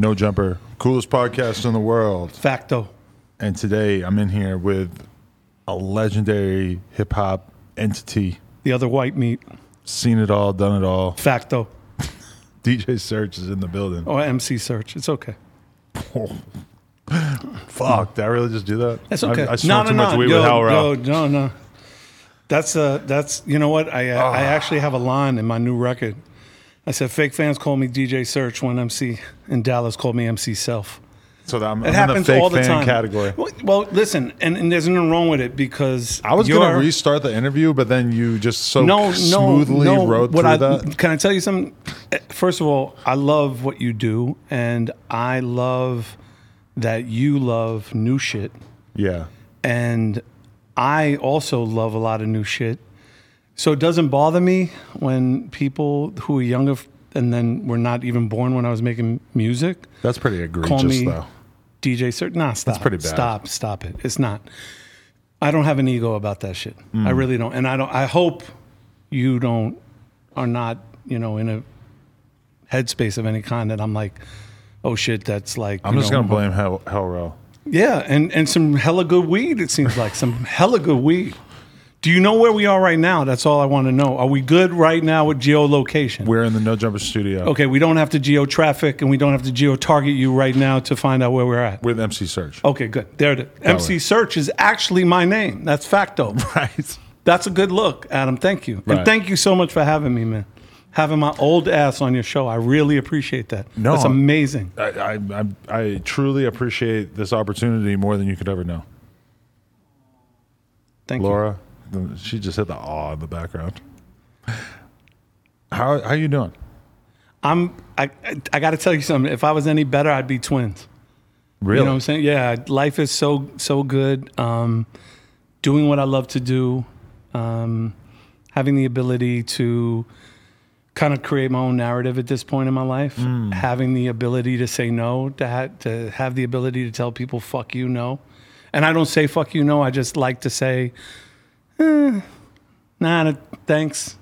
No Jumper, coolest podcast in the world. Facto. And today I'm in here with a legendary hip hop entity. The other white meat. Seen it all, done it all. Facto. DJ Serch is in the building. Or MC Serch. It's okay. Fuck, did I really just do that? That's okay. I, I smoked too much weed Yo, with Hal yo, no, no. That's uh that's you know what? I uh, Ah. I actually have a line in my new record. I said fake fans call me DJ Serch when MC in Dallas called me MC Self. So that I'm, It I'm happens in the fake all the fan time. category. Well, well, listen, and, and there's nothing wrong with it because I was gonna restart the interview, but then you just so no, no, smoothly no. rode what through I, that. Can I tell you something? First of all, I love what you do, and I love that you love new shit, Yeah, and I also love a lot of new shit. So it doesn't bother me when people who are younger and then were not even born when I was making music that's pretty egregious call me though. DJ Sir. Nah, stop. That's pretty bad. Stop, stop it. It's not. I don't have an ego about that shit. Mm. I really don't. And I don't. I hope you don't are not. You know, in a headspace of any kind that I'm like, oh shit, that's like. I'm you just know, gonna blame Hell Rao. Yeah, and and some hella good weed. It seems like some hella good weed. Do you know where we are right now? That's all I want to know. Are we good right now with geolocation? We're in the No Jumper studio okay, we don't have to geo traffic and we don't have to geo target you right now to find out where we're at. with MC Serch. Okay, good. There it is. MC way. Serch is actually my name. That's facto. right. That's a good look, Adam. Thank you. Right. And thank you so much for having me, man. Having my old ass on your show. I really appreciate that. No, That's amazing. I, I, I, I truly appreciate this opportunity more than you could ever know. Thank you. Laura, she just hit the awe in the background. How how you doing? I'm I I got to tell you something. If I was any better, I'd be twins. Really? You know what I'm saying? Yeah, life is so so good. Um, doing what I love to do, um, having the ability to kind of create my own narrative at this point in my life, having the ability to say no, to ha- to have the ability to tell people "fuck you" no, and I don't say "fuck you" no. I just like to say, eh, "Nah, no, thanks."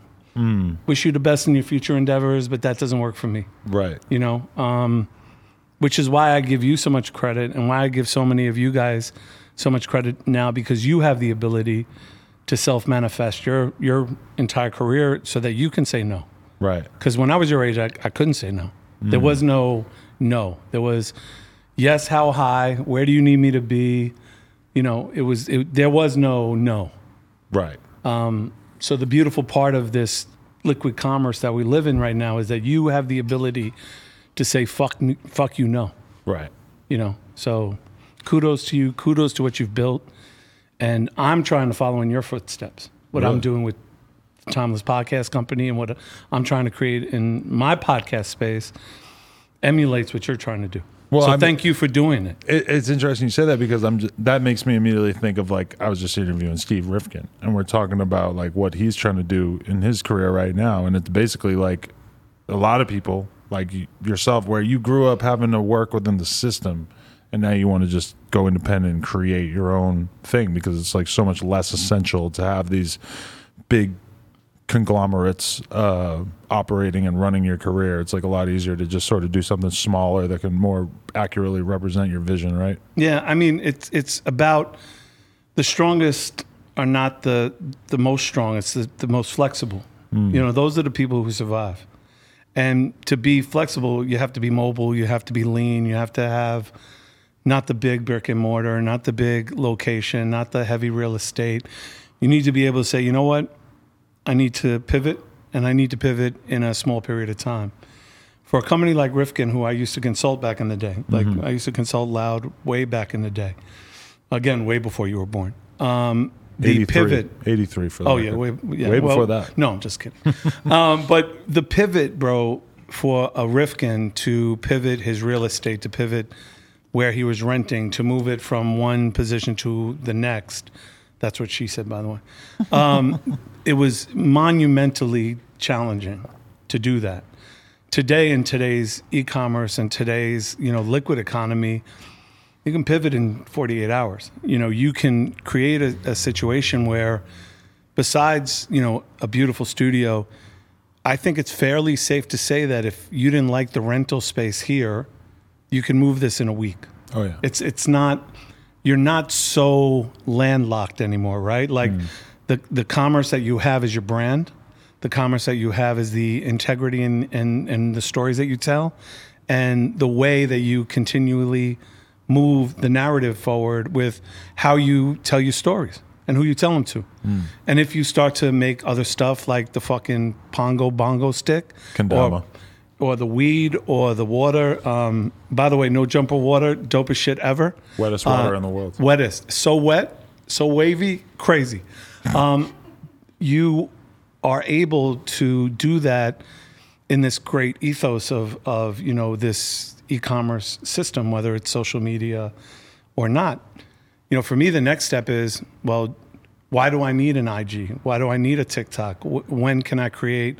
Wish you the best in your future endeavors, but that doesn't work for me. Right. you know um, which is why i give you so much credit and why i give so many of you guys so much credit now because you have the ability to self-manifest your your entire career so that you can say no. Right. because when i was your age I, I couldn't say no. There was no no. There was yes how high? Where do you need me to be? You know it was it, there was no no Right. Um, so the beautiful part of this liquid commerce that we live in right now is that you have the ability to say fuck fuck you no Right. you know so kudos to you kudos to what you've built and i'm trying to follow in your footsteps what i'm doing with the timeless podcast company and what i'm trying to create in my podcast space emulates what you're trying to do Well, so I'm- thank you for doing it. It, it's interesting you say that because I'm just, that makes me immediately think of like I was just interviewing Steve Rifkin and we're talking about like what he's trying to do in his career right now and it's basically like a lot of people like yourself where you grew up having to work within the system and now you want to just go independent and create your own thing because it's like so much less essential to have these big conglomerates uh, operating and running your career. It's like a lot easier to just sort of do something smaller that can more accurately represent your vision, right? Yeah, I mean it's it's about the strongest are not the the most strong. It's the, the most flexible. You know, those are the people who survive. And to be flexible, you have to be mobile, you have to be lean, you have to have not the big brick and mortar, not the big location, not the heavy real estate. You need to be able to say, you know what? I need to pivot and I need to pivot in a small period of time. For a company like Rifkin, who I used to consult back in the day, like I used to consult Loud way back in the day, again, way before you were born. Um, the 83, pivot 83 for the Oh yeah, way, yeah, Way well, before that. No, I'm just kidding. um, but the pivot, bro, for a Rifkin to pivot his real estate, to pivot where he was renting, to move it from one position to the next. That's what she said, by the way. Um, it was monumentally challenging to do that. Today, in today's e-commerce and today's you know liquid economy, you can pivot in 48 hours. You know, you can create a, a situation where, besides you know a beautiful studio, I think it's fairly safe to say that if you didn't like the rental space here, you can move this in a week. Oh yeah. It's it's not you're not so landlocked anymore, right? Like mm. the the commerce that you have is your brand. The commerce that you have is the integrity and and and the stories that you tell, and the way that you continually move the narrative forward with how you tell your stories and who you tell them to. Mm. And if you start to make other stuff like the fucking pongo bongo stick, Kendama. or, or the weed or the water. Um, by the way, no jumper water, dopest shit ever. Wettest water in the world. Wettest, so wet, so wavy, crazy. Um, you are able to do that in this great ethos of of you know this e-commerce system, whether it's social media or not. You know, for me, the next step is well, why do I need an IG? Why do I need a TikTok? W- when can I create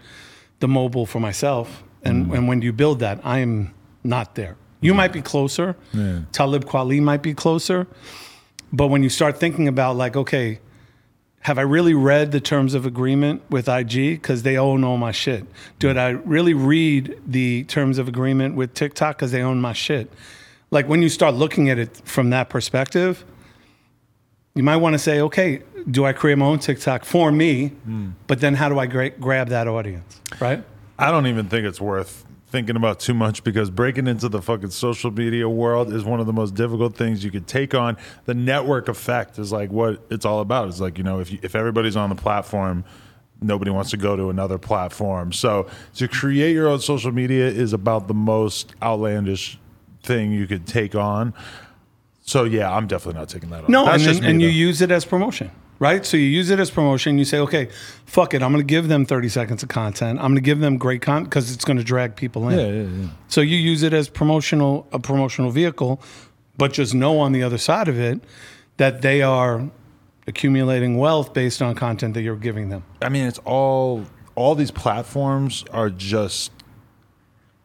the mobile for myself? And mm. and when you build that? I am not there. You might be closer. Talib Kweli might be closer. But when you start thinking about like, okay, have I really read the terms of agreement with IG because they own all my shit? Did I really read the terms of agreement with TikTok because they own my shit? Like when you start looking at it from that perspective, you might want to say, okay, do I create my own TikTok for me? Mm. But then how do I gra- grab that audience, right? I don't even think it's worth thinking about too much because breaking into the fucking social media world is one of the most difficult things you could take on. The network effect is like what it's all about. It's like, you know, if you, if everybody's on the platform, nobody wants to go to another platform. So to create your own social media is about the most outlandish thing you could take on. So yeah, I'm definitely not taking that on. No, That's and, just then, me, and you use it as promotion, right? So you use it as promotion. You say, okay, fuck it. I'm going to give them 30 seconds of content. I'm going to give them great content because it's going to drag people in. Yeah, yeah, yeah. So you use it as promotional, a promotional vehicle, but just know on the other side of it that they are accumulating wealth based on content that you're giving them. I mean, it's all all these platforms are just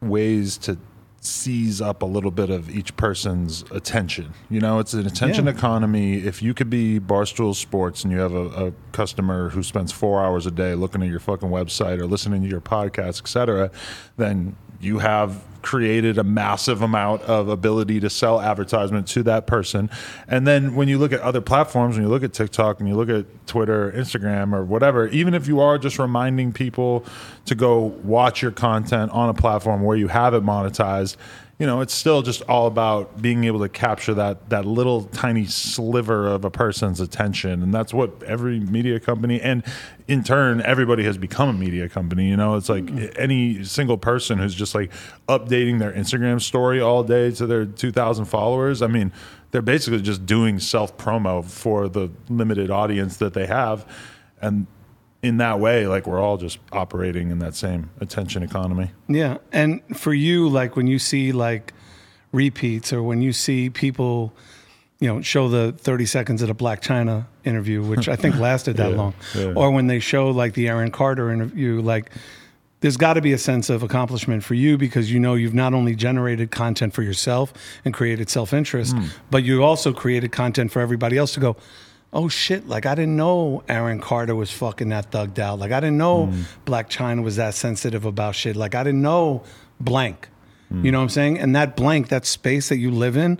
ways to seize up a little bit of each person's attention. You know, it's an attention Yeah. economy. If you could be Barstool Sports and you have a, a customer who spends four hours a day looking at your fucking website or listening to your podcast, et cetera, then you have created a massive amount of ability to sell advertisement to that person. And then when you look at other platforms, when you look at TikTok and you look at Twitter, Instagram, or whatever, even if you are just reminding people to go watch your content on a platform where you have it monetized, you know, it's still just all about being able to capture that that little tiny sliver of a person's attention, and that's what every media company and in turn everybody has become a media company. You know, it's like mm-hmm. any single person who's just like updating their Instagram story all day to their 2,000 followers. I mean, they're basically just doing self promo for the limited audience that they have, and in that way, like we're all just operating in that same attention economy. Yeah. And for you, like when you see like repeats or when you see people, you know, show the 30 seconds of the Blac Chyna interview, which I think lasted that Yeah, long, yeah. or when they show like the Aaron Carter interview, like there's got to be a sense of accomplishment for you because you know you've not only generated content for yourself and created self interest, Hmm. but you also created content for everybody else to go, oh shit, like I didn't know Aaron Carter was fucking that thugged out. Like I didn't know Hmm. Blac Chyna was that sensitive about shit. Like I didn't know blank. Hmm. You know what I'm saying? And that blank, that space that you live in,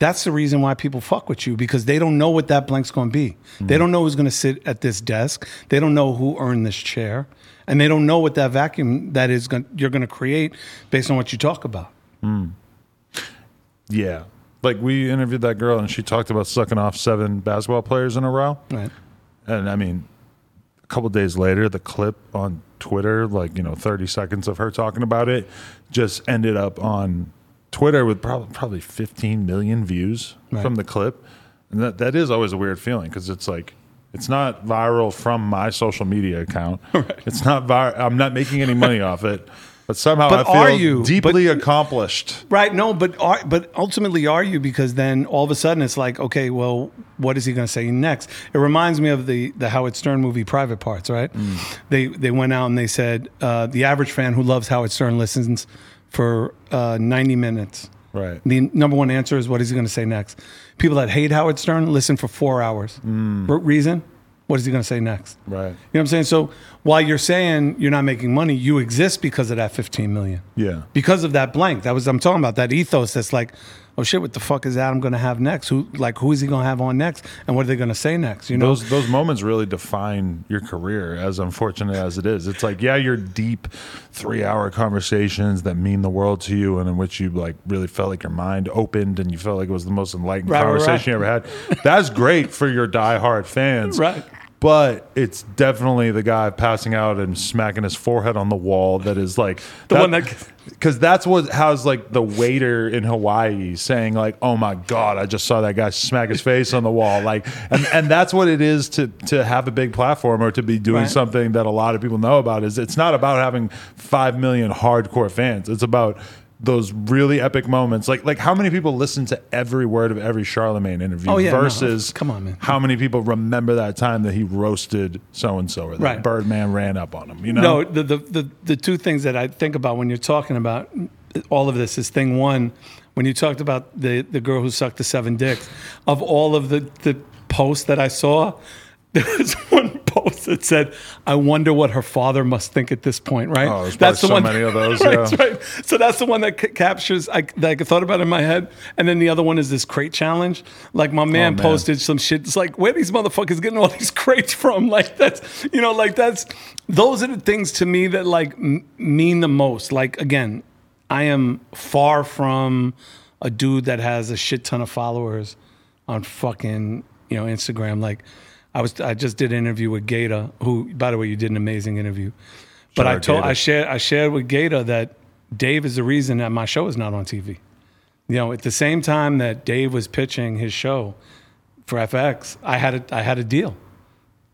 That's the reason why people fuck with you because they don't know what that blank's going to be. They don't know who's going to sit at this desk. They don't know who earned this chair, and they don't know what that vacuum that is going you're going to create based on what you talk about. Yeah. Like we interviewed that girl and she talked about sucking off seven basketball players in a row. Right. And I mean, a couple days later, the clip on Twitter, like, you know, 30 seconds of her talking about it, just ended up on Twitter with probably, probably 15 million views Right. from the clip. And that, that is always a weird feeling because it's like, it's not viral from my social media account. It's not viral. I'm not making any money off it. But somehow But I feel are you? deeply accomplished. Right. No, but are, but ultimately, are you? Because then all of a sudden, it's like, okay, well, what is he going to say next? It reminds me of the the Howard Stern movie, Private Parts. Right. They they went out and they said uh, the average fan who loves Howard Stern listens for uh, ninety minutes. Right. The number one answer is what is he going to say next? People that hate Howard Stern listen for four hours. R- reason? What is he going to say next? Right. You know what I'm saying? So while you're saying you're not making money, you exist because of that 15 million Yeah. because of that blank. That was I'm talking about that ethos. That's like, oh shit, what the fuck is Adam going to have next? Who like who is he going to have on next? And what are they going to say next? You know, those those moments really define your career as unfortunate as it is it's like yeah you're deep three hour conversations that mean the world to you and in which you like really felt like your mind opened and you felt like it was the most enlightened Right, right, conversation you ever had that's great for your diehard fans Right. But it's definitely the guy passing out and smacking his forehead on the wall that is like The one that- because that's what how's like the waiter in Hawaii saying like, "Oh my god, I just saw that guy smack his face on the wall." Like, and and that's what it is to to have a big platform or to be doing Right. something that a lot of people know about. Is it's not about having five million hardcore fans. It's about those really epic moments. Like like how many people listen to every word of every Charlemagne interview Oh, yeah, no. versus Come on, man. how many people remember that time that he roasted so and so or that Right. Birdman ran up on him. You know, no, the, the the the two things that I think about when you're talking about all of this is thing one, when you talked about the the girl who sucked the seven dicks, of all of the the posts that I saw. There was one post that said, "I wonder what her father must think at this point." Right? Oh, there's probably so many of those, right, yeah. that's right. So that's the one that c- captures I, that I thought about in my head. And then the other one is this crate challenge. Like my man, Oh, man. posted some shit. It's like where these motherfuckers getting all these crates from? Like that's you know like that's those are the things to me that like m- mean the most. Like again, I am far from a dude that has a shit ton of followers on fucking you know Instagram. Like I was I just did an interview with Gata, who by the way you did an amazing interview. But Shout I told Gata. I shared I shared with Gata that Dave is the reason that my show is not on TV. You know, at the same time that Dave was pitching his show for FX, I had a I had a deal.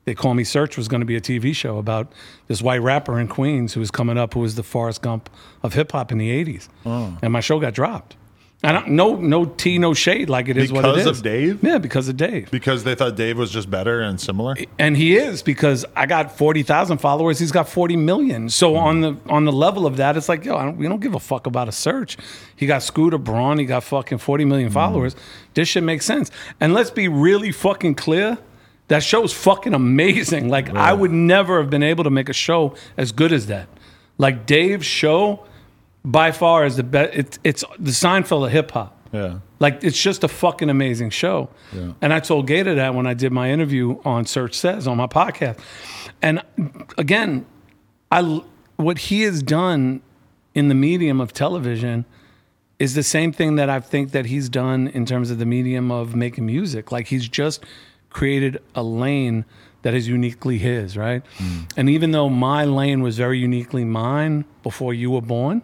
They called me Serch was going to be a TV show about this white rapper in Queens who was coming up, who was the Forrest Gump of hip hop in the '80s, Oh. and my show got dropped. I don't no no tea, no shade. Like it is what it is. Because of Dave? Yeah, because of Dave. because they thought Dave was just better and similar. and he is because I got forty thousand followers. He's got forty million. So hmm. on the on the level of that, it's like yo, I don't, we don't give a fuck about a search. He got Scooter Braun. He got fucking forty million hmm. followers. This shit makes sense. And let's be really fucking clear. That show's fucking amazing. Like I would never have been able to make a show as good as that. Like Dave's show, by far is the best. It's it's the Seinfeld of hip hop. Yeah. Like it's just a fucking amazing show. Yeah. And I told Gata that when I did my interview on Serch Says on my podcast. And again, I what he has done in the medium of television is the same thing that I think that he's done in terms of the medium of making music. Like he's just created a lane that is uniquely his, right? Hmm. And even though my lane was very uniquely mine before you were born,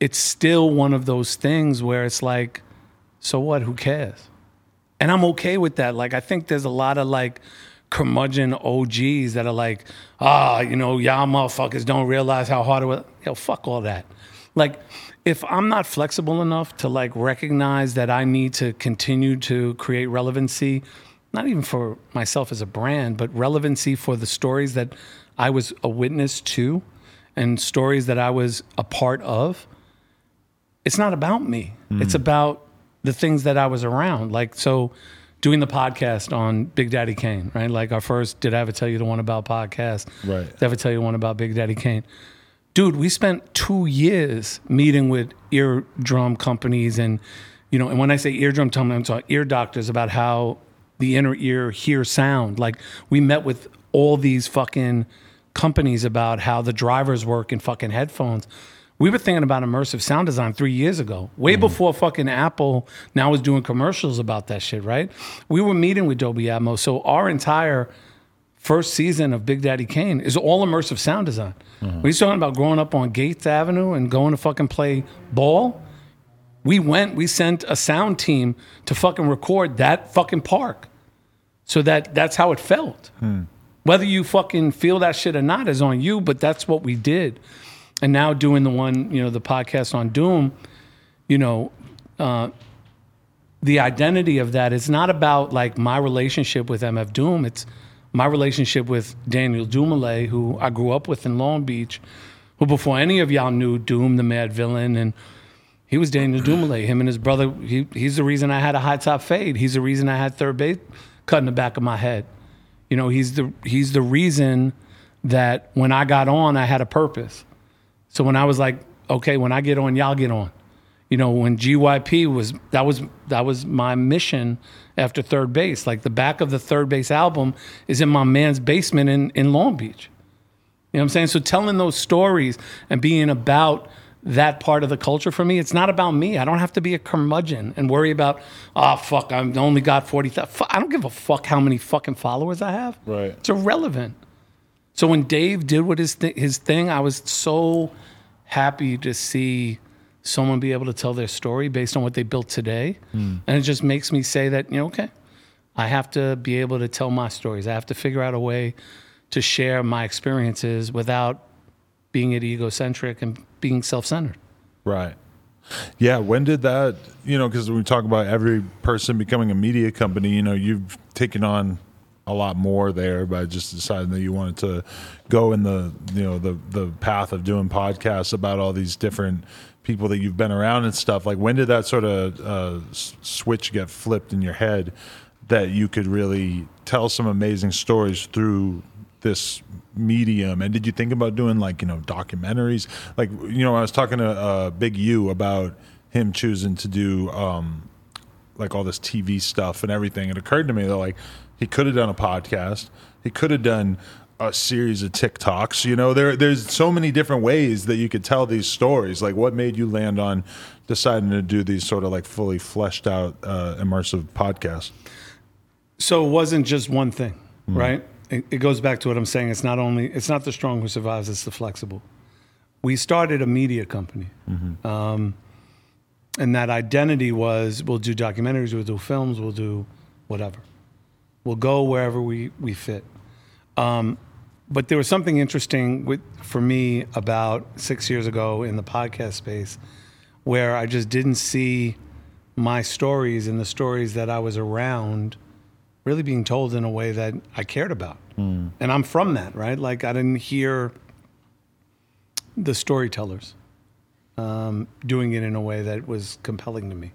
it's still one of those things where it's like, so what? Who cares? And I'm okay with that. Like, I think there's a lot of like curmudgeon OGs that are like, ah, you know, y'all motherfuckers don't realize how hard it was. Yo, fuck all that. Like, if I'm not flexible enough to like recognize that I need to continue to create relevancy, not even for myself as a brand, but relevancy for the stories that I was a witness to and stories that I was a part of, it's not about me. Hmm. It's about the things that I was around. Like, so doing the podcast on Big Daddy Kane, right? Like our first Did I Ever Tell You the One About podcast? Right. Did I Ever Tell You One About Big Daddy Kane? Dude, we spent two years meeting with eardrum companies and you know, and when I say eardrum I'm talking ear doctors about how the inner ear hears sound. Like we met with all these fucking companies about how the drivers work in fucking headphones. We were thinking about immersive sound design three years ago, way mm-hmm. before fucking Apple now was doing commercials about that shit, right? We were meeting with Dolby Atmos. So our entire first season of Big Daddy Kane is all immersive sound design. Mm-hmm. When he's talking about growing up on Gates Avenue and going to fucking play ball, we went, we sent a sound team to fucking record that fucking park. So that that's how it felt. Hmm. Whether you fucking feel that shit or not is on you, but that's what we did. And now doing the one, you know, the podcast on Doom, you know, uh, the identity of that is not about like my relationship with MF Doom. It's my relationship with Daniel Dumile, who I grew up with in Long Beach, who before any of y'all knew Doom, the mad villain, and he was Daniel Dumile. Him and his brother, he, he's the reason I had a high top fade. He's the reason I had third base cut in the back of my head. You know, he's the he's the reason that when I got on, I had a purpose. So when I was like, okay, when I get on, y'all get on. You know, when GYP was that was that was my mission after 3rd Bass. Like the back of the 3rd Bass album is in my man's basement in, in Long Beach. You know what I'm saying? So telling those stories and being about that part of the culture for me, it's not about me. I don't have to be a curmudgeon and worry about, oh, fuck, I'm only got 40,000. I don't give a fuck how many fucking followers I have. Right. It's irrelevant. So when Dave did what his, th- his thing, I was so happy to see someone be able to tell their story based on what they built today. Hmm. And it just makes me say that, you know, okay, I have to be able to tell my stories. I have to figure out a way to share my experiences without being it egocentric and being self-centered. Right. Yeah. When did that, you know, because we talk about every person becoming a media company, you know, you've taken on a lot more there by just deciding that you wanted to go in the, you know, the, the path of doing podcasts about all these different people that you've been around and stuff. Like, when did that sort of uh, switch get flipped in your head that you could really tell some amazing stories through this medium and did you think about doing like you know documentaries like you know i was talking to uh, big u about him choosing to do um like all this tv stuff and everything it occurred to me that like he could have done a podcast he could have done a series of tiktoks you know there there's so many different ways that you could tell these stories like what made you land on deciding to do these sort of like fully fleshed out uh, immersive podcasts So it wasn't just one thing, right? It, it goes back to what I'm saying. It's not only it's not the strong who survives; it's the flexible. We started a media company, um, and that identity was: we'll do documentaries, we'll do films, we'll do whatever. We'll go wherever we we fit. Um, but there was something interesting with for me about six years ago in the podcast space, where I just didn't see my stories and the stories that I was around really being told in a way that I cared about. And I'm from that, right? Like I didn't hear the storytellers um, doing it in a way that was compelling to me.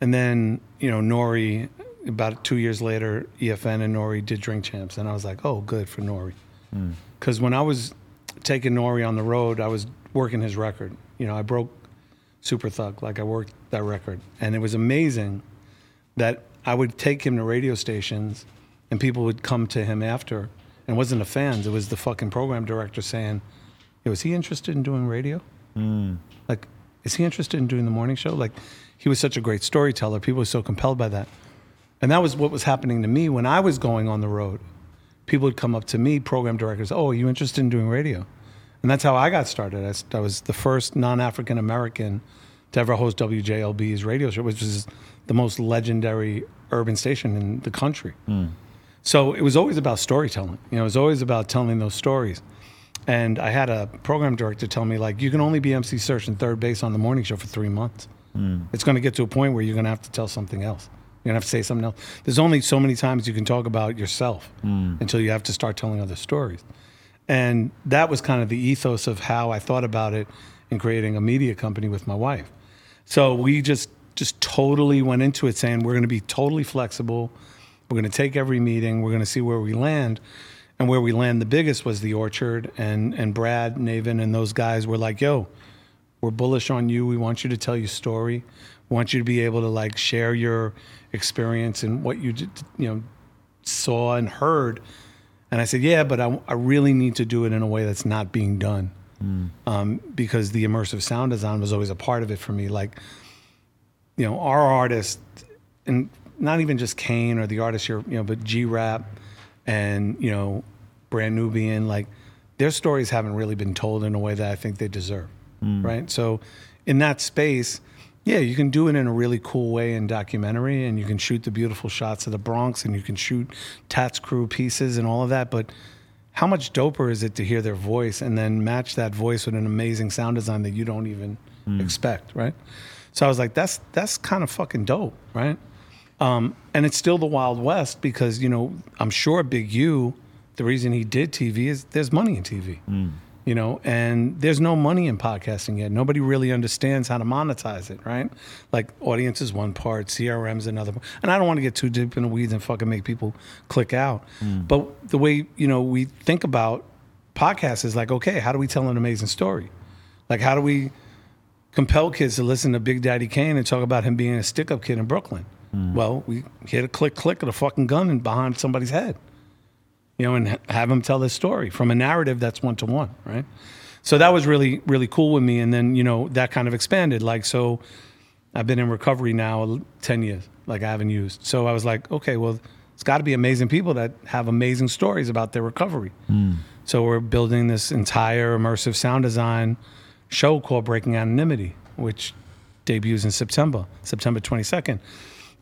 And then, you know, Nori, about two years later, EFN and Nori did Drink Champs. And I was like, oh, good for Nori. Hmm. Because when I was taking Nori on the road, I was working his record. You know, I broke Super Thug, like I worked that record. And it was amazing that I would take him to radio stations and people would come to him after. And it wasn't the fans, it was the fucking program director saying, Yo, is he interested in doing radio? Hmm. Like, is he interested in doing the morning show? Like, he was such a great storyteller. People were so compelled by that. And that was what was happening to me when I was going on the road. People would come up to me, program directors, oh, are you interested in doing radio? And that's how I got started. I was the first non African American to ever host WJLB's radio show, which is the most legendary urban station in the country. Hmm. So it was always about storytelling. You know, it was always about telling those stories. And I had a program director tell me, like, you can only be MC Serch and 3rd Bass on the morning show for three months. Hmm. It's going to get to a point where you're going to have to tell something else. You're to have to say something else. There's only so many times you can talk about yourself hmm. until you have to start telling other stories. And that was kind of the ethos of how I thought about it in creating a media company with my wife. So we just just totally went into it saying we're going to be totally flexible. We're going to take every meeting. We're going to see where we land. And where we land the biggest was the Orchard and and Brad, Navin, and those guys were like, "Yo, We're bullish on you. We want you to tell your story. We want you to be able to like share your experience and what you did, you know saw and heard. And I said, yeah, but I, I really need to do it in a way that's not being done. Um, because the immersive sound design was always a part of it for me. Like, you know, our artists, and not even just Kane or the artists here, you know, but G Rap and, you know, Brand Nubian, like, their stories haven't really been told in a way that I think they deserve. Right. So, in that space, yeah, you can do it in a really cool way in documentary, and you can shoot the beautiful shots of the Bronx, and you can shoot Tats Cru pieces and all of that. But how much doper is it to hear their voice and then match that voice with an amazing sound design that you don't even expect, right? So I was like, that's that's kind of fucking dope, right? Um, and it's still the Wild West because you know I'm sure Big U, the reason he did TV is there's money in TV, you know, and there's no money in podcasting yet. Nobody really understands how to monetize it, right? Like audience is one part, CRM's another, part. and I don't want to get too deep in the weeds and fucking make people click out. Mm. But the way you know we think about podcasts is like, okay, how do we tell an amazing story? Like, how do we compel kids to listen to Big Daddy Kane and talk about him being a stick up kid in Brooklyn. Mm. Well, we hit a click click of a fucking gun behind somebody's head, you know, and have them tell their story from a narrative that's one to one, right? So that was really really cool with me, and then you know that kind of expanded. Like so, I've been in recovery now ten years, like I haven't used. So I was like, okay, well, it's got to be amazing people that have amazing stories about their recovery. Mm. So we're building this entire immersive sound design show called Breaking Anonymity, which debuts in September, September 22nd.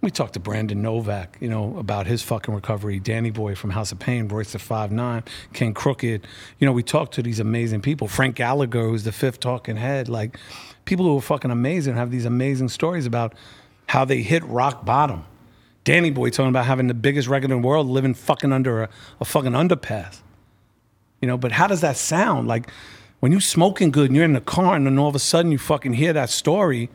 We talked to Brandon Novak, you know, about his fucking recovery. Danny Boy from House of Pain, Royce the Five Nine, KXNG Crooked. You know, we talked to these amazing people. Frank Gallagher, who's the fifth talking head. Like people who are fucking amazing, have these amazing stories about how they hit rock bottom. Danny Boy talking about having the biggest record in the world, living fucking under a, a fucking underpass. You know, but how does that sound? Like when you're smoking good and you're in the car and then all of a sudden you fucking hear that story.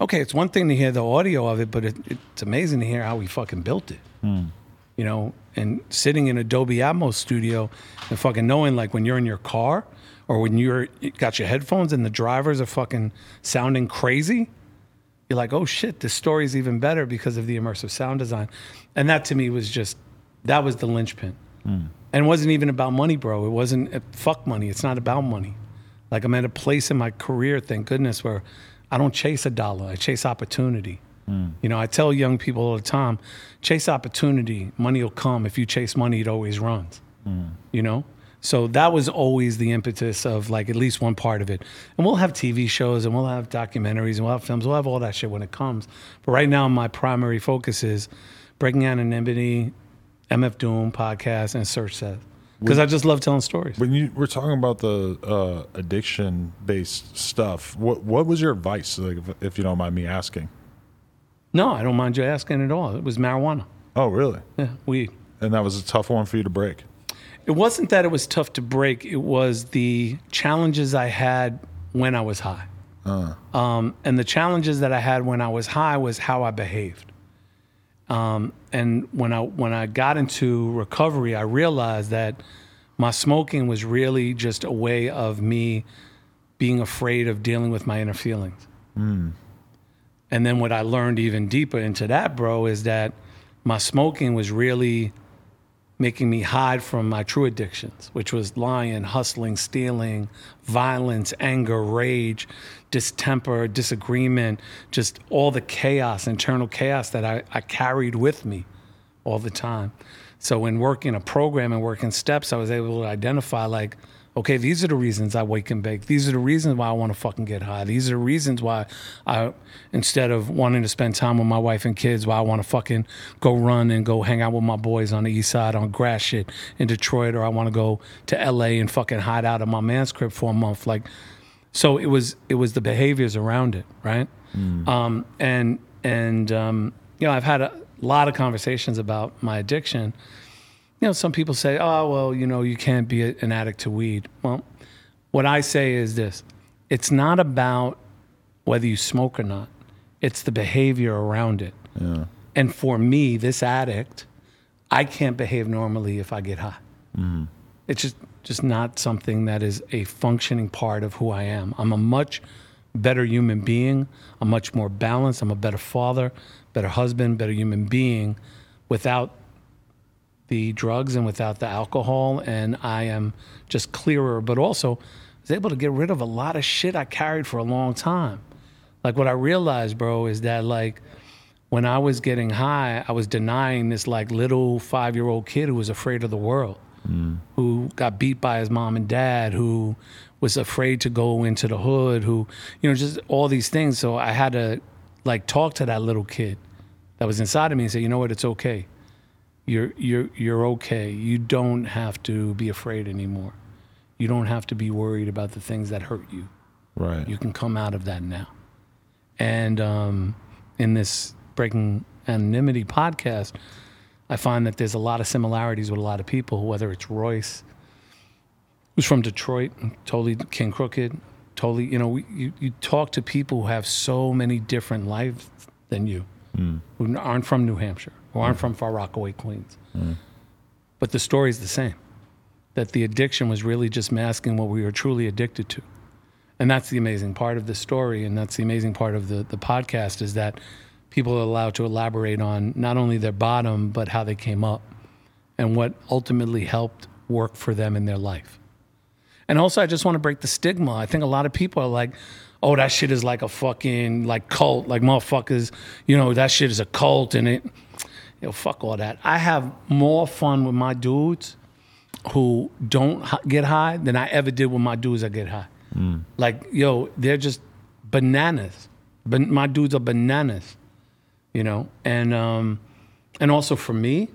Okay, it's one thing to hear the audio of it, but it, it's amazing to hear how we fucking built it. You know, and sitting in a Dolby Atmos studio and fucking knowing like when you're in your car or when you're you got your headphones and the drivers are fucking sounding crazy, you're like, oh shit, this story's even better because of the immersive sound design. And that to me was just that was the linchpin. And it wasn't even about money, bro. It wasn't uh, fuck money. It's not about money. Like I'm at a place in my career, thank goodness, where I don't chase a dollar. I chase opportunity. Hmm. You know, I tell young people all the time, chase opportunity. Money will come. If you chase money, it always runs. Hmm. You know? So that was always the impetus of like at least one part of it. And we'll have TV shows and we'll have documentaries and we'll have films. We'll have all that shit when it comes. But right now, my primary focus is breaking anonymity, MF Doom podcast, and Serch Says. Because I just love telling stories. When you were talking about the uh, addiction based stuff, what what was your advice? Like, if, if you don't mind me asking. No, I don't mind you asking at all. It was marijuana. Oh, really? Yeah, weed. And that was a tough one for you to break. It wasn't that it was tough to break. It was the challenges I had when I was high. Uh. Um, and the challenges that I had when I was high was how I behaved. Um, and when I when I got into recovery, I realized that my smoking was really just a way of me being afraid of dealing with my inner feelings. Hmm. And then what I learned even deeper into that, bro, is that my smoking was really making me hide from my true addictions, which was lying, hustling, stealing, violence, anger, rage, distemper, disagreement, just all the chaos, internal chaos that I, I carried with me all the time. So in working a program and working steps, I was able to identify like, okay, these are the reasons I wake and bake. These are the reasons why I want to fucking get high. These are the reasons why I, instead of wanting to spend time with my wife and kids, why I want to fucking go run and go hang out with my boys on the east side on grass shit in Detroit, or I want to go to LA and fucking hide out in my man's crib for a month. Like, so it was it was the behaviors around it, right? Um, and and um, you know, I've had a lot of conversations about my addiction you know, some people say, oh, well, you know, you can't be a- an addict to weed. Well, what I say is this it's not about whether you smoke or not, it's the behavior around it. And for me, this addict, I can't behave normally if I get high. It's just, just not something that is a functioning part of who I am. I'm a much better human being. I'm much more balanced. I'm a better father, better husband, better human being without the drugs and without the alcohol. And I am just clearer, but also I was able to get rid of a lot of shit I carried for a long time. Like what I realized, bro, is that like when I was getting high, I was denying this like little five year old kid who was afraid of the world, who got beat by his mom and dad, who was afraid to go into the hood, who, you know, just all these things. So I had to like talk to that little kid that was inside of me and say, you know what, it's okay. You're you're you're okay. You don't have to be afraid anymore. You don't have to be worried about the things that hurt you Right. you can come out of that now. And um, in this Breaking Anonymity podcast, I find that there's a lot of similarities with a lot of people, whether it's Royce, who's from Detroit, totally King Crooked, totally, you know, we- you, you talk to people who have so many different lives than you, hmm. who aren't from New Hampshire, who aren't hmm. from Far Rockaway, Queens. Hmm. But the story's the same that the addiction was really just masking what we were truly addicted to. And that's the amazing part of the story, and that's the amazing part of the, the podcast is that people are allowed to elaborate on not only their bottom, but how they came up and what ultimately helped work for them in their life. And also, I just want to break the stigma. I think a lot of people are like, oh, that shit is like a fucking like cult, like motherfuckers, you know, that shit is a cult and it, you know, fuck all that. I have more fun with my dudes who don't get high than I ever did with my dudes that get high. Mm. Like, yo, they're just bananas. But my dudes are bananas, you know. And um, and also for me,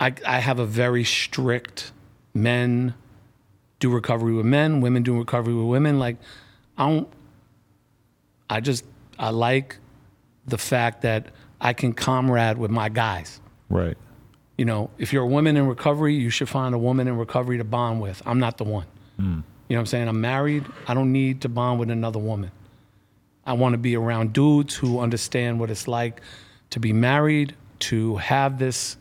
I I have a very strict men do recovery with men, women do recovery with women. Like, I don't. I just I like the fact that I can comrade with my guys Right. you know, if you're a woman in recovery, you should find a woman in recovery to bond with. I'm not the one. You know what I'm saying? I'm married. I don't need to bond with another woman. I want to be around dudes who understand what it's like to be married, to have this,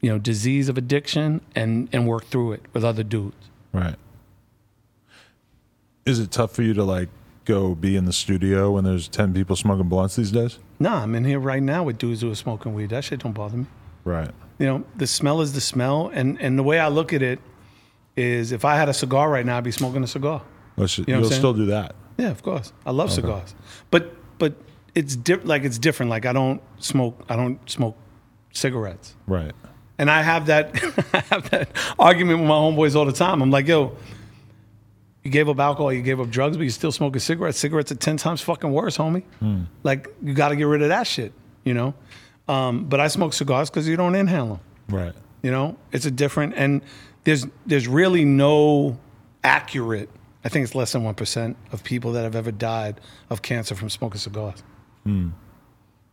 you know, disease of addiction and and work through it with other dudes. Right. Is it tough for you to like go be in the studio when there's ten people smoking blunts these days? Nah, I'm in here right now with dudes who are smoking weed. That shit don't bother me. Right. you know, the smell is the smell, and and the way I look at it is, if I had a cigar right now, I'd be smoking a cigar. Know I'm you'll still do that. Yeah, of course, I love cigars, but but it's di- like it's different. Like I don't smoke, I don't smoke cigarettes, Right. and I have that I have that argument with my homeboys all the time. I'm like, yo. You gave up alcohol, you gave up drugs, but you still smoking cigarettes. Cigarettes are ten times fucking worse, homie. Like you got to get rid of that shit, you know. Um, but I smoke cigars because you don't inhale them. Right. You know, it's a different and there's there's really no accurate. I think it's less than one percent of people that have ever died of cancer from smoking cigars.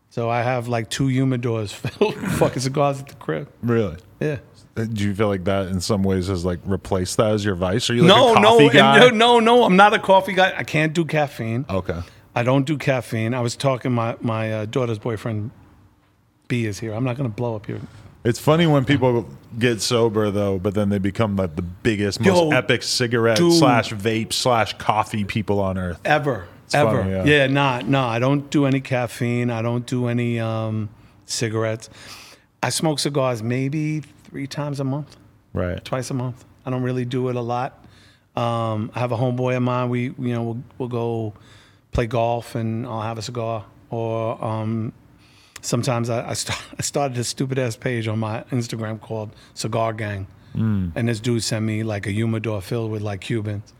So I have like two humidors filled with fucking cigars at the crib. Really. Yeah. Uh, Do you feel like that in some ways has like replaced that as your vice? Are you like no, a no, coffee and guy? no, no, no. I'm not a coffee guy. I can't do caffeine. Okay. I don't do caffeine. I was talking my my uh, daughter's boyfriend. B is here. I'm not going to blow up here. It's funny when people get sober though, but then they become like the biggest, most Yo, epic cigarette dude. slash vape slash coffee people on earth. ever ever funny, yeah. yeah. nah nah i don't do any caffeine i don't do any um, cigarettes i smoke cigars maybe three times a month Right. twice a month i don't really do it a lot um, i have a homeboy of mine we you know we'll, we'll go play golf and i'll have a cigar or um, sometimes I, I, start, I started a stupid ass page on my instagram called cigar gang and this dude sent me like a humidor filled with like cubans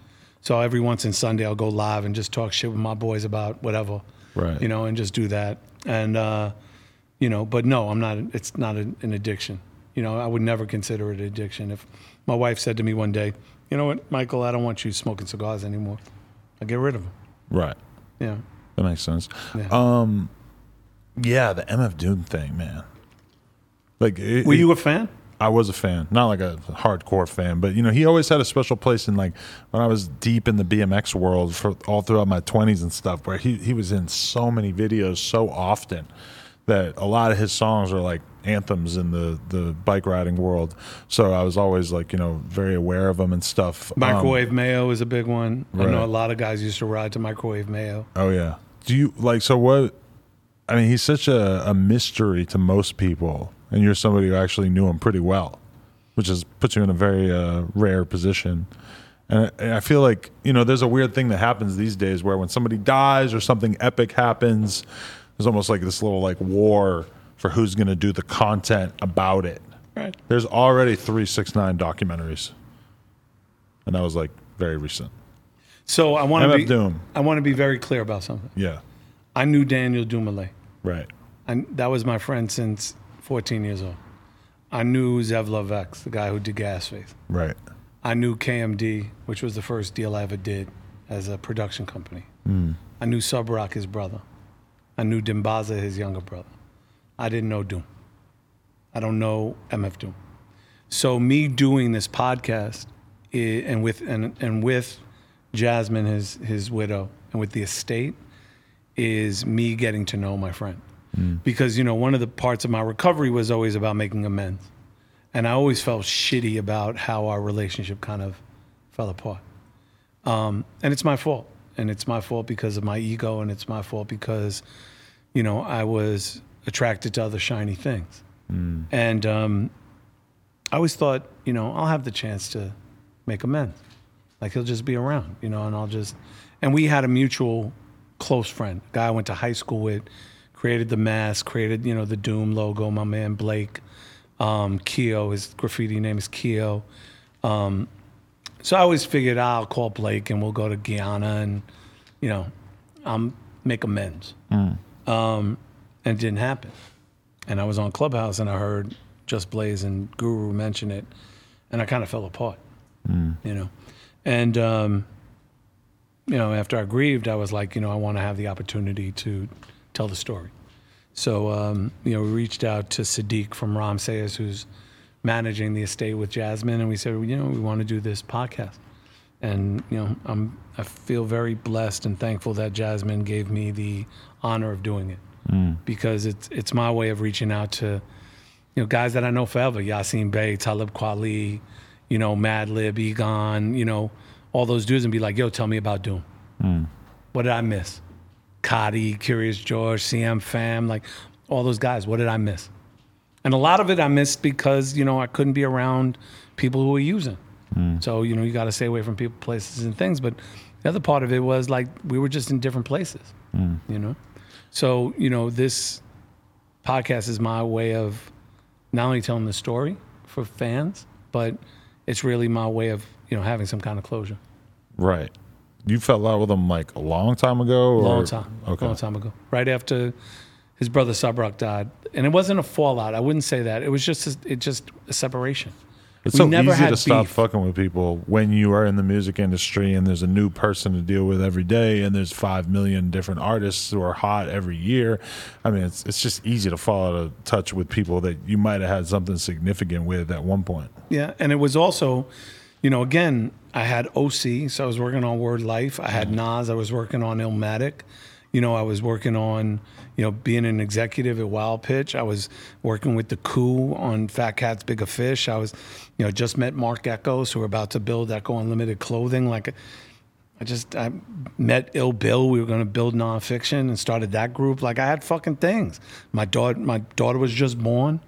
so every once in Sunday, I'll go live and just talk shit with my boys about whatever, Right. You know, and just do that. And uh, you know, but no, I'm not. It's not an an addiction. You know, I would never consider it an addiction. If my wife said to me one day, "You know what, Michael, I don't want you smoking cigars anymore," I get rid of them. Right. Yeah. That makes sense. Yeah. Um, yeah, the MF Doom thing, man. Like, it, Were it- you a fan? I was a fan, not like a hardcore fan, but you know, he always had a special place in like when I was deep in the BMX world for all throughout my twenties and stuff, where he he was in so many videos so often that a lot of his songs are like anthems in the the bike riding world. So I was always like you know very aware of them and stuff. Um, Microwave Mayo is a big one. I know a lot of guys used to ride to Microwave Mayo. oh yeah. Do you like so what? I mean, he's such a, a mystery to most people, and you're somebody who actually knew him pretty well, which is puts you in a very uh, rare position. And I, and I feel like you know, there's a weird thing that happens these days where when somebody dies or something epic happens, there's almost like this little like war for who's going to do the content about it. Right. There's already three six nine documentaries, and that was like very recent. So I want to be Doom. I want to be very clear about something. Yeah, I knew Daniel Dumile. right. And that was my friend since 14 years old. I knew Zev Love X, the guy who did Gas Gasface. Right. I knew KMD, which was the first deal I ever did as a production company. Hmm. I knew Subroc, his brother. I knew Dimbaza, his younger brother. I didn't know Doom. I don't know MF Doom. So me doing this podcast and with and, and with Jasmine, his his widow, and with the estate, is me getting to know my friend. Because you know one of the parts of my recovery was always about making amends, and I always felt shitty about how our relationship kind of fell apart. Um, and it's my fault, and it's my fault because of my ego, and it's my fault because, you know, I was attracted to other shiny things, and um, I always thought, you know, I'll have the chance to make amends. Like he'll just be around, you know, and I'll just. And we had a mutual close friend, guy I went to high school with, created the mask, created you know the Doom logo. My man Blake, um, Keo, his graffiti name is Keo. Um, so I always figured "Ah, I'll call Blake and we'll go to Guyana and, you know, um, make amends. Um, and it didn't happen. And I was on Clubhouse and I heard Just Blaze and Guru mention it, and I kind of fell apart, you know. And um, you know, after I grieved, I was like, you know, I want to have the opportunity to tell the story. So um, you know, we reached out to Siddiq from Rhymesayers, who's managing the estate with Jasmine, and we said, you know, we want to do this podcast. And you know, I'm I feel very blessed and thankful that Jasmine gave me the honor of doing it because it's it's my way of reaching out to you know guys that I know forever, Yasiin Bey, Talib Kweli, you know, Madlib, Egon, you know, all those dudes, and be like, yo, tell me about Doom. Mm. What did I miss? Cotty, Curious George, CM Fam, like all those guys. What did I miss? And a lot of it I missed because, you know, I couldn't be around people who were using. Mm. So, you know, you got to stay away from people, places, and things. But the other part of it was like we were just in different places, mm. you know? So, you know, this podcast is my way of not only telling the story for fans, but it's really my way of, you know, having some kind of closure. Right. You fell out with him like a long time ago? Or? Long time. Okay. Long time ago. Right after his brother Subroc died. And it wasn't a fallout. I wouldn't say that. It was just a, it just a separation. It's We so never easy had to stop fucking with people when you are in the music industry and there's a new person to deal with every day and there's five million different artists who are hot every year. I mean, it's it's just easy to fall out of touch with people that you might have had something significant with at one point. Yeah, and it was also, you know, again, I had OC, so I was working on Word Life. I had mm-hmm. Nas, I was working on Illmatic. You know, I was working on, you know, being an executive at Wild Pitch. I was working with the Coup on Fat Cats Bigger Fish. I was, you know, just met Marc Eckos, who were about to build Ecko Unlimited Clothing. Like, I just I met Ill Bill. We were going to build Non Phixion and started that group. Like I had fucking things. My daughter, my daughter was just born.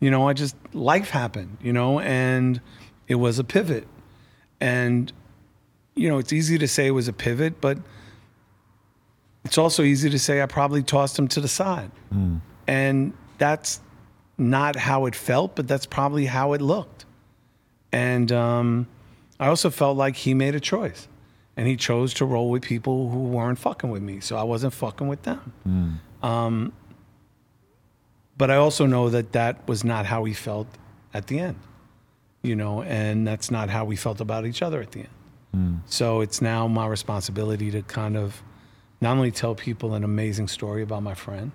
You know, I just life happened. You know, and it was a pivot. And you know, it's easy to say it was a pivot, but it's also easy to say I probably tossed him to the side. And that's not how it felt, but that's probably how it looked. And um, I also felt like he made a choice. And he chose to roll with people who weren't fucking with me. So I wasn't fucking with them. Um, but I also know that that was not how he felt at the end, you know, and that's not how we felt about each other at the end. So it's now my responsibility to kind of not only tell people an amazing story about my friend,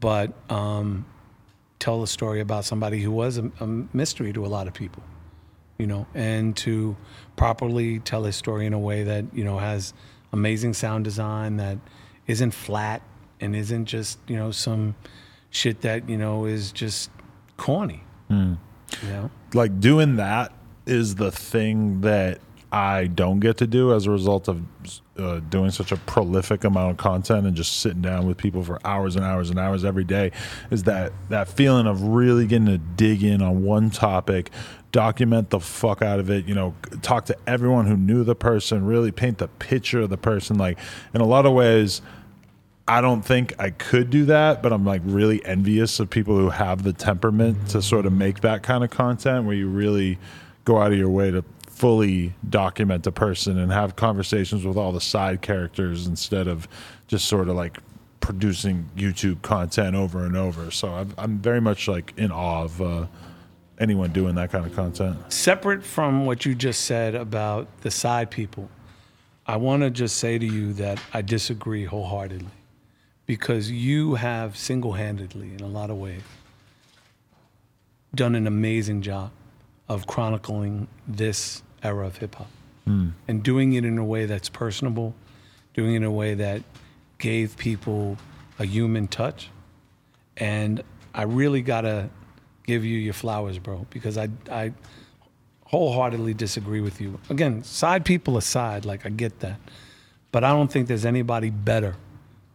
but um, tell a story about somebody who was a, a mystery to a lot of people, you know, and to properly tell his story in a way that, you know, has amazing sound design, that isn't flat and isn't just, you know, some shit that, you know, is just corny. You know? Like doing that is the thing that I don't get to do as a result of uh, doing such a prolific amount of content and just sitting down with people for hours and hours and hours every day is that that feeling of really getting to dig in on one topic document the fuck out of it you know talk to everyone who knew the person really paint the picture of the person. Like in a lot of ways I don't think I could do that, but I'm like really envious of people who have the temperament to sort of make that kind of content where you really go out of your way to fully document a person and have conversations with all the side characters instead of just sort of like producing YouTube content over and over. So I'm, I'm very much like in awe of uh, anyone doing that kind of content. Separate from what you just said about the side people, I want to just say to you that I disagree wholeheartedly because you have single handedly, in a lot of ways, done an amazing job of chronicling this era of hip hop hmm. and doing it in a way that's personable, doing it in a way that gave people a human touch. And I really got to give you your flowers, bro, because I, I wholeheartedly disagree with you. Again, side people aside, like I get that. But I don't think there's anybody better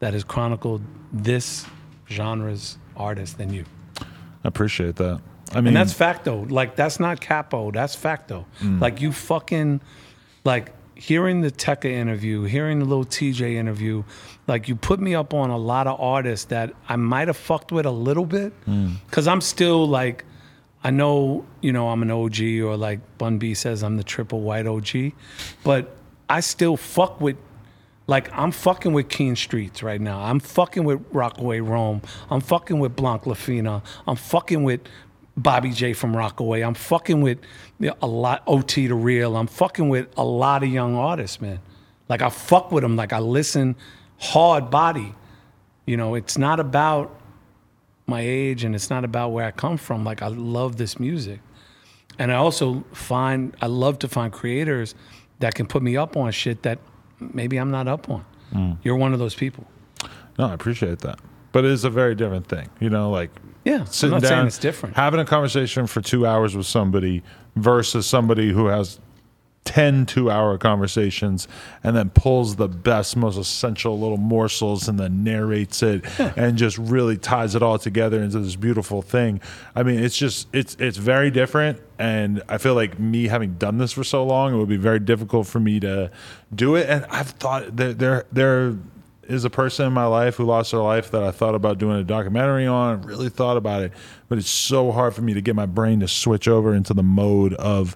that has chronicled this genre's artist than you. I appreciate that. I mean, And that's facto. Like that's not capo. That's facto. Mm. Like you fucking like hearing the Tekka interview, hearing the Lil Tjay interview, like you put me up on a lot of artists that I might have fucked with a little bit. Mm. Cause I'm still like I know, you know, I'm an OG or like Bun B says I'm the triple white OG, but I still fuck with like I'm fucking with Keen Streets right now. I'm fucking with Rockaway Rome. I'm fucking with Blanc Lafina. I'm fucking with Bobby J from Rockaway. I'm fucking with you know, a lot OT the Real. I'm fucking with a lot of young artists, man. Like I fuck with them. Like I listen hard body. You know, it's not about my age and it's not about where I come from. Like I love this music. And I also find I love to find creators that can put me up on shit that maybe I'm not up on. Mm. You're one of those people. no, I appreciate that. But it is a very different thing, you know, like Yeah, I'm sitting not down, saying it's different. having a conversation for two hours with somebody versus somebody who has 10 two hour conversations and then pulls the best, most essential little morsels and then narrates it and just really ties it all together into this beautiful thing. I mean, it's just, it's, it's very different. And I feel like me having done this for so long, it would be very difficult for me to do it. And I've thought that there, there, is a person in my life who lost their life that I thought about doing a documentary on, really thought about it, but it's so hard for me to get my brain to switch over into the mode of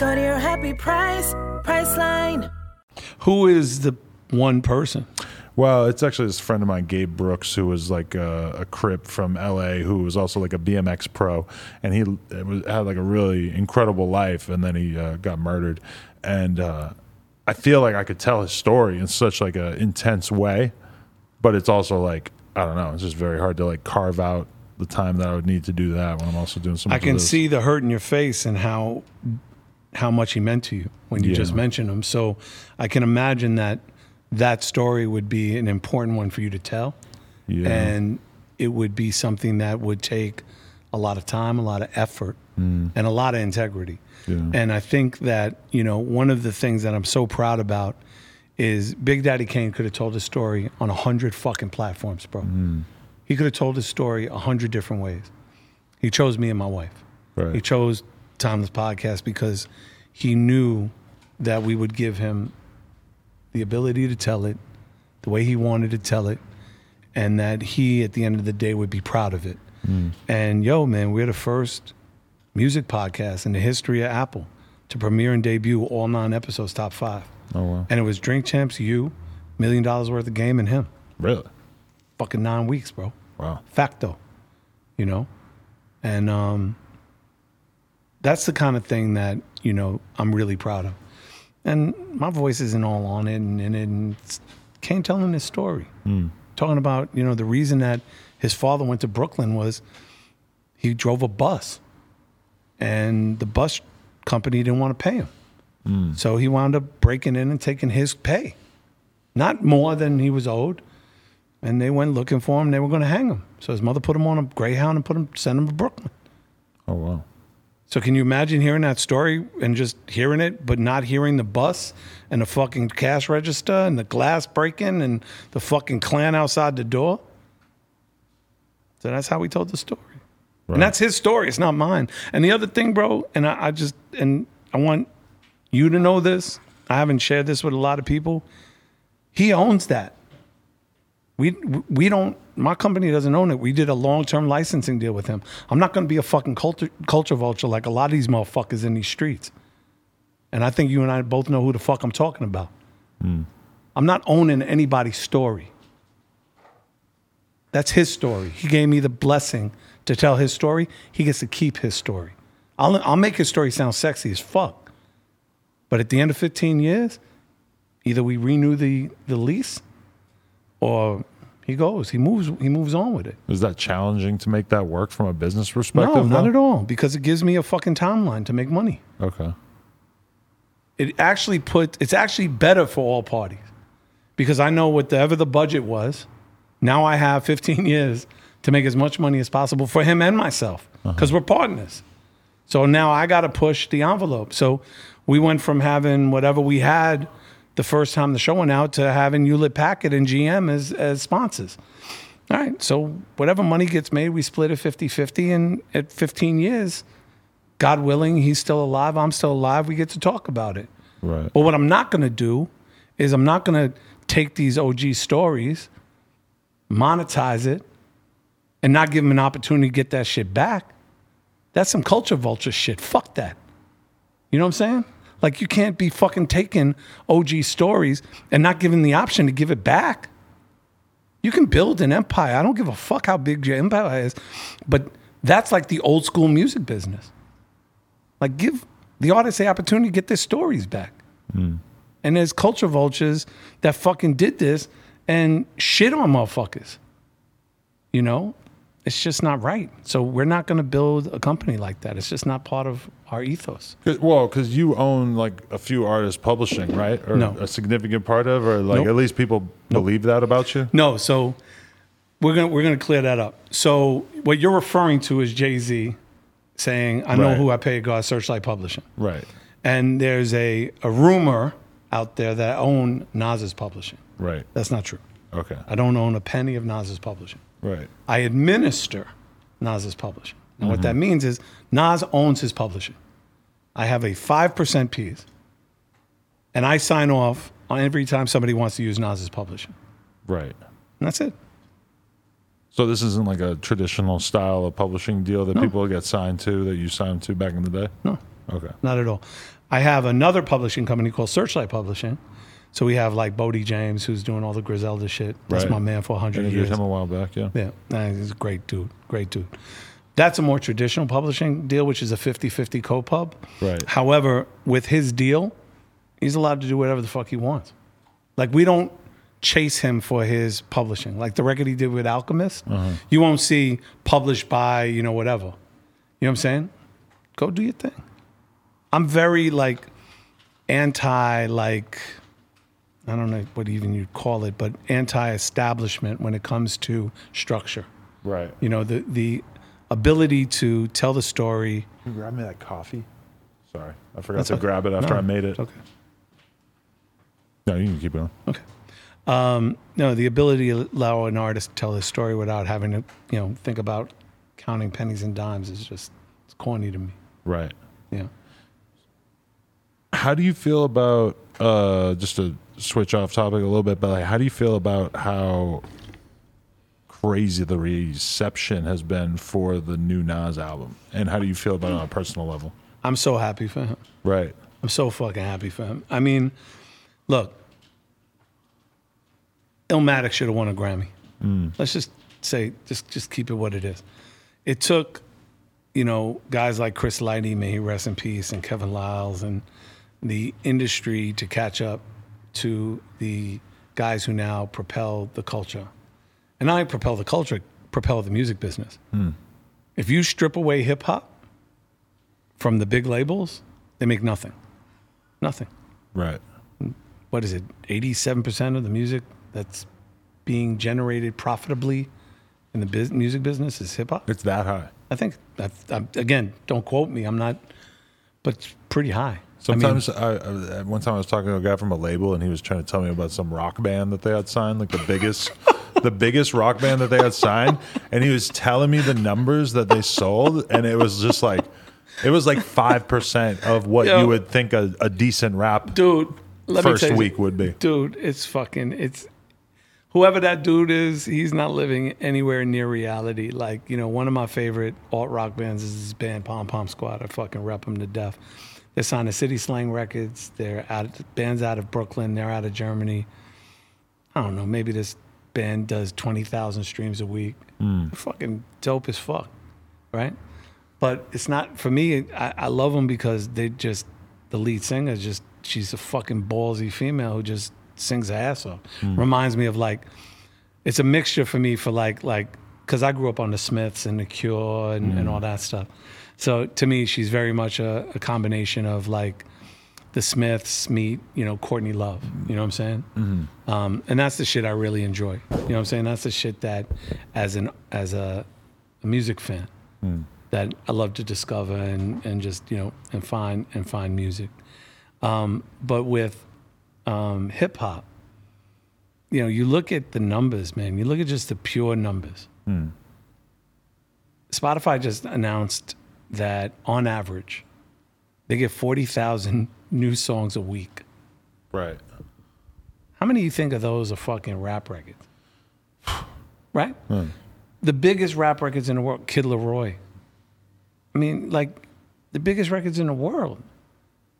Go to your happy price, Priceline. Who is the one person? Well, it's actually this friend of mine, Gabe Brooks, who was like a, a crip from LA, who was also like a BMX pro, and he it was, had like a really incredible life, and then he uh, got murdered. And uh, I feel like I could tell his story in such like an intense way, but it's also like I don't know, it's just very hard to like carve out the time that I would need to do that when I'm also doing some. I can see the hurt in your face and how how much he meant to you when you Yeah. just mentioned him. So I can imagine that that story would be an important one for you to tell. Yeah. And it would be something that would take a lot of time, a lot of effort, mm. and a lot of integrity. Yeah. And I think that, you know, one of the things that I'm so proud about is Big Daddy Kane could have told his story on a hundred fucking platforms, bro. Mm. He could have told his story a hundred different ways. He chose me and my wife. Right. He chose Timeless Podcast because he knew that we would give him the ability to tell it the way he wanted to tell it, and that he, at the end of the day, would be proud of it. And yo, man, we're the first music podcast in the history of Apple to premiere and debut all nine episodes, top five. Oh wow, And it was Drink Champs, you, million dollars worth of game, and him. really? Fucking nine weeks, bro. Wow. Facto. You know? and um, that's the kind of thing that you know I'm really proud of. And my voice isn't all on it, and, it and Kane telling his story, hmm. talking about you know the reason that his father went to Brooklyn was he drove a bus, and the bus company didn't want to pay him, hmm. so he wound up breaking in and taking his pay, not more than he was owed, and they went looking for him. They were going to hang him, so his mother put him on a Greyhound and put him sent him to Brooklyn. Oh wow. So can you imagine hearing that story and just hearing it, but not hearing the bus and the fucking cash register and the glass breaking and the fucking clan outside the door? So that's how we told the story. And that's his story. It's not mine. And the other thing, bro, and I, I just and I want you to know this. I haven't shared this with a lot of people. He owns that. We we don't. My company doesn't own it. We did a long term licensing deal with him. I'm not going to be a fucking culture culture vulture like a lot of these motherfuckers in these streets. And I think you and I both know who the fuck I'm talking about. Hmm. I'm not owning anybody's story. That's his story. He gave me the blessing to tell his story. He gets to keep his story. I'll I'll make his story sound sexy as fuck. But at the end of 15 years, either we renew the the lease or he goes. He moves. He moves on with it. Is that challenging to make that work from a business perspective? No, not though? at all. Because it gives me a fucking timeline to make money. Okay. It actually put. It's actually better for all parties because I know whatever the budget was. Now I have 15 years to make as much money as possible for him and myself uh-huh. because we're partners. So now I got to push the envelope. So we went from having whatever we had the first time the show went out to having Hewlett Packard and GM as, as sponsors. All right. So whatever money gets made, we split it 50 50. And at 15 years, God willing, he's still alive. I'm still alive. We get to talk about it. Right. But what I'm not going to do is I'm not going to take these OG stories, monetize it, and not give them an opportunity to get that shit back. That's some culture vulture shit. Fuck that. You know what I'm saying? Like you can't be fucking taking OG stories and not giving the option to give it back. You can build an empire. I don't give a fuck how big your empire is, but that's like the old school music business. Like give the artists the opportunity to get their stories back. Hmm. And there's culture vultures that fucking did this and shit on motherfuckers. You know, it's just not right. So we're not going to build a company like that. It's just not part of our ethos. 'Cause- Well, because you own like a few artists publishing, right? Or No. a significant part of, or like Nope. at least people believe that about you. No, so we're gonna we're gonna clear that up. So what you're referring to is Jay Z saying, "I know Right. who I pay God Serchlite Publishing," Right. and there's a a rumor out there that I own Nas's publishing. Right. That's not true. Okay. I don't own a penny of Nas's publishing. Right. I administer Nas's publishing. And what that mm-hmm. means is Nas owns his publishing. I have a 5% piece, and I sign off on every time somebody wants to use Nas's publishing. Right. And that's it. So this isn't like a traditional style of publishing deal that people get signed to that you signed to back in the day. No. Okay. Not at all. I have another publishing company called Serchlite Publishing. So we have like Boldy James, who's doing all the Griselda shit. That's Right. my man for 100 Interviewed years. him a while back. Yeah. Yeah, nah, he's a great dude. Great dude. That's a more traditional publishing deal, which is a 50 50 co pub. Right. However, with his deal, he's allowed to do whatever the fuck he wants. Like, we don't chase him for his publishing. Like the record he did with Alchemist, uh-huh. you won't see published by, you know, whatever. You know what I'm saying? Go do your thing. I'm very like anti, like, I don't know what even you'd call it, but anti-establishment when it comes to structure. Right. You know, the the ability to tell the story. Can you grab me that coffee? Sorry, I forgot That's to okay. grab it after No, I made it. Okay. No, you can keep going. Okay. Um, no, the ability to allow an artist to tell his story without having to, you know, think about counting pennies and dimes is just it's corny to me. Right. Yeah. How do you feel about uh, just to switch off topic a little bit, but like, how do you feel about how crazy the reception has been for the new Nas album, and how do you feel about it on a personal level? I'm so happy for him. Right. I'm so fucking happy for him. I mean, look, Illmatic should have won a Grammy. Mm. Let's just say, just just keep it what it is. It took you know, guys like Chris Lighty, may he rest in peace, and Kevin Liles, and the industry to catch up to the guys who now propel the culture. And I propel the culture, propel the music business. Hmm. If you strip away hip hop from the big labels, they make nothing. Nothing. Right. What is it? 87% of the music that's being generated profitably in the bus- music business is hip hop? It's that high. I think, that, again, don't quote me. I'm not, but it's pretty high. I mean, Sometimes I, I, one time I was talking to a guy from a label and he was trying to tell me about some rock band that they had signed, like the biggest, the biggest rock band that they had signed, and he was telling me the numbers that they sold, and it was just like, it was like five percent of what Yo. you would think a, a decent rap dude, first tell you week would be. dude it's fucking it's whoever that dude is he's not living anywhere near reality like you know one of my favorite alt rock bands is this band pom pom squad i fucking rep them to death they're signed to city slang records. They're out bands out of brooklyn. They're out of germany. I don't know. Maybe this band does 20000 streams a week. They're fucking dope as fuck right? But it's not for me. I, I love them because they just the lead singer just she's a fucking ballsy female who just sings her ass off. Hmm. Reminds me of like it's a mixture for me for like like because I grew up on the Smiths and the Cure and, and hmm. all that stuff. So to me, she's very much a, a combination of like the Smiths meet you know Courtney Love. You know what I'm saying? Um, and that's the shit I really enjoy. You know what I'm saying? That's the shit that as an as a, a music fan that I love to discover and, and just you know and find and find music. Um, but with um, hip hop, you know, you look at the numbers, man. You look at just the pure numbers. Spotify just announced that on average, they get forty thousand new songs a week. Right. How many you think of those are fucking rap records? Right? The biggest rap records in the world, Kid LAROI. I mean, like, the biggest records in the world,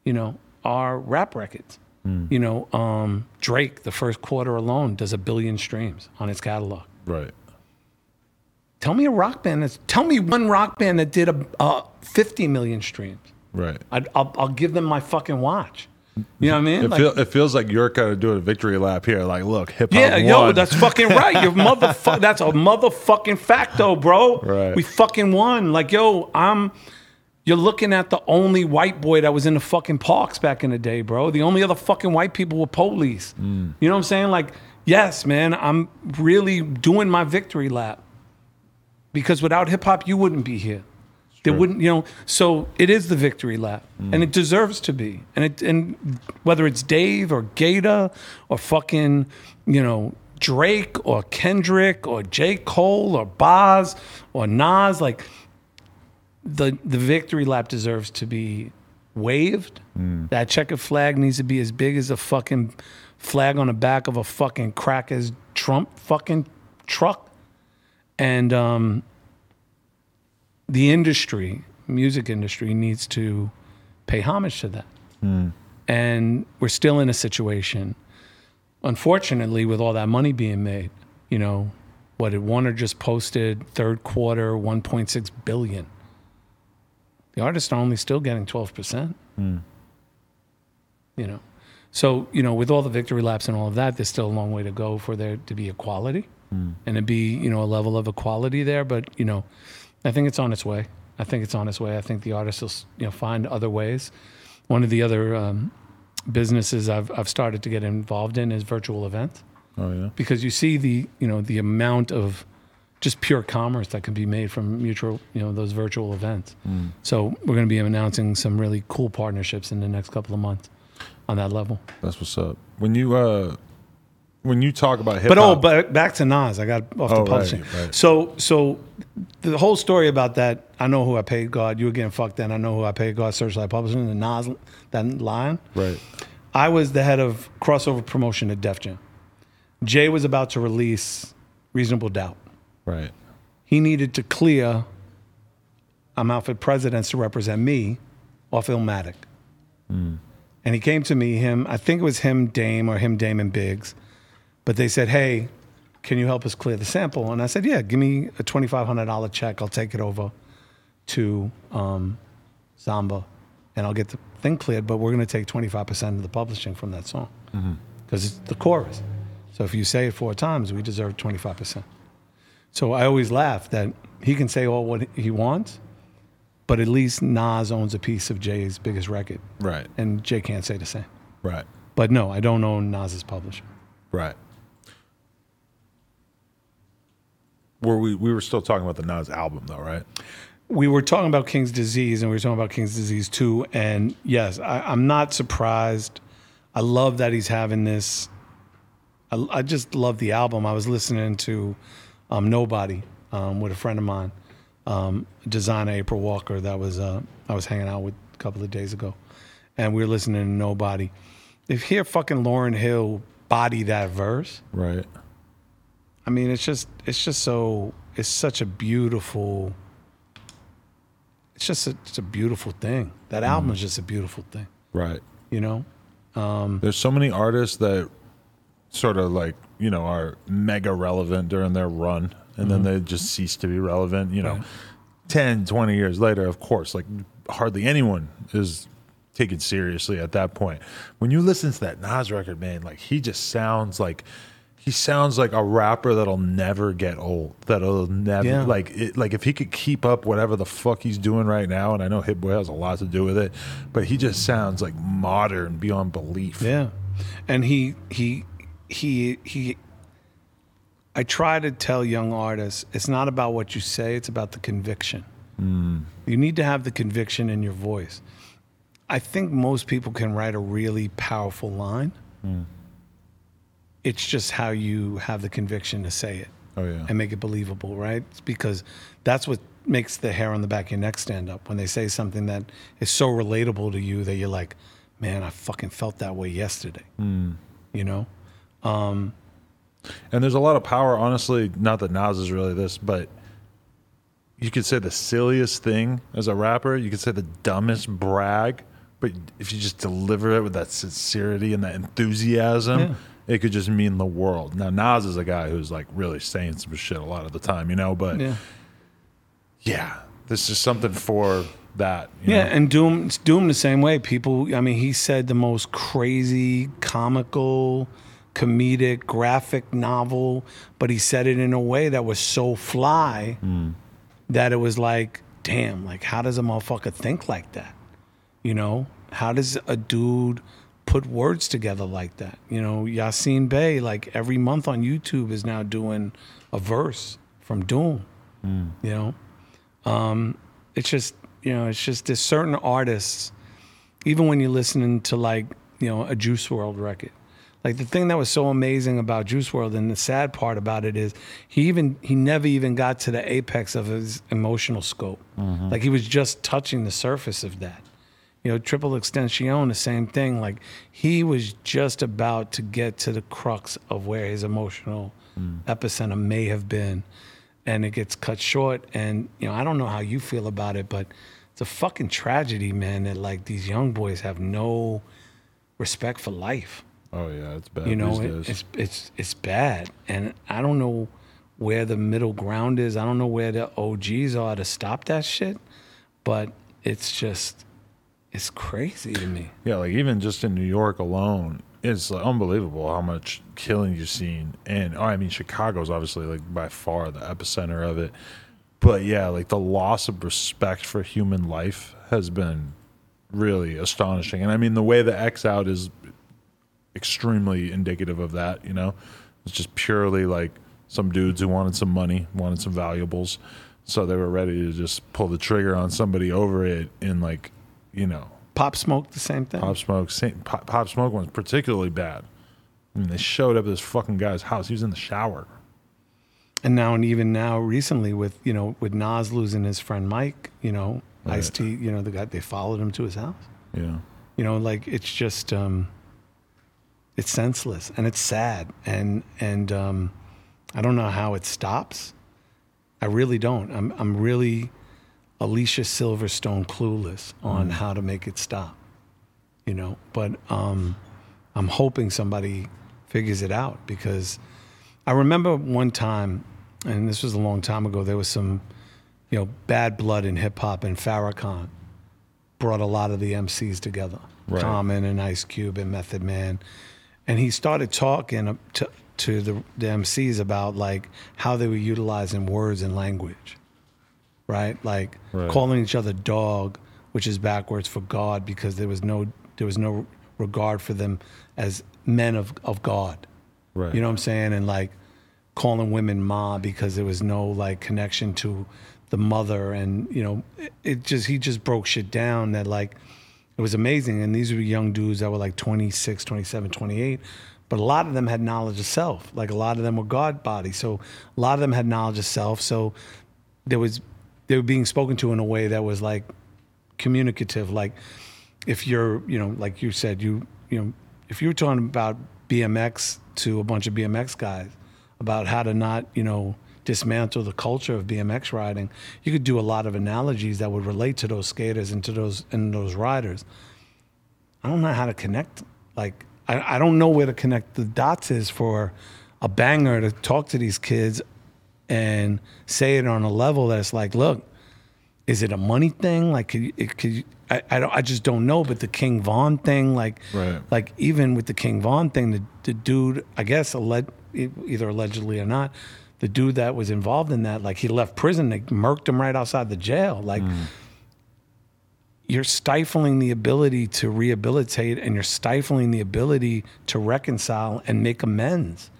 you know, are rap records. You know, um, Drake, the first quarter alone, does a billion streams on its catalog. Right. Tell me a rock band that's, tell me one rock band that did a, uh, 50 million streams. Right. I'd, I'll, I'll give them my fucking watch. You know what I mean? It, Like- feel, it feels like you're kind of doing a victory lap here. Like, look, hip hop Yeah, yo, that's fucking right. You're motherfucker. That's a motherfucking facto, bro. Right. We fucking won. Like, yo, I'm. You're looking at the only white boy that was in the fucking parks back in the day, bro. The only other fucking white people were police. Mm. You know what I'm saying? Like, yes, man, I'm really doing my victory lap. Because without hip hop, you wouldn't be here. There wouldn't, you know. So it is the victory lap, Mm. and it deserves to be. And it, and whether it's Dave or Gata or fucking, you know, Drake or Kendrick or J Cole or Boz or Nas, like the the victory lap deserves to be waved. That checkered flag needs to be as big as a fucking flag on the back of a fucking crackers Trump fucking truck. And um, the industry, music industry, needs to pay homage to that. And we're still in a situation, unfortunately, with all that money being made. You know, what did Warner just posted third quarter, 1.6 billion. The artists are only still getting 12%. You know, so, you know, with all the victory laps and all of that, there's still a long way to go for there to be equality and to be, you know, a level of equality there. But, you know, I think it's on its way. I think it's on its way. I think the artists will, you know, find other ways. One of the other um, businesses I've, I've started to get involved in is virtual events oh yeah. because you see the, you know, the amount of just pure commerce that can be made from mutual, you know, those virtual events. So we're going to be announcing some really cool partnerships in the next couple of months on that level. That's what's up. When you uh, when you talk about hip But oh, but back to Nas, I got off Oh, the right, publishing. right. So, so the whole story about that, I know who I paid God. You were getting fucked then. I know who I paid God. Serchlite Publishing, and Nas, that line. right? I was the head of crossover promotion at Def Jam. Jay was about to release Reasonable Doubt. Right. He needed to clear I'm Outfit Presidents to represent me off Illmatic. Hmm. And he came to me, him, I think it was him, Dame, or him, Dame, and Biggs. But they said, hey, can you help us clear the sample? And I said, yeah, give me a $2,500 check. I'll take it over to um, Zamba, and I'll get the thing cleared. But we're going to take 25% of the publishing from that song because it's the chorus. So if you say it four times, we deserve 25%. So I always laugh that he can say all what he wants, but at least Nas owns a piece of Jay's biggest record, Right. and Jay can't say the same. Right. But no, I don't own Nas's publisher. Right. Were we we were still talking about the Nas album though, right? we were talking about King's Disease, and we were talking about King's Disease 2. And yes, I, I'm not surprised. I love that he's having this. I, I just love the album. I was listening to um, Nobody um, with a friend of mine, um, designer April Walker, that was uh, I was hanging out with a couple of days ago. And we were listening to Nobody. If you hear fucking Lauryn Hill body that verse, Right. I mean, it's just it's just so it's such a beautiful. It's just a, it's a beautiful thing. That album mm-hmm. is just a beautiful thing, Right. you know. Um, There's so many artists that sort of like, you know, are mega relevant during their run and then mm-hmm. they just cease to be relevant, you know. Right. 10, 20 years later, of course, like hardly anyone is taken seriously at that point. When you listen to that Nas record, man, like he just sounds like he sounds like a rapper that'll never get old. That'll never Yeah. like it, like if he could keep up whatever the fuck he's doing right now, and I know Hit Boy has a lot to do with it, but he just sounds like modern beyond belief. Yeah, and he he he he. I try to tell young artists, it's not about what you say; it's about the conviction. Hmm. You need to have the conviction in your voice. I think most people can write a really powerful line. Hmm. It's just how you have the conviction to say it Oh yeah. and make it believable, right? It's because that's what makes the hair on the back of your neck stand up when they say something that is so relatable to you that you're like, man, I fucking felt that way yesterday. Mm. You know? Um, and there's a lot of power, honestly. Not that Nas is really this, but you could say the silliest thing as a rapper. You could say the dumbest brag, but if you just deliver it with that sincerity and that enthusiasm, Yeah. It could just mean the world. Now Nas is a guy who's like really saying some shit a lot of the time, you know. But yeah, Yeah. this is something for that. you Yeah, know? and Doom it's Doom the same way. People I mean, he said the most crazy, comical, comedic, graphic novel, but he said it in a way that was so fly hmm. that it was like, damn, like how does a motherfucker think like that? You know? How does a dude put words together like that? You know, Yasiin Bey, like every month on YouTube is now doing a verse from Doom. You know? Um, it's just you know it's just there's certain artists even when you're listening to like you know a Juice WRLD record like the thing that was so amazing about Juice WRLD and the sad part about it is he even he never even got to the apex of his emotional scope like he was just touching the surface of that you know XXXTentacion the same thing like he was just about to get to the crux of where his emotional mm. epicenter may have been and it gets cut short. And you know, I don't know how you feel about it, but it's a fucking tragedy, man. That like these young boys have no respect for life. oh yeah, it's bad. You know, it, it's it's it's bad, and I don't know where the middle ground is. I don't know where the OGs are to stop that shit, but it's just it's crazy to me. Yeah, like even just in New York alone, it's like unbelievable how much killing you've seen. And oh, I mean, Chicago's obviously like by far the epicenter of it. But yeah, like the loss of respect for human life has been really astonishing. And I mean, the way the X out is extremely indicative of that. You know, it's just purely like some dudes who wanted some money, wanted some valuables, so they were ready to just pull the trigger on somebody over it in like, you know, Pop Smoke, the same thing. Pop Smoke, Saint, Pop, Pop Smoke one's particularly bad. I mean, they showed up at this fucking guy's house. He was in the shower. And now, and even now, recently with you know with Nas losing his friend Mike, you know, Right. Ice T, you know the guy they followed him to his house. Yeah. You know, like it's just um, it's senseless and it's sad and and um, I don't know how it stops. I really don't. I'm I'm really Alicia Silverstone clueless on how to make it stop. You know, but um, I'm hoping somebody figures it out because I remember one time, and this was a long time ago. There was some you know, Bad Blood in hip hop and Farrakhan brought a lot of the MCs together. Right. Common and Ice Cube and Method Man. And he started talking to, to the, the MCs about like how they were utilizing words and language, right? Like Right. calling each other dog, which is backwards for God because there was no there was no regard for them as men of, of God. Right. You know what I'm saying? And like calling women ma because there was no like connection to the mother and you know it, it just he just broke shit down that like it was amazing and these were young dudes that were like 26 27 28 but a lot of them had knowledge of self like a lot of them were god bodies so a lot of them had knowledge of self so there was they were being spoken to in a way that was like communicative. Like if you're you know like you said you you know if you were talking about bmx to a bunch of bmx guys about how to not you know dismantle the culture of bmx riding you could do a lot of analogies that would relate to those skaters and to those and those riders. I don't know how to connect like i, I don't know where to connect the dots is for a banger to talk to these kids and say it on a level that it's like look is it a money thing? Like, could, it, could I, I, don't, I just don't know. But the King Von thing, like, Right. like even with the King Von thing, the, the dude, I guess, alleg, either allegedly or not, the dude that was involved in that, like, he left prison, they murked him right outside the jail. Like, hmm. you're stifling the ability to rehabilitate and you're stifling the ability to reconcile and make amends.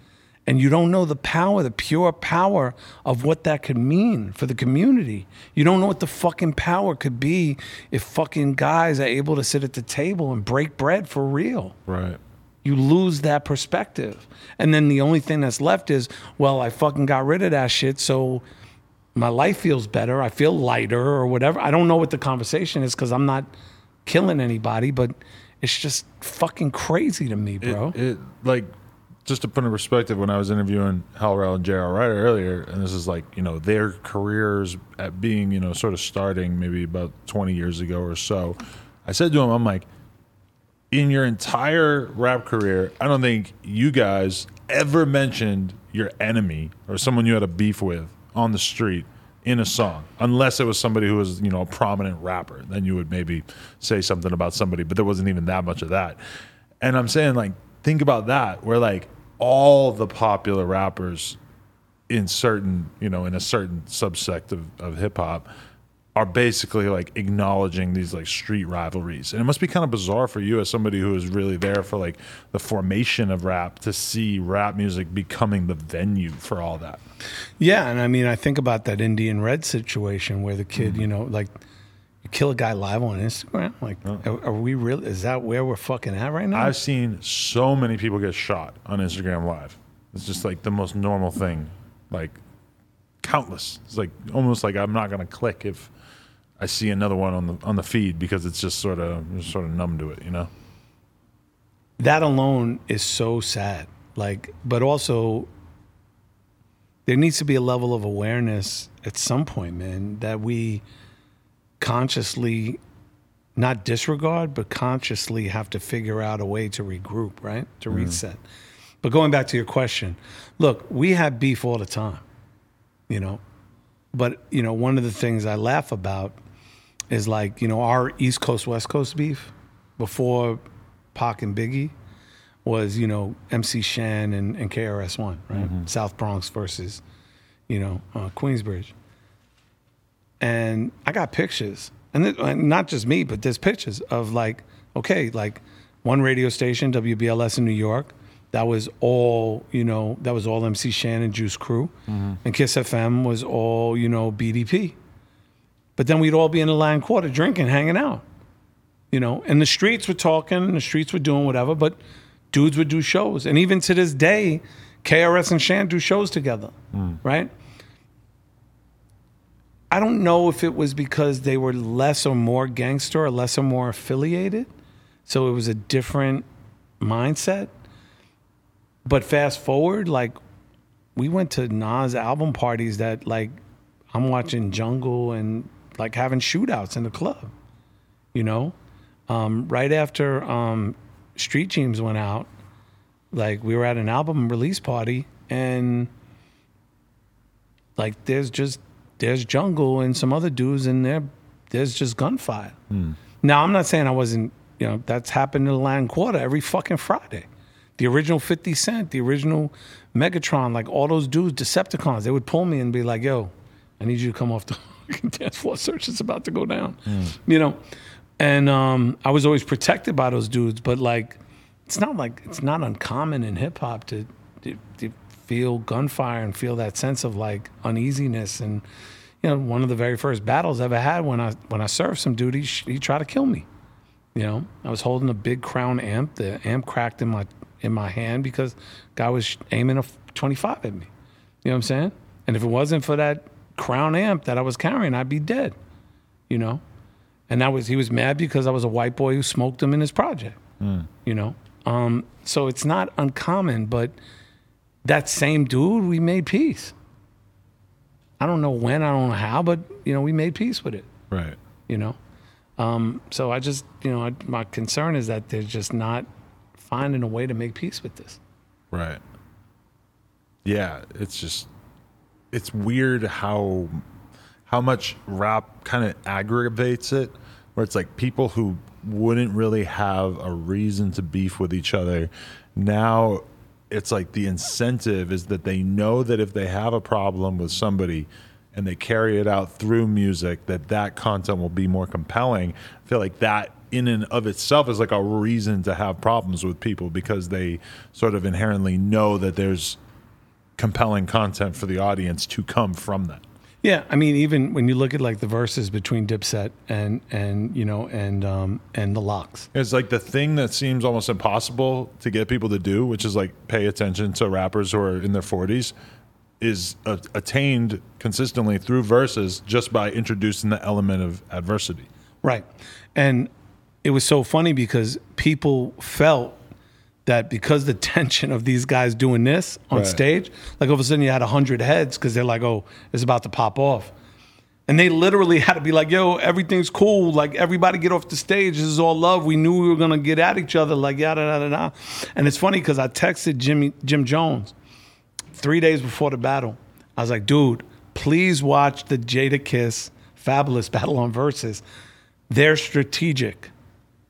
And you don't know the power, the pure power of what that could mean for the community. You don't know what the fucking power could be if fucking guys are able to sit at the table and break bread for real Right. you lose that perspective. And then the only thing that's left is, well, I fucking got rid of that shit, so my life feels better. I feel lighter or whatever. I don't know what the conversation is because I'm not killing anybody, but it's just fucking crazy to me, It, bro. it like just to put in perspective when I was interviewing Hell Rell and J.R. Writer earlier, and this is like you know their careers at being you know sort of starting maybe about 20 years ago or so. I said to him, I'm like, in your entire rap career, I don't think you guys ever mentioned your enemy or someone you had a beef with on the street in a song, unless it was somebody who was, you know, a prominent rapper. Then you would maybe say something about somebody, but there wasn't even that much of that. And I'm saying, like, think about that, where like all the popular rappers in certain, you know, in a certain subsect of, of hip hop are basically like acknowledging these like street rivalries. And it must be kind of bizarre for you as somebody who is really there for like the formation of rap to see rap music becoming the venue for all that. Yeah, and I mean, I think about that Indian Red situation where the kid, mm-hmm. you know, like kill a guy live on Instagram. Like, are, are we really? Is that where we're fucking at right now? I've seen so many people get shot on Instagram Live. It's just like the most normal thing. Like countless. It's like almost like I'm not gonna click if I see another one on the on the feed because it's just sort of sort of numb to it, you know. that alone is so sad. Like, but also there needs to be a level of awareness at some point, man, that we consciously not disregard, but consciously have to figure out a way to regroup, right? To reset. But going back to your question, look, we have beef all the time, you know. But, you know, one of the things I laugh about is like, you know, our East Coast, West Coast beef before Pac and Biggie was, you know, MC Shan and, and KRS-One, right? South Bronx versus, you know, uh, Queensbridge. And I got pictures, and, th- and not just me, but there's pictures of like, okay, like one radio station, WBLS in New York, that was all, you know, that was all MC Shan and Juice Crew, mm-hmm. and Kiss FM was all, you know, BDP. But then we'd all be in the Latin Quarter drinking, hanging out you know, and the streets were talking, and the streets were doing whatever, but dudes would do shows. And even to this day, KRS and Shan do shows together, mm. right? I don't know if it was because they were less or more gangster or less or more affiliated. So it was a different mindset. But fast forward, like, we went to Nas album parties that, like, I'm watching Jungle and, like, having shootouts in the club, you know? um, right after um, Street Teams went out, like we were at an album release party, and like there's just there's Jungle and some other dudes, and there there's just gunfire. Now I'm not saying I wasn't. You know, that's happened in the Latin Quarter every fucking Friday. The original 50 Cent, the original Megatron, like all those dudes, Decepticons, they would pull me and be like, "Yo, I need you to come off the dance floor. Search is about to go down." You know, and um, I was always protected by those dudes, but like, it's not like it's not uncommon in hip hop to, to to feel gunfire and feel that sense of like uneasiness and. You know, one of the very first battles I ever had when I when I served some dude, he, he tried to kill me. You know, I was holding a big crown amp. The amp cracked in my in my hand because guy was aiming a 25 at me. You know what I'm saying? And if it wasn't for that crown amp that I was carrying, I'd be dead. You know? And that was he was mad because I was a white boy who smoked him in his project. You know? Um, so it's not uncommon, but that same dude, we made peace. I don't know when, I don't know how, but you know, we made peace with it Right. you know. Um, so I just, you know, I, my concern is that they're just not finding a way to make peace with this. Right. Yeah, it's just it's weird how how much rap kind of aggravates it where it's like people who wouldn't really have a reason to beef with each other now it's like the incentive is that they know that if they have a problem with somebody and they carry it out through music that that content will be more compelling. I feel like that in and of itself is like a reason to have problems with people because they sort of inherently know that there's compelling content for the audience to come from that Yeah, I mean, even when you look at like the Verzuz between Dipset and and you know and um, and the LOX. It's like the thing that seems almost impossible to get people to do, which is like pay attention to rappers who are in their 40s, is uh, attained consistently through Verzuz just by introducing the element of adversity. Right. And it was so funny because people felt that because the tension of these guys doing this on Right. stage, like all of a sudden you had 100 heads because they're like, oh, it's about to pop off. And they literally had to be like, yo, everything's cool. Like, everybody get off the stage. This is all love. We knew we were going to get at each other. Like, yada, yada, yada. And it's funny because I texted Jimmy, Jim Jones three days before the battle. I was like, dude, please watch the Jada Kiss Fabolous Battle on Verzuz. They're strategic.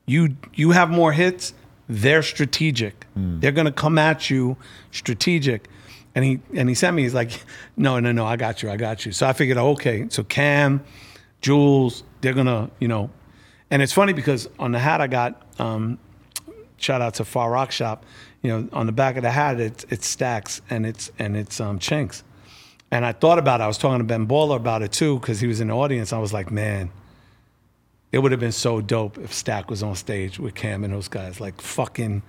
You you have more hits, they're strategic. They're gonna come at you strategic. And he and he sent me, he's like, no, no, no, I got you, I got you. So I figured, okay, so Cam, Juelz, they're gonna, you know. And it's funny because on the hat I got, um, shout out to Far Rock Shop. You know, on the back of the hat, it's it's stacks and it's and it's um, Chinx. And I thought about it. I was talking to Ben Baller about it too because he was in the audience. I was like, man, it would have been so dope if Stack was on stage with Cam and those guys, like fucking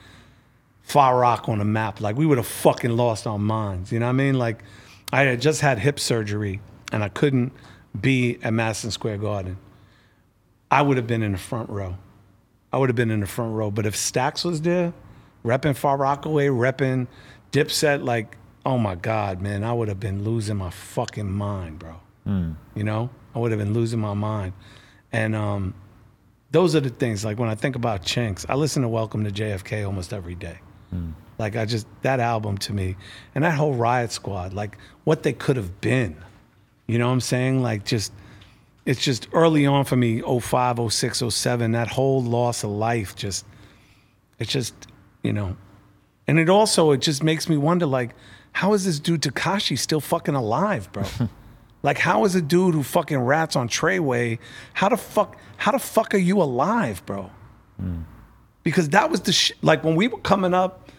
Far Rock on the map. Like we would have fucking lost our minds. You know what I mean? Like I had just had hip surgery and I couldn't be at Madison Square Garden. I would have been in the front row. I would have been in the front row. But if Stax was there, repping Far Rockaway, repping Dipset, like, oh my God, man, I would have been losing my fucking mind, bro. Hmm. You know, I would have been losing my mind. And um, those are the things. Like when I think about Chinx, I listen to Welcome to JFK almost every day. Like I just that album to me, and that whole Riot Squad, like what they could have been. You know what I'm saying? Like just it's just early on for me 05 06 07 that whole loss of life just it's just you know and it also it just makes me wonder like how is this dude Tekashi still fucking alive bro like how is a dude who fucking rats on treyway how the fuck how the fuck are you alive bro? Because that was the sh- like when we were coming up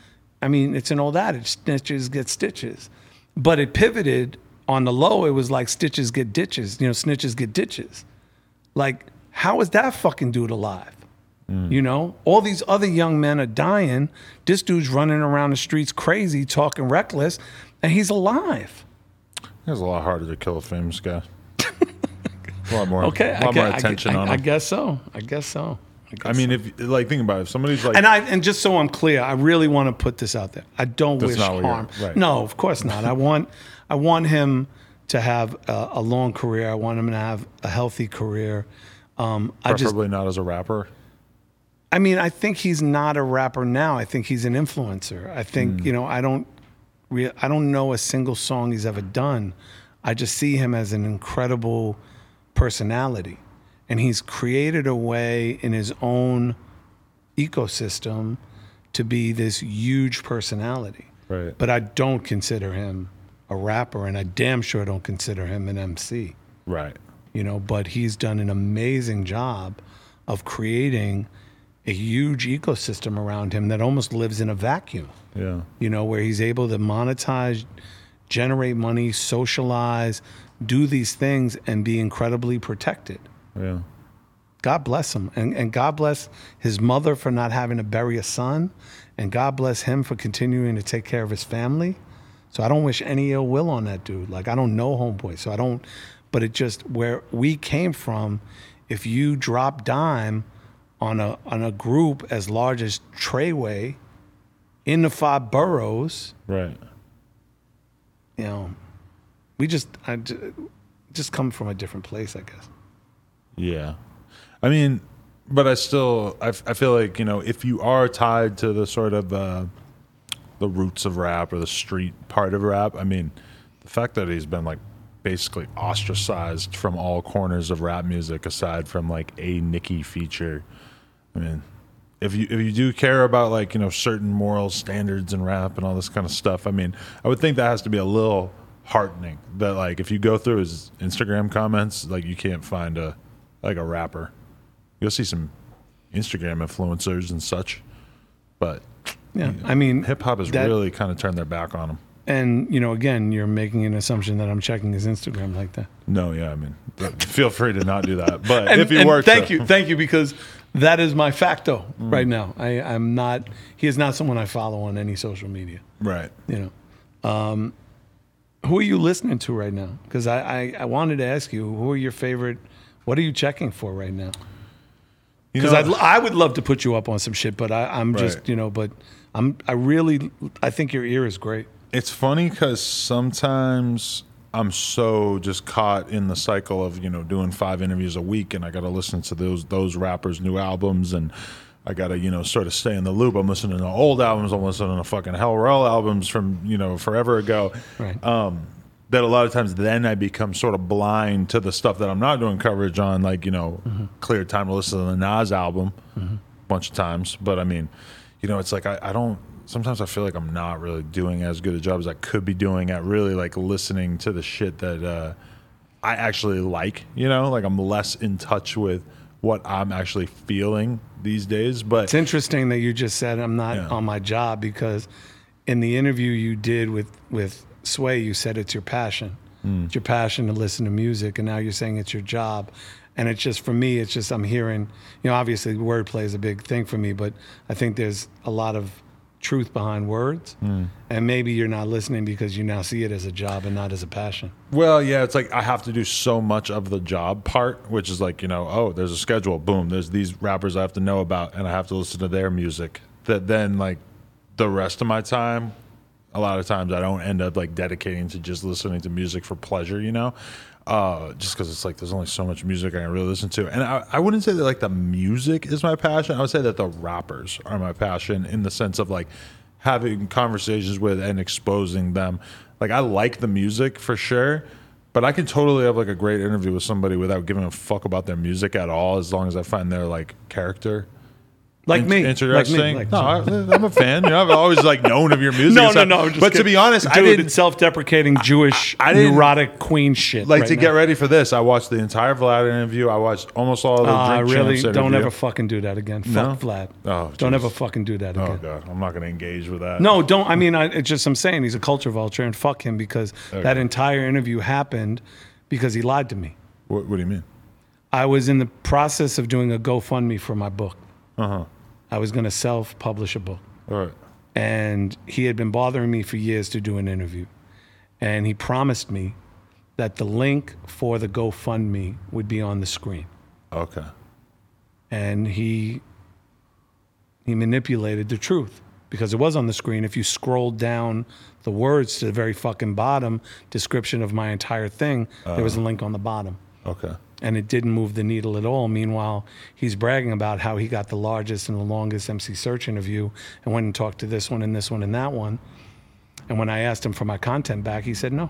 i mean it's an old adage snitches get stitches. But it pivoted on the low it was like stitches get ditches you know snitches get ditches. Like how is that fucking dude alive? Mm. You know all these other young men are dying this dude's running around the streets crazy talking reckless and he's alive It's a lot harder to kill a famous guy. a lot more, okay a I, lot gue- more I attention I, on him. I guess so i guess so guess I mean, if like think about it, if somebody's like, And I and just so I'm clear, I really want to put this out there. I don't wish not what you're- harm. right. No, of course not. I want I want him to have a, a long career. I want him to have a healthy career. Um, I just preferably not as a rapper. I mean, I think he's not a rapper now. I think he's an influencer. I think Hmm. you know. I don't. Re- I don't know a single song he's ever done. I just see him as an incredible personality. And he's created a way in his own ecosystem to be this huge personality. Right. But I don't consider him a rapper, and I damn sure don't consider him an MC Right. you know, but he's done an amazing job of creating a huge ecosystem around him that almost lives in a vacuum, Yeah. you know, where he's able to monetize, generate money, socialize, do these things, and be incredibly protected. Yeah. God bless him. And, and God bless his mother for not having to bury a son. And God bless him for continuing to take care of his family. So I don't wish any ill will on that dude. Like, I don't know Homeboy. So I don't, but it just, where we came from, if you drop dime on a, on a group as large as Treyway in the five boroughs, Right. you know, we just, I ju- just come from a different place, I guess. Yeah. I mean, but I still, I feel like, you know, if you are tied to the sort of uh, the roots of rap or the street part of rap, I mean, the fact that he's been like basically ostracized from all corners of rap music aside from like a Nicki feature. I mean, if you if you do care about like, you know, certain moral standards and rap and all this kind of stuff, I mean, I would think that has to be a little heartening that like if you go through his Instagram comments, like you can't find a like a rapper. You'll see some Instagram influencers and such, but Yeah. I mean, hip hop has that- really kind of turned their back on him. And you know, again, you're making an assumption that I'm checking his Instagram like that. No, yeah, I mean, feel free to not do that. But And, if you were, thank to, you, thank you, because that is my facto Mm. right now. I, I'm not. He is not someone I follow on any social media. right? You know, um, who are you listening to right now? Because I, I I wanted to ask you, who are your favorite? What are you checking for right now? You Because know, I I would love to put you up on some shit, but I, I'm just Right. you know, but I'm I really I think your ear is great. it's funny because sometimes I'm so just caught in the cycle of you know doing five interviews a week, and I got to listen to those those rappers' new albums, and I got to you know sort of stay in the loop. I'm listening to old albums. I'm listening to fucking Hell Rell albums from you know forever ago. Right. Um, that a lot of times then I become sort of blind to the stuff that I'm not doing coverage on, like you know, clear time to listen to the Nas album a bunch of times. But I mean, you know, it's like I, I don't. Sometimes I feel like I'm not really doing as good a job as I could be doing at really like listening to the shit that uh, I actually like. You know, like I'm less in touch with what I'm actually feeling these days. But It's interesting that you just said I'm not Yeah. on my job because in the interview you did with with Sway, you said it's your passion. Hmm. It's your passion to listen to music, and now you're saying it's your job. And it's just for me, it's just I'm hearing, you know, obviously wordplay is a big thing for me, but I think there's a lot of truth behind words, Hmm. and maybe you're not listening because you now see it as a job and not as a passion. Well, yeah, it's like I have to do so much of the job part, which is like, you know, oh, there's a schedule. Boom, there's these rappers I have to know about and I have to listen to their music. That then, like, the rest of my time, a lot of times I don't end up like dedicating to just listening to music for pleasure, you know? Uh, just because it's like there's only so much music I can really listen to. And I, I wouldn't say that like the music is my passion. I would say that the rappers are my passion in the sense of like having conversations with and exposing them. Like I like the music for sure, but I can totally have like a great interview with somebody without giving a fuck about their music at all, as long as I find their like character Like in- me, like interesting. me, like no, I, I'm a fan. You know, I've always like known of your music. no, no, no. But to be honest, I Dude, didn't self-deprecating Jewish, I didn't- neurotic queen shit. like right to now. get ready for this. I watched the entire Vlad interview. I watched almost all of the Uh, Drink really, don't interview. ever fucking do that again. No? Fuck Vlad. Oh, don't ever fucking do that Oh again. god, I'm not going to engage with that. No, don't. I mean, I, it's just I'm saying he's a culture vulture, and fuck him because that entire interview happened because he lied to me. What, what do you mean? I was in the process of doing a GoFundMe for my book. Uh huh. I was going to self-publish a book, All right. and he had been bothering me for years to do an interview, and he promised me that the link for the GoFundMe would be on the screen. Okay. and he he manipulated the truth because it was on the screen. If you scrolled down the words to the very fucking bottom, description of my entire thing, there was a uh-huh. link on the bottom. Okay. And it didn't move the needle at all. Meanwhile, he's bragging about how he got the largest and the longest MC Serch interview and went and talked to this one and this one and that one. And when I asked him for my content back, he said no.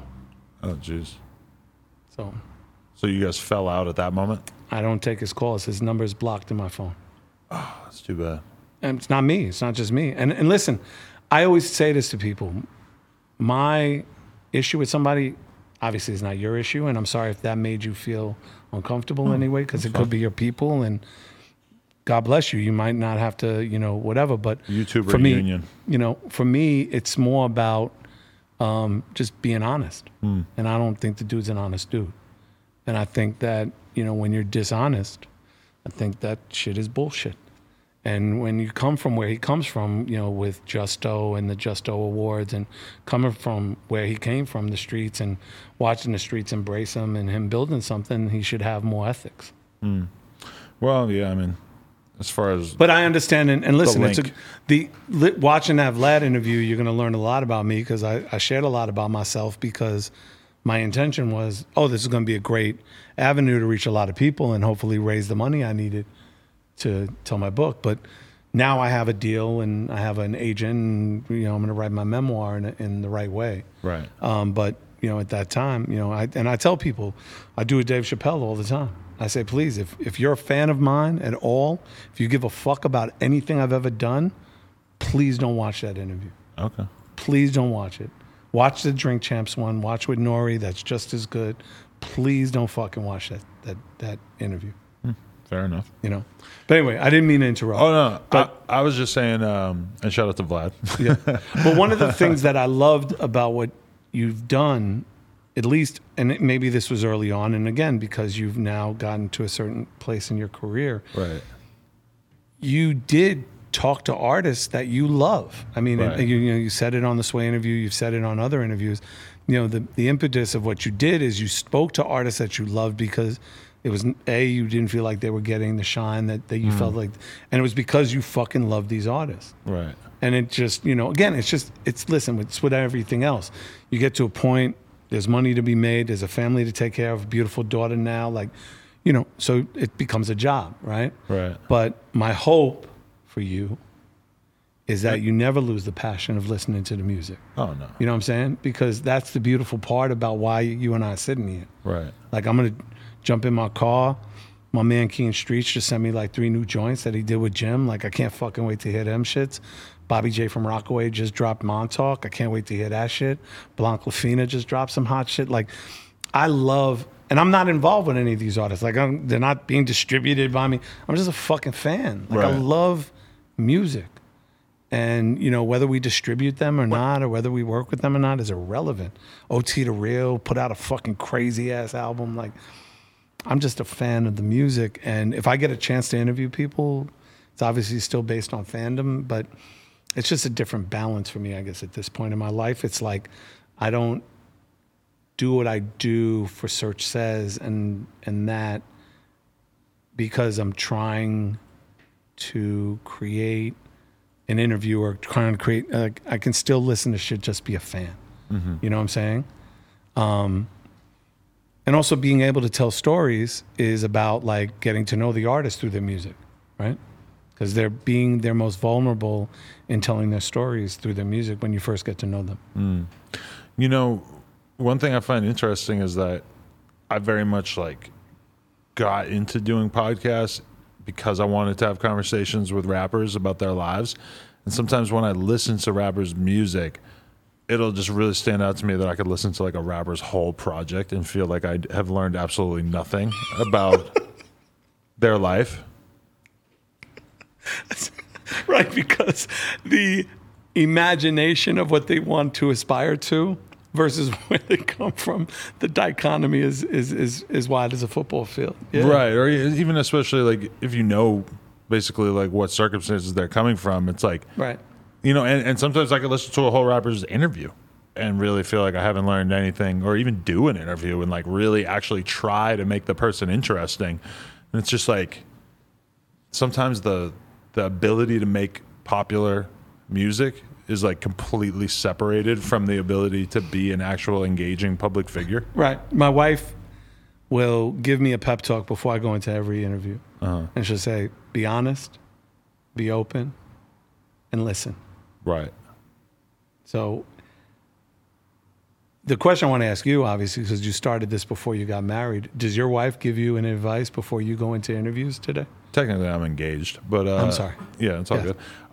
Oh jeez. So So you guys fell out at that moment. I don't take his calls. His number is blocked in my phone. Oh, that's too bad. And it's not me. It's not just me. And and listen, I always say this to people. My issue with somebody obviously is not your issue, and I'm sorry if that made you feel uncomfortable in any way, because it could be your people and God bless you. You might not have to, you know, whatever. But YouTuber for me, union. you know, for me, it's more about um, just being honest. And I don't think the dude's an honest dude. And I think that, you know, when you're dishonest, I think that shit is bullshit. And when you come from where he comes from, you know, with Justo and the Justo Awards and coming from where he came from, the streets, and watching the streets embrace him and him building something, he should have more ethics. Hmm. Well, yeah, I mean, as far as But I understand, and, and listen, it's a, the li, watching that Vlad interview, you're going to learn a lot about me because I, I shared a lot about myself because my intention was, oh, this is going to be a great avenue to reach a lot of people and hopefully raise the money I needed to tell my book. But now I have a deal and I have an agent, and you know, I'm going to write my memoir in, in the right way. right. Um, but you know, at that time, you know, I and I tell people, I do with Dave Chappelle all the time. I say, please, if if you're a fan of mine at all, if you give a fuck about anything I've ever done, please don't watch that interview. Okay. Please don't watch it. Watch the Drink Champs one. Watch with Nori. That's just as good. Please don't fucking watch that that that interview. Fair enough. You know. But anyway, I didn't mean to interrupt. Oh no, But- I, I was just saying. Um, and shout out to Vlad. Yeah. But one of the things that I loved about what you've done, at least, and it- maybe this was early on, and again, because you've now gotten to a certain place in your career, right. you did talk to artists that you love. I mean, Right. you, you know, you said it on the Sway interview, you've said it on other interviews. You know, the, the impetus of what you did is you spoke to artists that you loved because it was a you didn't feel like they were getting the shine that, that you mm. felt like, and it was because you fucking loved these artists Right. and it just you know again it's just it's listen it's with everything else you get to a point there's money to be made there's a family to take care of a beautiful daughter now like you know so it becomes a job right Right. but my hope for you is that you never lose the passion of listening to the music Oh no. you know what i'm saying because that's the beautiful part about why you and i are sitting here Right. like I'm gonna jump in my car. My man Keen Streets just sent me like three new joints that he did with Jim. Like I can't fucking wait to hear them shits. Bobby J from Rockaway just dropped Montauk. I can't wait to hear that shit. Blanc Lafina just dropped some hot shit. Like I love, and I'm not involved with any of these artists. Like I'm, they're not being distributed by me. I'm just a fucking fan. Like I love music. And you know whether we distribute them or not, or whether we work with them or not, is irrelevant. OT the Real put out a fucking crazy ass album. Like, I'm just a fan of the music, and if I get a chance to interview people, it's obviously still based on fandom, but it's just a different balance for me. I guess at this point in my life, it's like I don't do what I do for Serch Says, and and that because I'm trying to create an interview or trying to create, uh, I can still listen to shit, just be a fan. You know what I'm saying? Um, and also being able to tell stories is about like getting to know the artist through their music, right? Because they're being their most vulnerable in telling their stories through their music when you first get to know them. You know, one thing I find interesting is that I very much like got into doing podcasts because I wanted to have conversations with rappers about their lives. And sometimes when I listen to rappers' music, it'll just really stand out to me that I could listen to like a rapper's whole project and feel like I have learned absolutely nothing about their life. right because the imagination of what they want to aspire to versus where they come from the dichotomy is is is, is wide as a football field yeah. Right. Or even especially like if you know basically like what circumstances they're coming from, it's like right you know, and, and sometimes I could listen to a whole rapper's interview and really feel like I haven't learned anything, or even do an interview and like really actually try to make the person interesting. And it's just like sometimes the the ability to make popular music is like completely separated from the ability to be an actual engaging public figure. right my wife will give me a pep talk before i go into every interview and she'll say be honest be open and listen Right. So the question I want to ask you, obviously, because you started this before you got married, does your wife give you an advice before you go into interviews today? Technically, I'm engaged, but uh, I'm sorry. Yeah, it's all Yes.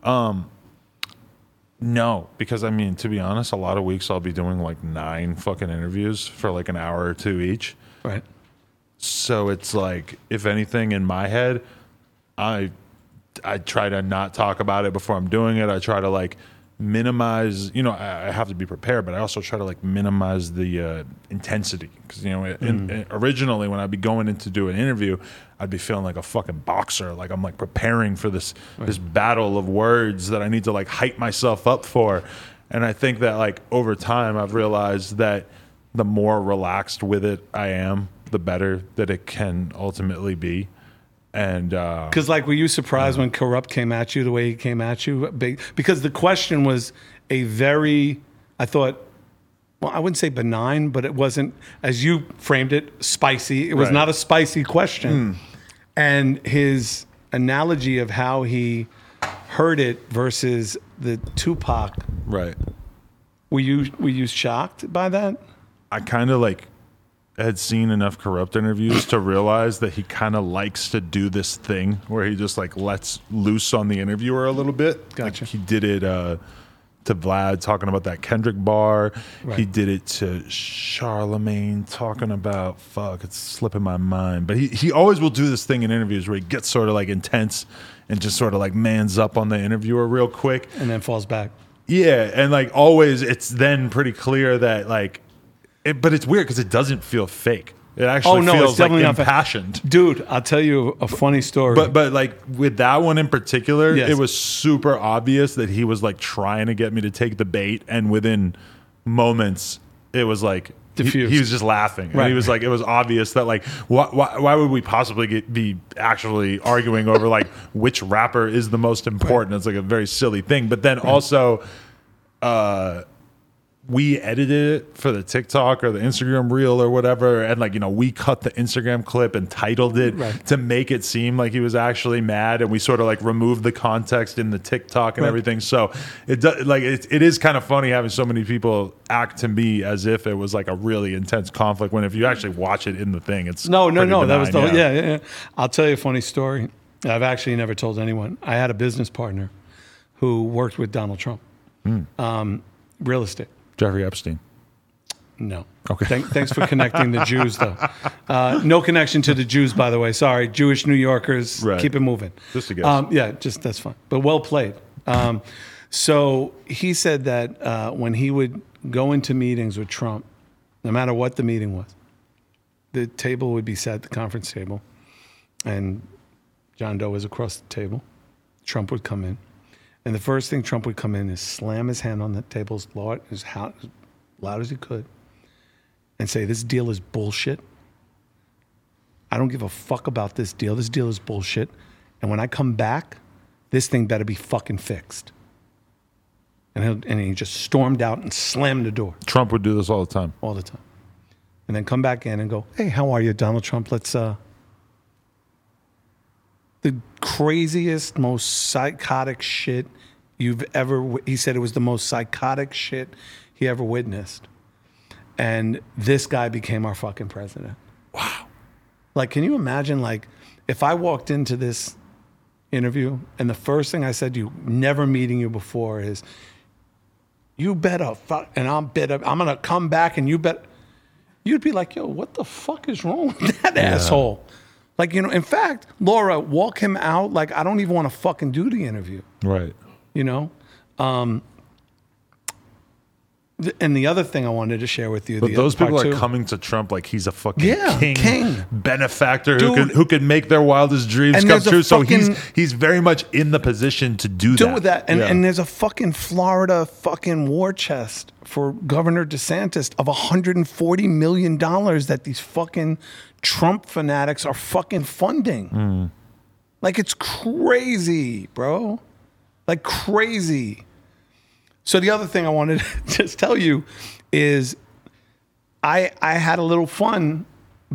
good. Um, no, because I mean, to be honest, a lot of weeks I'll be doing like nine fucking interviews for like an hour or two each. Right. So it's like, if anything, in my head, I I try to not talk about it before I'm doing it. I try to like minimize. You know, I, I have to be prepared, but I also try to like minimize the uh, intensity because you know, in, in- originally when I'd be going in to do an interview, I'd be feeling like a fucking boxer. Like I'm like preparing for this this battle of words that I need to like hype myself up for. And I think that like over time, I've realized that the more relaxed with it I am, the better that it can ultimately be. And uh, Because, like, were you surprised when Crooked came at you the way he came at you? Because the question was a very, I thought, well, I wouldn't say benign, but it wasn't, as you framed it, spicy. It was Right. not a spicy question. And his analogy of how he heard it versus the Tupac, right, were you were you shocked by that? I kind of like had seen enough Crooked interviews to realize that he kind of likes to do this thing where he just like lets loose on the interviewer a little bit. Like, Gotcha. he did it uh, to Vlad talking about that Kendrick bar. He did it to Charlemagne talking about fuck. It's slipping my mind, but he he always will do this thing in interviews where he gets sort of like intense and just sort of like mans up on the interviewer real quick. And then falls back. Yeah, and like always, it's then pretty clear that like, it, but it's weird because it doesn't feel fake. It actually Oh, no, feels like definitely fa- impassioned. Dude, I'll tell you a funny story. But but like with that one in particular, Yes. it was super obvious that he was like trying to get me to take the bait, and within moments, it was like. He, he was just laughing. And he was like, it was obvious that like, why, why, why would we possibly get, be actually arguing over like which rapper is the most important? It's like a very silly thing. But then also, uh, we edited it for the TikTok or the Instagram reel or whatever, and like you know, we cut the Instagram clip and titled it Right. to make it seem like he was actually mad, and we sort of like removed the context in the TikTok and Right. everything. So it does like it, it is kind of funny having so many people act to me as if it was like a really intense conflict. When if you actually watch it in the thing, it's No, no, no. That was the benign, yeah. Yeah, yeah. I'll tell you a funny story. I've actually never told anyone. I had a business partner who worked with Donald Trump, Hmm. um, real estate. Jeffrey Epstein. No. Okay. Thank, thanks for connecting the Jews, though. Uh, no connection to the Jews, by the way. Sorry, Jewish New Yorkers. Right. Keep it moving. Just a guess. Um, yeah, just that's fine. But well played. Um, so he said that uh, when he would go into meetings with Trump, no matter what the meeting was, the table would be set, the conference table, and John Doe was across the table. Trump would come in. And the first thing Trump would come in is slam his hand on the table as loud as, how, as loud as he could and say, This deal is bullshit. I don't give a fuck about this deal. This deal is bullshit. And when I come back, this thing better be fucking fixed. And, he'll, and he just stormed out and slammed the door Trump would do this all the time. all the time. And then come back in and go, hey, how are you, Donald Trump? Let's, uh, the craziest, most psychotic shit you've ever, he said it was the most psychotic shit he ever witnessed. And this guy became our fucking president. Wow. Like, can you imagine, like, if I walked into this interview and the first thing I said to you, never meeting you before, is, you better fuck, and I'm better, I'm gonna come back and you bet, you'd be like, yo, what the fuck is wrong with that asshole? Like, you know, in fact, Laura, walk him out. Like, I don't even want to fucking do the interview, Right. you know? Um, th- and the other thing I wanted to share with you, But the those other people part are coming to Trump like he's a fucking Yeah, king, king. benefactor who Dude. could who could make their wildest dreams And come there's a true. so he's fucking- he's very much in the position to do, do that. with that. And, Yeah. and there's a fucking Florida fucking war chest for Governor DeSantis of 140 million dollars that these fucking Trump fanatics are fucking funding. Hmm. Like it's crazy, bro. Like crazy. So the other thing I wanted to just tell you is I I had a little fun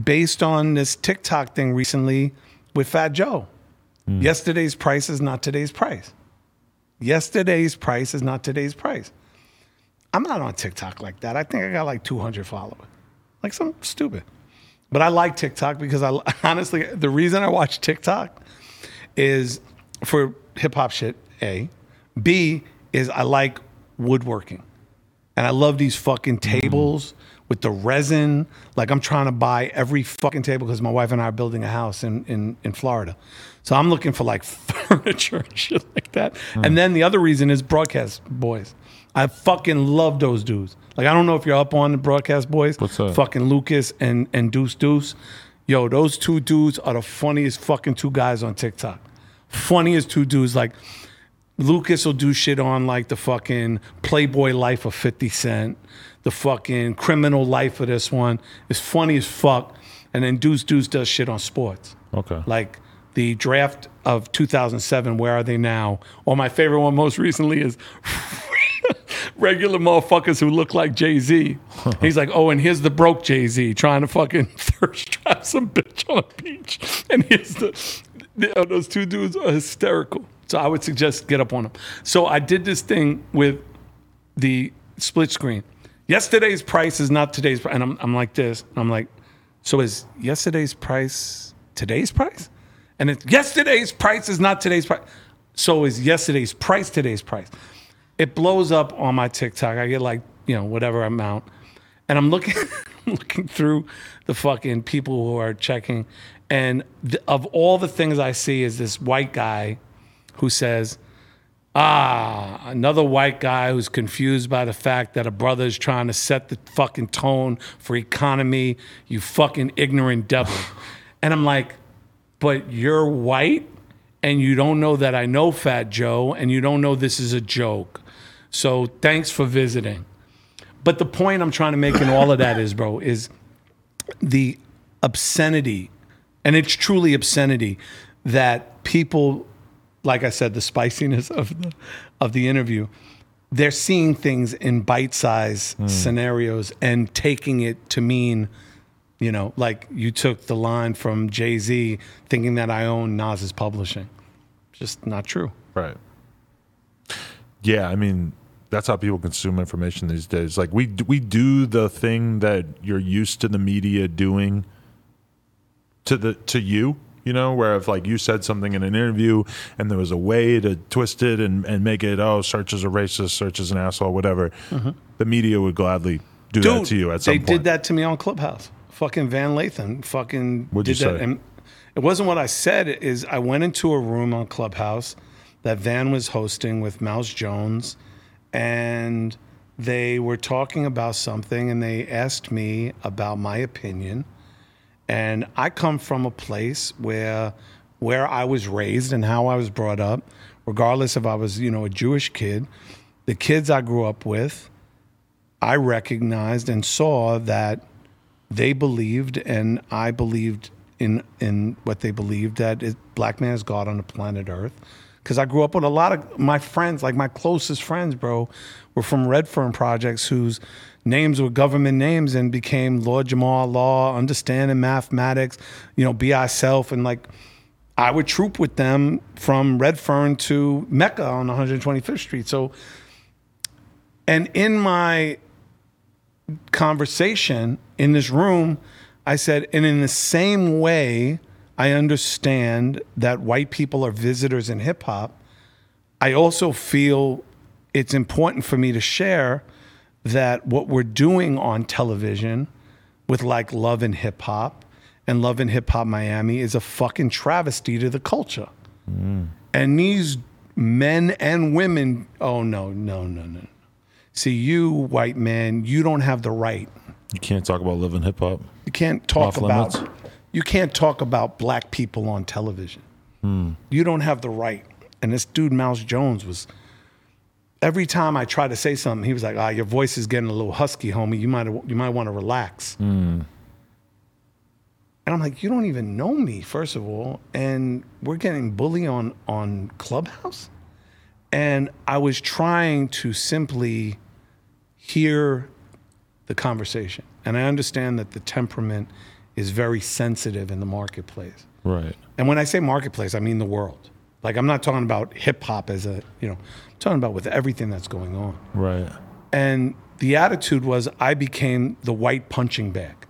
based on this TikTok thing recently with Fat Joe. Yesterday's price is not today's price. Yesterday's price is not today's price. I'm not on TikTok like that. I think I got like 200 followers, like some stupid. But I like TikTok because I honestly, the reason I watch TikTok is for hip hop shit. A, B is I like woodworking, and I love these fucking tables with the resin. Like I'm trying to buy every fucking table because my wife and I are building a house in in in Florida, so I'm looking for like furniture and shit like that. And then the other reason is broadcast boys. I fucking love those dudes. Like I don't know if you're up on the broadcast boys. What's that? Fucking Lucas and and Deuce Deuce. Yo, those two dudes are the funniest fucking two guys on TikTok. Funniest two dudes. Like Lucas will do shit on like the fucking Playboy life of 50 Cent, the fucking criminal life of this one. It's funny as fuck. And then Deuce Deuce does shit on sports. Okay. Like the draft of 2007, Where Are They Now? Or my favorite one most recently is regular motherfuckers who look like Jay Z. He's like, oh, and here's the broke Jay Z trying to fucking thirst trap some bitch on a beach. And here's the, the- uh, those two dudes are hysterical. So I would suggest get up on them. So I did this thing with the split screen. Yesterday's price is not today's price. And I'm, I'm like this. I'm like, so is yesterday's price today's price? And it's yesterday's price is not today's price. So is yesterday's price today's price? It blows up on my TikTok. I get like, you know, whatever amount. And I'm looking looking through the fucking people who are checking. And th- of all the things I see is this white guy who says, Ah, another white guy who's confused by the fact that a brother is trying to set the fucking tone for economy, you fucking ignorant devil. and I'm like, but you're white and you don't know that I know Fat Joe and you don't know this is a joke. So thanks for visiting. But the point I'm trying to make in all of that is, bro, is the obscenity, and it's truly obscenity that people, like I said, the spiciness of the of the interview, they're seeing things in bite-sized hmm. scenarios and taking it to mean, you know, like you took the line from Jay Z, thinking that I own Nas's publishing. Just not true. Right. Yeah, I mean that's how people consume information these days. Like we we do the thing that you're used to the media doing to the to you, you know, where if like you said something in an interview and there was a way to twist it and, and make it oh Serch is a racist, Serch is an asshole, whatever, mm-hmm. the media would gladly do that to you at some they point. did that to me on Clubhouse. Fucking Van Lathan. Fucking What'd did you that. say? And it wasn't what I said. Is I went into a room on Clubhouse that Van was hosting with Mouse Jones, and they were talking about something, and they asked me about my opinion. And I come from a place where where I was raised and how I was brought up, regardless if I was, you know, a Jewish kid, the kids I grew up with, I recognized and saw that they believed and I believed in in what they believed that it, black man is God on the planet Earth. Because I grew up with a lot of my friends, like my closest friends, bro, were from Redfern projects whose names were government names and became Lord Jamal Law, Understanding Mathematics, you know, Be Self, and like I would troop with them from Redfern to Mecca on 125th Street. So, and in my conversation in this room, I said, and in the same way, I understand that white people are visitors in hip hop. I also feel it's important for me to share that what we're doing on television with like Love and Hip Hop and Love and Hip Hop Miami is a fucking travesty to the culture. Mm. And these men and women, oh no, no, no, no. See, you, white man, you don't have the right. you can't talk about living hip hop. You can't talk Off about limits? You can't talk about black people on television. You don't have the right. And this dude Mouse Jones was every time I tried to say something, he was like, "Ah, your voice is getting a little husky, homie. You might you might want to relax." And I'm like, "You don't even know me, first of all, and we're getting bullied on on Clubhouse." And I was trying to simply hear the conversation. And I understand that the temperament is very sensitive in the marketplace. Right. And when I say marketplace, I mean the world. Like I'm not talking about hip hop as a, you know, I'm talking about with everything that's going on. Right. And the attitude was I became the white punching bag.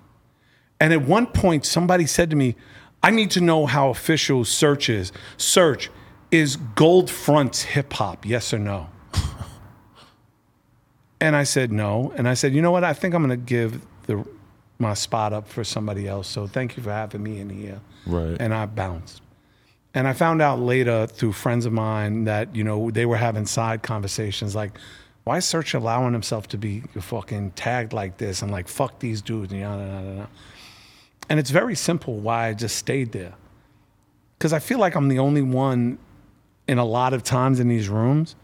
And at one point, somebody said to me, I need to know how official Serch is. Serch is Gold Front's hip hop, yes or no? and I said no. And I said, you know what? I think I'm going to give the my spot up for somebody else. So thank you for having me in here. Right. And I bounced. And I found out later through friends of mine that, you know, they were having side conversations like, why is Serch allowing himself to be fucking tagged like this? and like, fuck these dudes. And, yada, yada, yada. and it's very simple why I just stayed there. Because I feel like I'm the only one in a lot of times in these rooms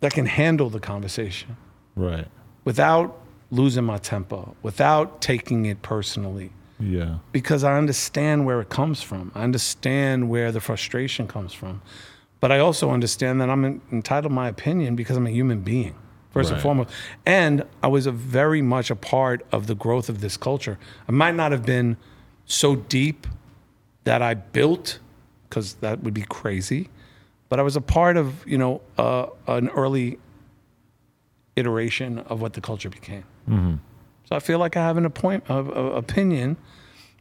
that can handle the conversation Right. without losing my temper, without taking it personally Yeah. because I understand where it comes from. I understand where the frustration comes from. But I also understand that I'm en- entitled my opinion because I'm a human being, first and foremost. And I was a very much a part of the growth of this culture. I might not have been so deep that I built, because that would be crazy. But I was a part of, you know, uh, an early iteration of what the culture became. So I feel like I have an uh, uh, opinion.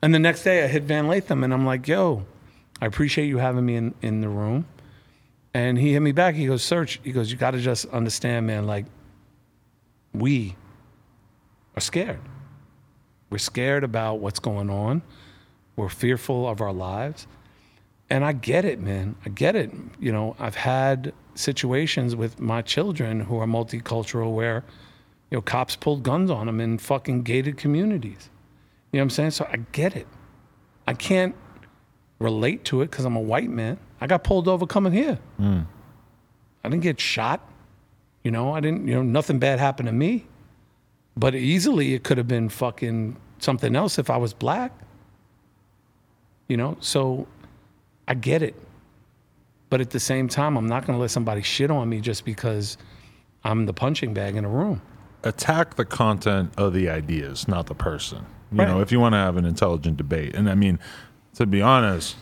And the next day I hit Van Lathan and I'm like, yo, I appreciate you having me in, in the room. And he hit me back. He goes, Serch. He goes, you got to just understand, man, like, we are scared. We're scared about what's going on. We're fearful of our lives. And I get it, man. I get it. You know, I've had situations with my children who are multicultural where, you know, cops pulled guns on them in fucking gated communities. You know what I'm saying? So I get it. I can't relate to it because I'm a white man. I got pulled over coming here. Hmm. I didn't get shot. You know, I didn't, you know, nothing bad happened to me. But easily it could have been fucking something else if I was black. You know, so I get it. But at the same time, I'm not going to let somebody shit on me just because I'm the punching bag in a room. Attack the content of the ideas, not the person. You Right. know, if you want to have an intelligent debate. And I mean, to be honest,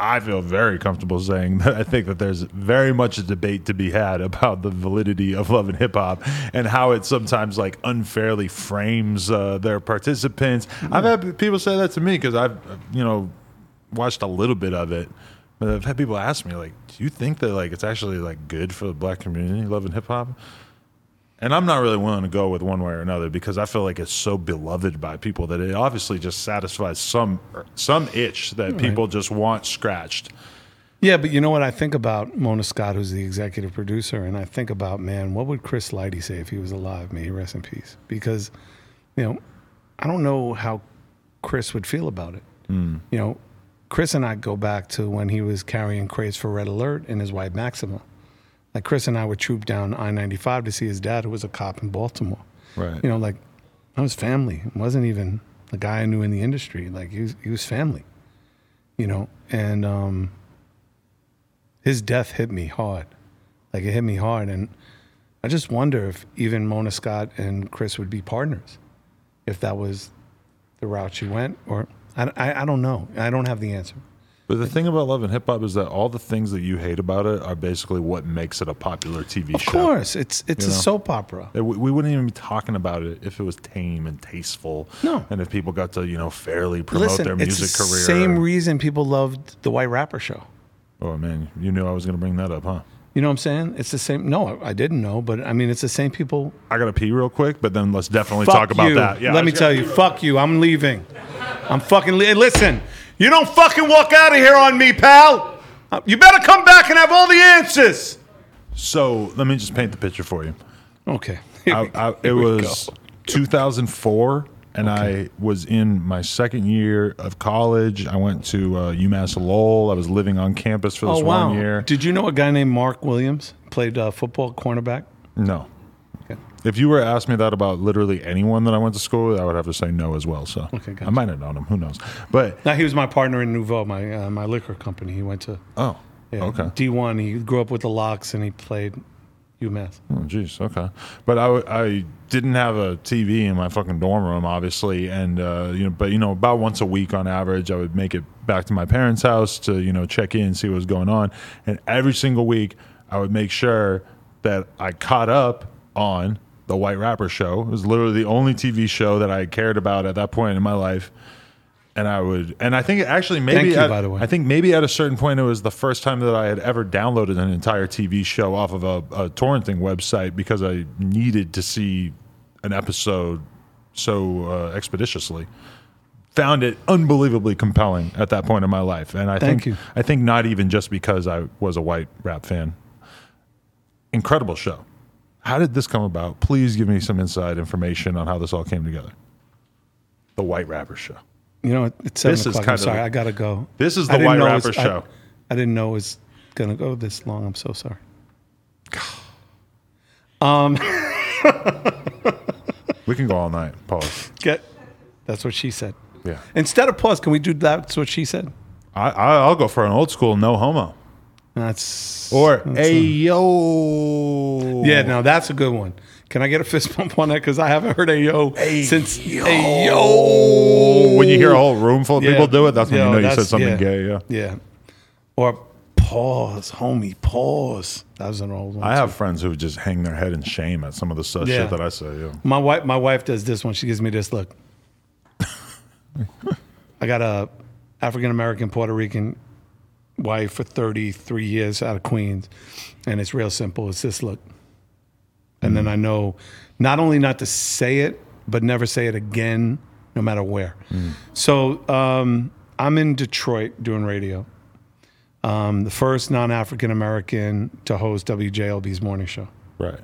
I feel very comfortable saying that I think that there's very much a debate to be had about the validity of love and hip hop and how it sometimes like unfairly frames uh, their participants. I've had people say that to me because I've, you know, watched a little bit of it. But I've had people ask me like, "Do you think that like it's actually like good for the black community, love and hip hop?" And I'm not really willing to go with one way or another because I feel like it's so beloved by people that it obviously just satisfies some some itch that people just want scratched. Yeah, but you know what I think about Mona Scott, who's the executive producer, and I think about, man, what would Chris Lighty say if he was alive? May he rest in peace. Because, you know, I don't know how Chris would feel about it. Hmm. You know, Chris and I go back to when he was carrying crates for Red Alert in his white Maxima. Like Chris and I would troop down I 95 to see his dad, who was a cop in Baltimore. Right. You know, like, I was family. It wasn't even the guy I knew in the industry. Like, he was, he was family, you know, and, um, his death hit me hard. Like it hit me hard. And I just wonder if even Mona Scott and Chris would be partners if that was the route she went. Or I, I, I don't know. I don't have the answer. But the thing about love and hip hop is that all the things that you hate about it are basically what makes it a popular TV Of show. Of course, it's it's You a know? soap opera. It- We we wouldn't even be talking about it if it was tame and tasteful. No. And if people got to, you know, fairly promote Listen, their it's music the career. same reason people loved the White Rapper show. oh, man. You knew I was going to bring that up, huh? You know what I'm saying? It's the same. No, I didn't know, but I mean, it's the same people. I got to pee real quick, but then let's definitely Fuck talk about that. Yeah, Let me tell you, fuck you. I'm leaving. I'm fucking. Listen, you don't fucking walk out of here on me, pal. You better come back and have all the answers. So let me just paint the picture for you. Okay. I, I, it was go. 2004, and I was in my second year of college. I went to uh, UMass Lowell. I was living on campus for this Oh wow! one year. Did you know a guy named Mark Williams played uh, football cornerback? No. If you were to ask me that about literally anyone that I went to school with, I would have to say no as well. So Okay, gotcha. I might have known him. Who knows? But now he was my partner in Nouveau, my uh, my liquor company. He went to oh, yeah, okay. D one. He grew up with the LOX, and he played UMass. Oh, jeez. Okay. But I, w- I didn't have a TV in my fucking dorm room, obviously, and uh, you know, but you know, about once a week on average, I would make it back to my parents' house to you know check in, see what was going on, and every single week, I would make sure that I caught up on the White Rapper Show. It was literally the only TV show that I cared about at that point in my life. And I would, and I think actually maybe, you, at, by the way. I think maybe at a certain point it was the first time that I had ever downloaded an entire TV show off of a, a torrenting website because I needed to see an episode so uh, expeditiously. Found it unbelievably compelling at that point in my life, and I Thank think you. I think not even just because I was a white rap fan. Incredible show. How did this come about? Please give me some inside information on how this all came together. The White Rapper Show. You know, it's seven This is o'clock. kind I'm of sorry, the- I gotta go. This is the White Rapper was- I- Show. I, didn't know it was gonna go this long. I'm so sorry. Um, we can go all night. Pause. Get. That's what she said. Yeah. Instead of pause, can we do that? that's what she said? I, I I'll go for an old school no homo. That's Or that's hey a- yo. yeah, no, that's a good one. Can I get a fist bump on that? Because I haven't heard a yo since yo. a yo. When you hear a whole room full of Yeah. people do it, that's when Yo, you know you said something yeah. gay. Yeah. Yeah. Or pause, homie, pause. That was an old one. I too. have friends who just hang their head in shame at some of the stuff Yeah. shit that I say. Yeah. My wife, my wife does this one. She gives me this look. I got a African American Puerto Rican wife for 33 years out of Queens, and it's real simple. It's this look, and then I know not only not to say it, but never say it again, no matter where. So um, I'm in Detroit doing radio. Um, the first non-African American to host WJLB's morning show Right.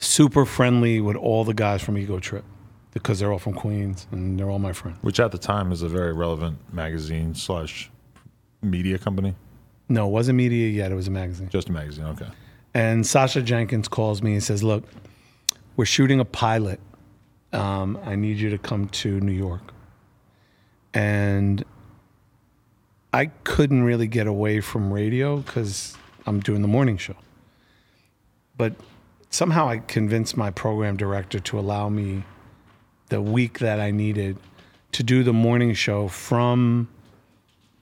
super friendly with all the guys from Ego Trip because they're all from Queens and they're all my friends. Which at the time is a very relevant magazine slash media company. No, it wasn't media yet. It was a magazine. Just a magazine. Okay. And Sasha Jenkins calls me and says, "Look, we're shooting a pilot. Um, I need you to come to New York." And I couldn't really get away from radio because I'm doing the morning show. But somehow I convinced my program director to allow me the week that I needed to do the morning show from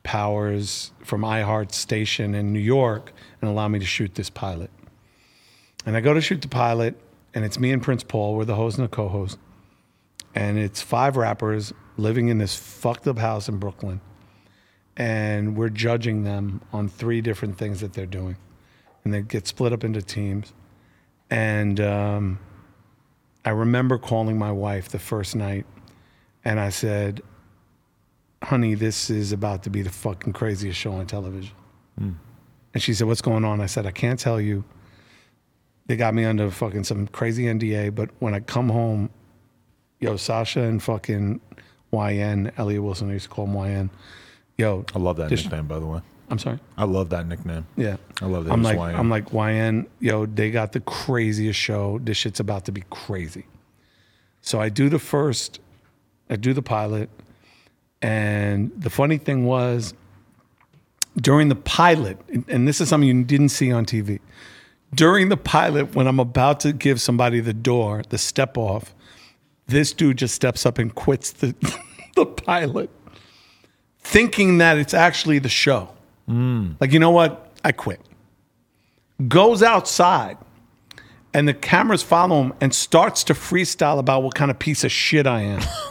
Powers, from iHeart Station in New York, and allow me to shoot this pilot. And I go to shoot the pilot, and it's me and Prince Paul. We're the host and the co-host, and it's five rappers living in this fucked up house in Brooklyn, and we're judging them on three different things that they're doing, and they get split up into teams. And um, I remember calling my wife the first night, and I said, "Honey, this is about to be the fucking craziest show on television." Hmm. And she said, "What's going on?" I said, "I can't tell you." They got me under fucking some crazy NDA, but when I come home, yo, Sasha and fucking YN, Elliott Wilson, I used to call him YN. Yo, I love that nickname, by the way. I'm sorry. I love that nickname. Yeah, I love that I'm like, YN. I'm like YN. Yo, they got the craziest show. This shit's about to be crazy. So I do the first, I do the pilot, and the funny thing was, during the pilot, and- this is something you didn't see on TV. During the pilot, when I'm about to give somebody the door, the step off, this dude just steps up and quits the the pilot, thinking that it's actually the show. Mm. Like, you know what? I quit. Goes outside and the cameras follow him and starts to freestyle about what kind of piece of shit I am.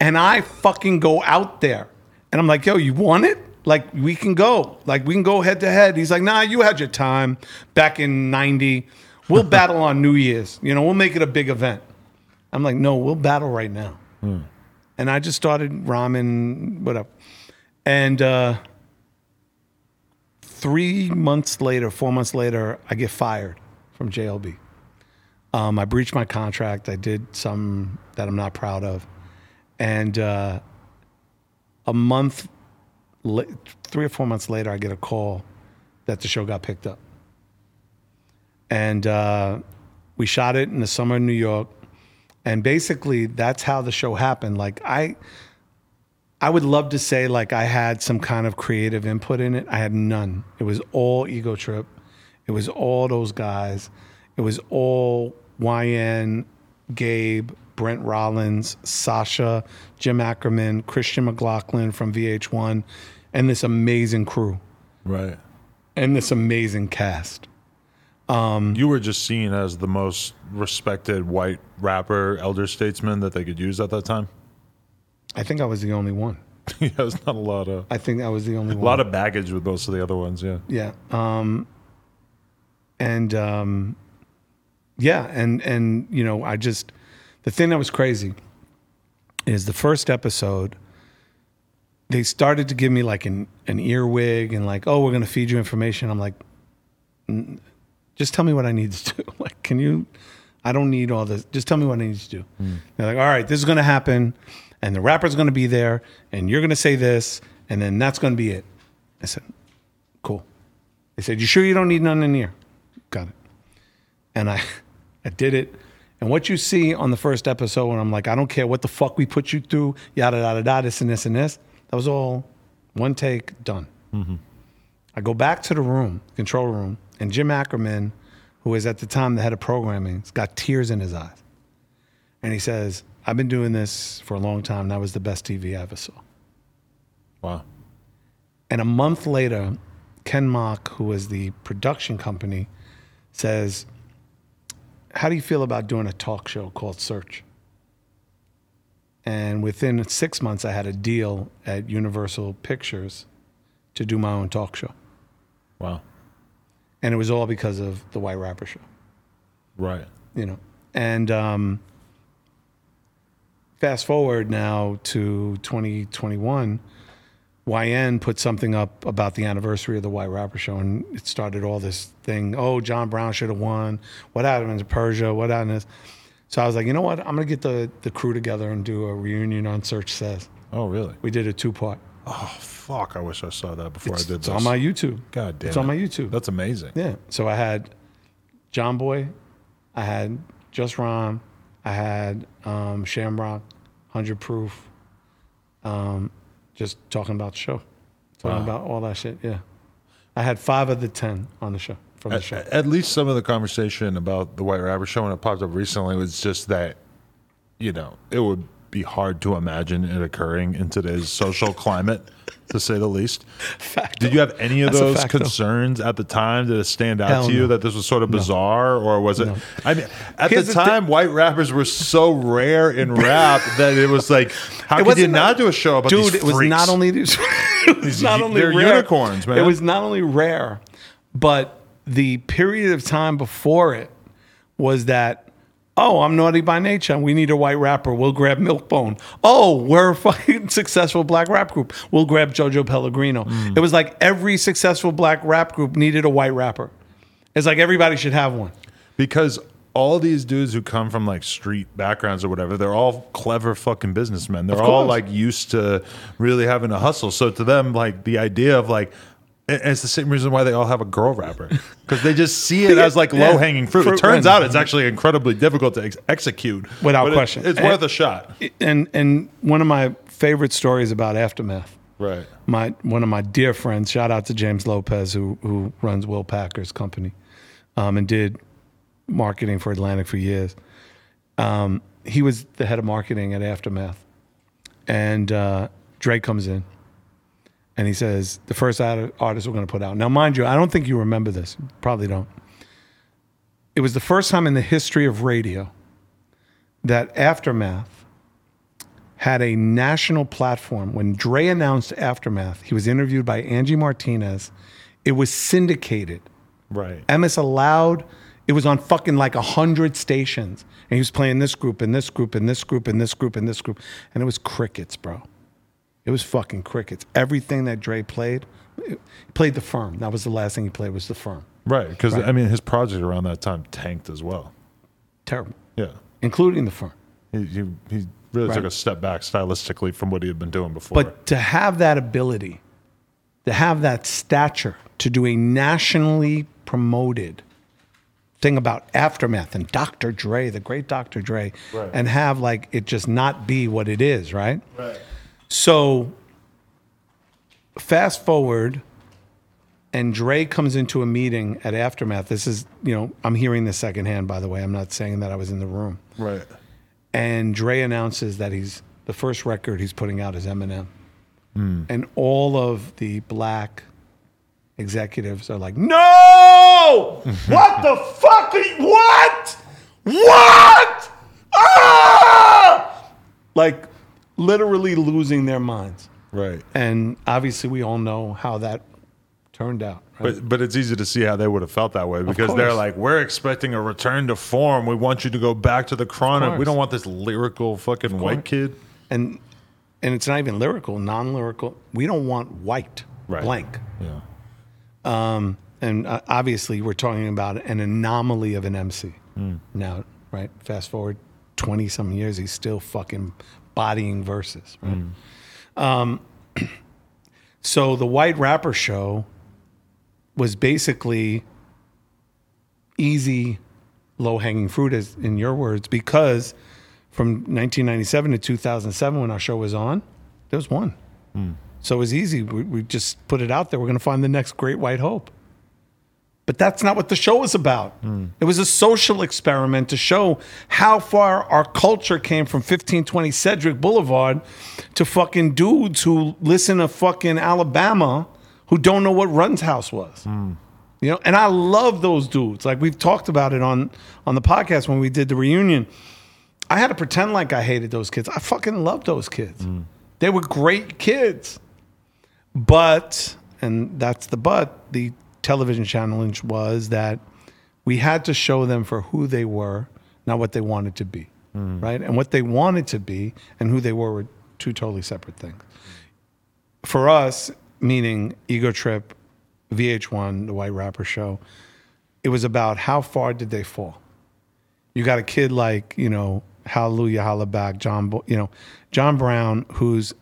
and I fucking go out there and I'm like, yo, you want it? Like, we can go. Like, we can go head to head. He's like, nah, you had your time back in 90. We'll battle on New Year's. You know, we'll make it a big event. I'm like, no, we'll battle right now. And I just started ramen, whatever. And uh, three months later, four months later, I get fired from JLB. Um, I breached my contract. I did some that I'm not proud of. And uh, a month, three or four months later, I get a call that the show got picked up. And uh, we shot it in the summer in New York. And basically, that's how the show happened. Like, I. I would love to say like I had some kind of creative input in it. I had none. It was all ego trip. It was all those guys. It was all YN, Gabe, Brent Rollins, Sasha, Jim Ackerman, Christian McLaughlin from VH1, and this amazing crew Right. and this amazing cast. you were just seen as the most respected white rapper, elder statesman that they could use at that time. I think I was the only one. yeah, there's not a lot of I think I was the only a one. A lot of baggage with most of the other ones. Yeah. Yeah. Um, and um, yeah, and and you know, I just the thing that was crazy is the first episode. They started to give me like an an earwig and like, oh, we're gonna feed you information. I'm like, just tell me what I need to do. like, can you? I don't need all this. Just tell me what I need to do. Hmm. They're like, all right, this is gonna happen, and the rapper's gonna be there, and you're gonna say this, and then that's gonna be it. I said, cool. They said, "You sure you don't need none in here?" Got it. And I, I did it. And what you see on the first episode, when I'm like, I don't care what the fuck we put you through, yada yada yada, this and this and this. That was all one take, done. Mm-hmm. I go back to the room, control room, and Jim Ackerman, who was at the time the head of programming, has got tears in his eyes. And he says, I've been doing this for a long time. That was the best TV I ever saw. Wow. And a month later, Ken Mok, who was the production company, says, How do you feel about doing a talk show called Serch? And within six months, I had a deal at Universal Pictures to do my own talk show. Wow. And it was all because of the White Rapper Show. Right. you know. And um, fast forward now to 2021, YN put something up about the anniversary of the White Rapper Show, and it started all this thing. Oh, John Brown should have won. What happened to Persia? What happened? to this? So I was like, you know what? I'm gonna get the the crew together and do a reunion on Serch Says. Oh, really? We did a two part. Oh, fuck. I wish I saw that before It's, I did it's this. It's on my YouTube. God damn It's on my YouTube. That's amazing. Yeah. So I had John Boy, I had Jus Rhyme, I had um, Shamrock, Hundred Proof, um, just talking about the show, talking Wow. about all that shit. Yeah. I had five of the ten on the show from the show. at least some of the conversation about the White Rapper show when it popped up recently was just that, you know, it would be hard to imagine it occurring in today's social climate, to say the least. Did you have any of That's those concerns at the time? Did it stand out Hell to you no. that this was sort of bizarre, or was it? I mean, at Here's the time, white rappers were so rare in rap that it was like, how It could you wasn't not do a show about Dude, these it was not only these, it was These- not only they're rare. unicorns, man. It was not only rare, but the period of time before it was that. Oh, I'm naughty by nature. and We need a white rapper. We'll grab Milkbone. Oh, we're a fucking successful black rap group. We'll grab Jojo Pellegrino. Mm. It was like every successful black rap group needed a white rapper. It's like everybody should have one. because all these dudes who come from like street backgrounds or whatever, they're all clever fucking businessmen. They're all like used to really having a hustle. So to them, like the idea of like, and it's the same reason why they all have a girl rapper because they just see it as like low hanging fruit. It turns out it's actually incredibly difficult to ex- execute Without but it- question. it's worth a shot. And and one of my favorite stories about Aftermath Right. my one of my dear friends. Shout out to James Lopez, who who runs Will Packer's company, um, and did marketing for Atlantic for years. Um, he was the head of marketing at Aftermath, and uh, Dre comes in, and he says the first art- artist we're going to put out. Now, mind you, I don't think you remember this. Probably don't. It was the first time in the history of radio that Aftermath had a national platform. When Dre announced Aftermath, he was interviewed by Angie Martinez. It was syndicated. Right. MS allowed, it was on fucking like a hundred stations. And he was playing this group and this group and this group and this group and this group. And it was crickets, bro. It was fucking crickets. Everything that Dre played, he played the firm. That was the last thing he played was the firm. Right. Because Right. I mean, his project around that time tanked as well. Terrible. Yeah. Including the firm. He, he, he really took a step back stylistically from what he had been doing before. But to have that ability, to have that stature, to do a nationally promoted thing about aftermath and Dr. Dre, the great Dr. Dre, Right. and have like it just not be what it is, right? Right. So fast forward and Dre comes into a meeting at Aftermath. This is, you know, I'm hearing this secondhand, by the way. I'm not saying that I was in the room right. and Dre announces that he's the first record he's putting out is Eminem, and all of the black executives are like, "No, what the fuck? Are you, what? What? Ah! Like literally losing their minds. Right. And obviously, we all know how that turned out. Right? But but it's easy to see how they would have felt that way because they're like, we're expecting a return to form. We want you to go back to the chronic. We don't want this lyrical fucking white kid. and and it's not even lyrical, non-lyrical. We don't want white, Right. blank. Yeah. Um, and uh, obviously, we're talking about an anomaly of an MC now, right? Fast forward twenty some years, he's still fucking bodying verses, right? Um, so the White Rapper Show was basically easy, low hanging fruit, as in your words, because from 1997 to 2007, when our show was on, there was one. So it was easy. We, we just put it out there. We're going to find the next great white hope. But that's not what the show was about. It was a social experiment to show how far our culture came from 1520 Sedgwick Boulevard to fucking dudes who listen to fucking Alabama who don't know what Run's House was. You know, and I love those dudes. Like we've talked about it on on the podcast when we did the reunion. I had to pretend like I hated those kids. I fucking loved those kids. They were great kids. But, and that's the but, the television challenge was that we had to show them for who they were, not what they wanted to be. Mm. Right? And what they wanted to be and who they were were two totally separate things. For us, meaning Ego Trip, VH1, the White Rapper Show, it was about how far did they fall? you got a kid like you know hallelujah holla back john you know john brown who's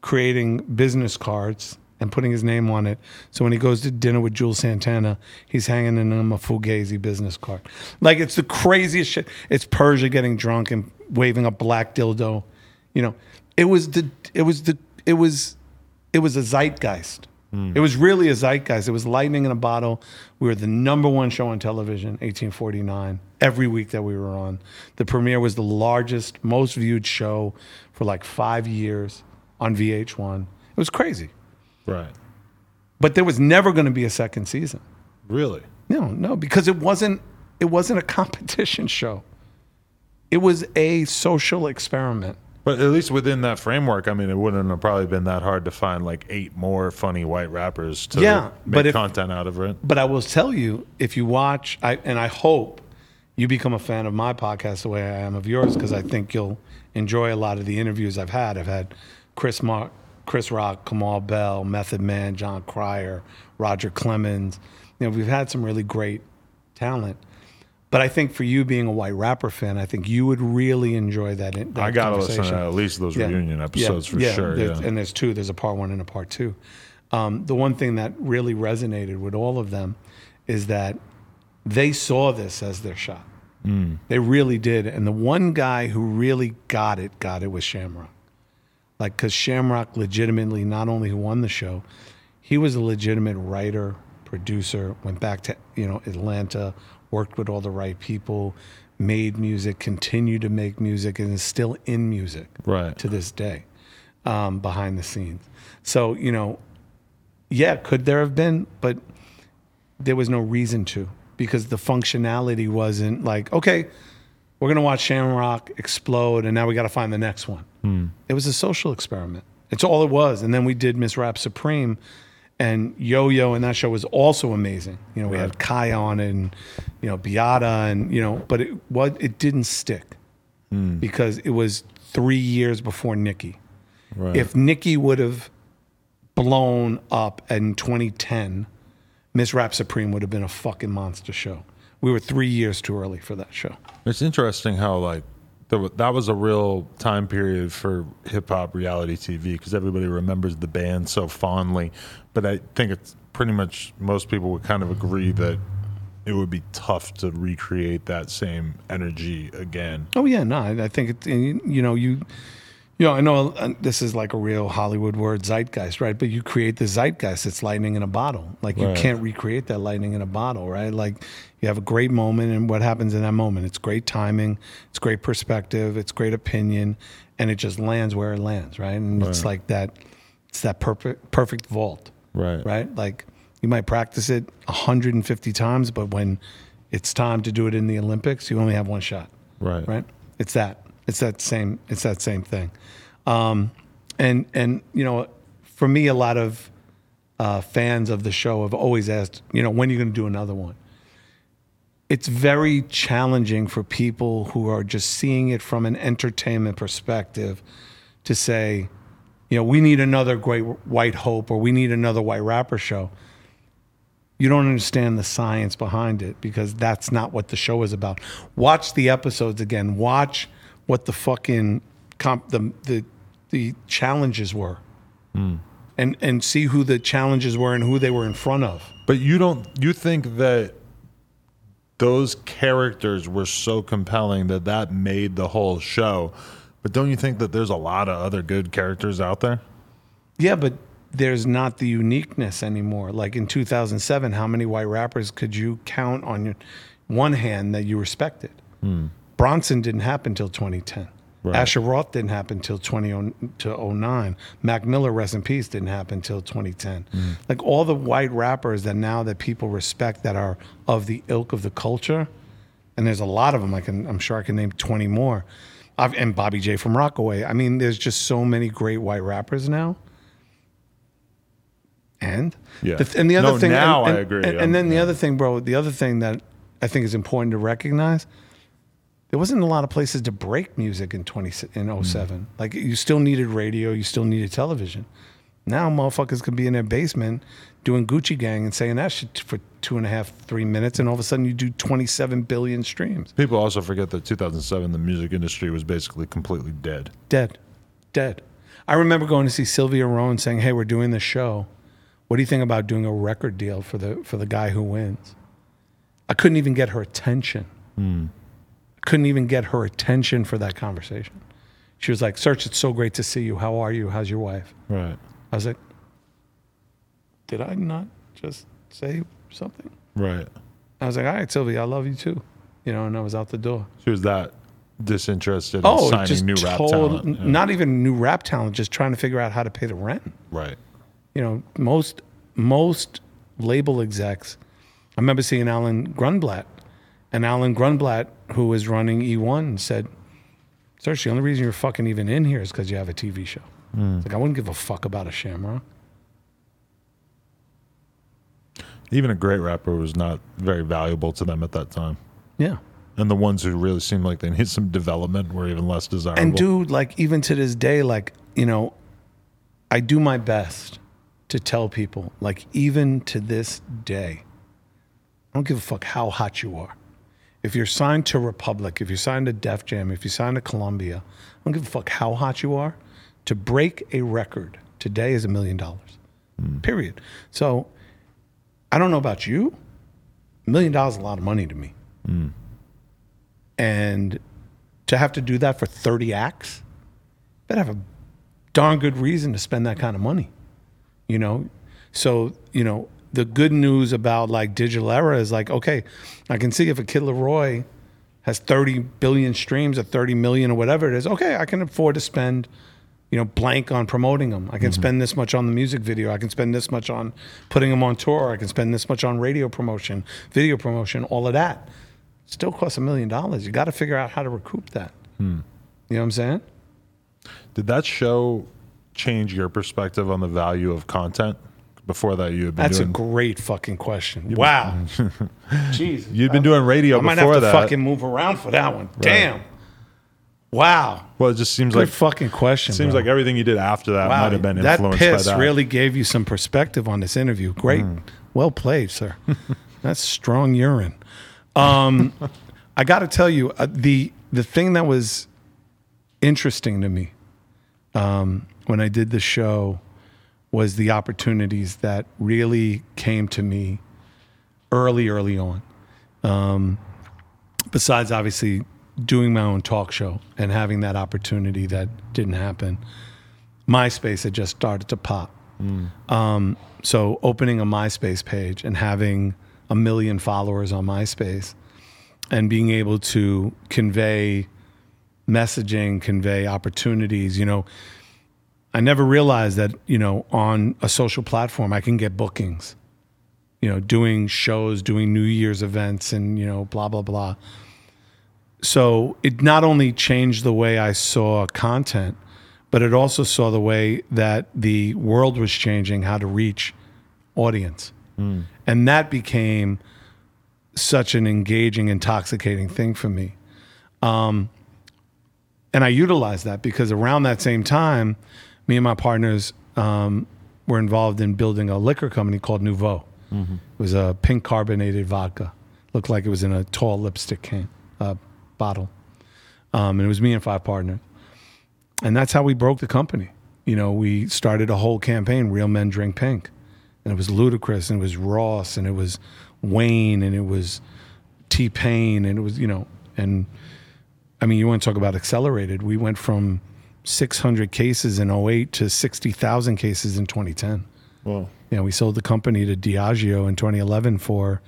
creating business cards and putting his name on it so when he goes to dinner with Juelz Santana he's hanging in him a fugazi business card like it's the craziest shit it's persia getting drunk and waving a black dildo you know it was the it was the it was it was a zeitgeist. Hmm. It was really a zeitgeist. It was lightning in a bottle. We were the number one show on television, 1849, every week that we were on. The premiere was the largest, most viewed show for like five years on VH1. It was crazy. Right. But there was never going to be a second season. Really? No, no, because it wasn't it wasn't a competition show. It was a social experiment. But at least within that framework, I mean, it wouldn't have probably been that hard to find like eight more funny white rappers to Yeah, make but if- content out of it. But I will tell you, if you watch, I, and I hope you become a fan of my podcast the way I am of yours, because I think you'll enjoy a lot of the interviews I've had. I've had Chris Mark, Chris Rock, Kamau Bell, Method Man, Jon Cryer, Roger Clemens. You know, we've had some really great talent. But I think for you being a white rapper fan, I think you would really enjoy that. that I got to listen to at least those Yeah. reunion episodes for sure. there's- Yeah. And there's two. There's a part one and a part two. Um, the one thing that really resonated with all of them is that they saw this as their shot. Mm. They really did. And the one guy who really got it, got it was Shamrock. Like, because Shamrock legitimately not only won the show, he was a legitimate writer, producer, went back to, you know, Atlanta, worked with all the right people, made music, continued to make music, and is still in music Right. to this day um, behind the scenes. So, you know, yeah, could there have been, but there was no reason to because the functionality wasn't like, okay, we're going to watch Shamrock explode and now we got to find the next one. Hmm. It was a social experiment. It's all it was. And then we did Miss Rap Supreme and Yo Yo, and that show was also amazing. You know, we had Kai on and, you know, Beata and, you know, but it, what, it didn't stick hmm. because it was three years before Nikki. Right. If Nikki would have blown up in 2010, Miss Rap Supreme would have been a fucking monster show. We were three years too early for that show. It's interesting how like wa- that was a real time period for hip hop reality TV because everybody remembers the band so fondly, but I think it's pretty much most people would kind of agree that it would be tough to recreate that same energy again. Oh yeah, no, I I think it. You know, you, you know, I know this is like a real Hollywood word, zeitgeist, right? But you create the zeitgeist. It's lightning in a bottle. Like you Right. can't recreate that lightning in a bottle, right? Like you have a great moment, and what happens in that moment? It's great timing. It's great perspective. It's great opinion, and it just lands where it lands, right? And it's like that. It's that perfect perfect vault. Right. right? Like, You might practice it 150 times, but when it's time to do it in the Olympics, you only have one shot. Right. Right. It's that. It's that same. It's that same thing. Um, and and you know, for me, a lot of uh, fans of the show have always asked, you know, when are you going to do another one? It's very challenging for people who are just seeing it from an entertainment perspective to say, you know, we need another great white hope or we need another white rapper show. You don't understand the science behind it because that's not what the show is about. Watch the episodes again. Watch what the fucking comp, the the the challenges were, hmm. and and see who the challenges were and who they were in front of. But you don't you think that those characters were so compelling that that made the whole show. But don't you think that there's a lot of other good characters out there? Yeah, but there's not the uniqueness anymore. Like in 2007, how many white rappers could you count on your one hand that you respected? Hmm. Bronson didn't happen until 2010. Right. Asher Roth didn't happen until 2009. Mac Miller, rest in peace, didn't happen until 2010. Like all the white rappers that now that people respect that are of the ilk of the culture, and there's a lot of them. I can, I'm sure I can name 20 more. I've, and Bobby J from Rockaway. I mean, there's just so many great white rappers now. And Yeah. the, and the other No, thing, now and, I and- agree. And, Um, then the other thing, bro, the other thing that I think is important to recognize, there wasn't a lot of places to break music in 20 in Mm. Like you still needed radio, you still needed television. Now motherfuckers could be in their basement doing Gucci Gang and saying that shit for two and a half, three minutes, and all of a sudden you do 27 billion streams. People also forget that 2007 the music industry was basically completely dead. Dead. Dead. I remember going to see Sylvia Rhone saying, Hey, we're doing this show. What do you think about doing a record deal for the for the guy who wins? I couldn't even get her attention. Couldn't even get her attention for that conversation. She was like, Serch, it's so great to see you. How are you? How's your wife? Right. I was like, Did I not just say something? Right. I was like, All right, Sylvia, I love you too. You know, and I was out the door. She was that disinterested in Oh, signing just new rap talent. Yeah. not even new rap talent, just trying to figure out how to pay the rent. right. you know, most most label execs. I remember seeing Alan Grunblatt, and Alan Grunblatt, who was running E1, said, "Serch, the only reason you're fucking even in here is because you have a TV show." It's Like I wouldn't give a fuck about a Shamrock. Even a great rapper was not very valuable to them at that time. Yeah. And the ones who really seemed like they need some development were even less desirable. And dude, like even to this day, like you know, I do my best to tell people, like even to this day, I don't give a fuck how hot you are. If you're signed to Republic, if you're signed to Def Jam, if you're signed to Columbia, I don't give a fuck how hot you are. To break a record today is a million dollars. Hmm. Period. So I don't know about you. A million dollars is a lot of money to me. Hmm. And to have to do that for 30 acts, better have a darn good reason to spend that kind of money. You know? So, you know, the good news about like digital era is like, okay, I can see if a Kid LAROI has 30 billion streams or 30 million or whatever it is, okay, I can afford to spend, you know, blank on promoting them. I can mm-hmm. spend this much on the music video. I can spend this much on putting them on tour. I can spend this much on radio promotion, video promotion, all of that. Still costs a million dollars. You got to figure out how to recoup that. Hmm. You know what I'm saying? Did that show change your perspective on the value of content? Before that, you had been That's a great fucking question. Wow. Jesus. you'd been doing radio I might before have to that. fucking move around for that one. Damn. Wow. well, it just seems Good like fucking question. It seems bro. like everything you did after that might have been that influenced piss by that. That piss really gave you some perspective on this interview. Great. Well played, sir. That's strong urine. Um, I got to tell you, uh, the the thing that was interesting to me um, when I did the show was the opportunities that really came to me early, early on. Um, besides, obviously, doing my own talk show and having that opportunity that didn't happen, MySpace had just started to pop. Um, so opening a MySpace page and having a million followers on MySpace and being able to convey messaging, convey opportunities, you know, I never realized that, you know, on a social platform I can get bookings you know, doing shows, doing New Year's events, and you know, blah blah blah. So it not only changed the way I saw content, but it also saw the way that the world was changing, how to reach audience, and that became such an engaging, intoxicating thing for me. Um, and I utilized that because around that same time, me and my partners um, were involved in building a liquor company called Nuvo. It was a pink carbonated vodka, looked like it was in a tall lipstick can uh, bottle, um, and it was me and five partners, and that's how we broke the company. You know, we started a whole campaign, "Real Men Drink Pink," and it was Ludacris, and it was Ross, and it was Wayne, and it was T Pain, and it was you know, and I mean, you want to talk about accelerated. We went from 600 cases in 08 to 60,000 cases in 2010. Well, You know, we sold the company to Diageo in 2011 for,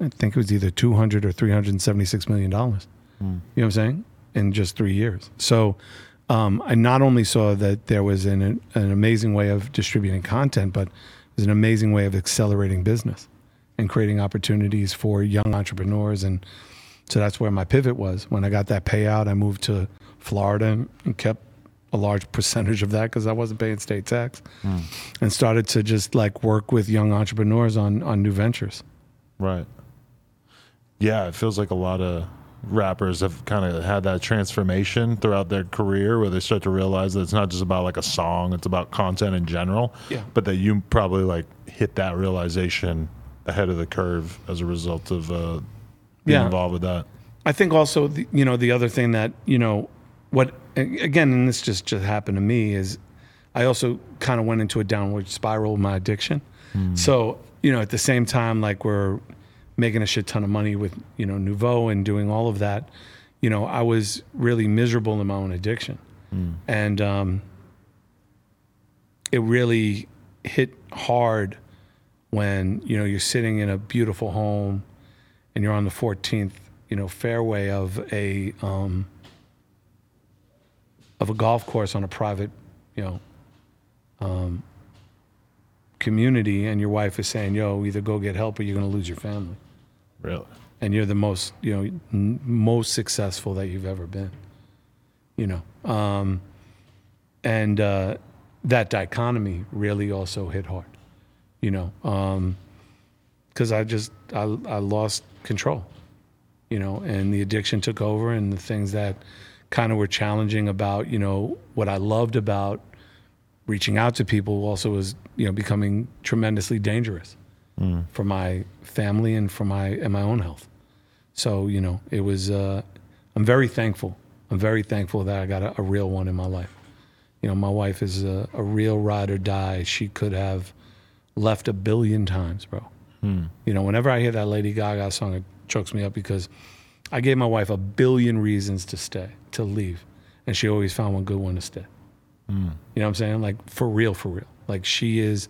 I think it was either 200 or 376 million dollars. You know what I'm saying? In just three years. So, um, I not only saw that there was an an amazing way of distributing content, but it was an amazing way of accelerating business and creating opportunities for young entrepreneurs. And so that's where my pivot was. When I got that payout, I moved to Florida and, kept a large percentage of that because I wasn't paying state tax, and started to just like work with young entrepreneurs on on new ventures. right. Yeah, it feels like a lot of rappers have kind of had that transformation throughout their career where they start to realize that it's not just about like a song, it's about content in general. Yeah. But that you probably like hit that realization ahead of the curve as a result of uh, being Yeah. involved with that. I think also, the, you know, the other thing that you know, what again, and this just just happened to me is, I also kind of went into a downward spiral with my addiction. So you know, at the same time, like we're making a shit ton of money with you know Nuvo and doing all of that, you know, I was really miserable in my own addiction, and um, it really hit hard when you know you're sitting in a beautiful home and you're on the 14th you know fairway of a um, of a golf course on a private you know um, community and your wife is saying yo either go get help or you're going to lose your family. Really? and you're the most you know n- most successful that you've ever been you know? Um, and uh, that dichotomy really also hit hard you know? Because i just I, I lost control you know? And the addiction took over and the things that kind of were challenging about you know what i loved about reaching out to people also was you know becoming tremendously dangerous for my family and for my and my own health. So you know it was uh, i'm very thankful. I'm very thankful that i got a, a real one in my life. You know my wife is a, a real ride or die. She could have left a billion times bro. You know whenever i hear that lady gaga song it chokes me up because i gave my wife a billion reasons to stay to leave. And she always found one good one to stay. Mm. You know what i'm saying? Like for real for real. Like she is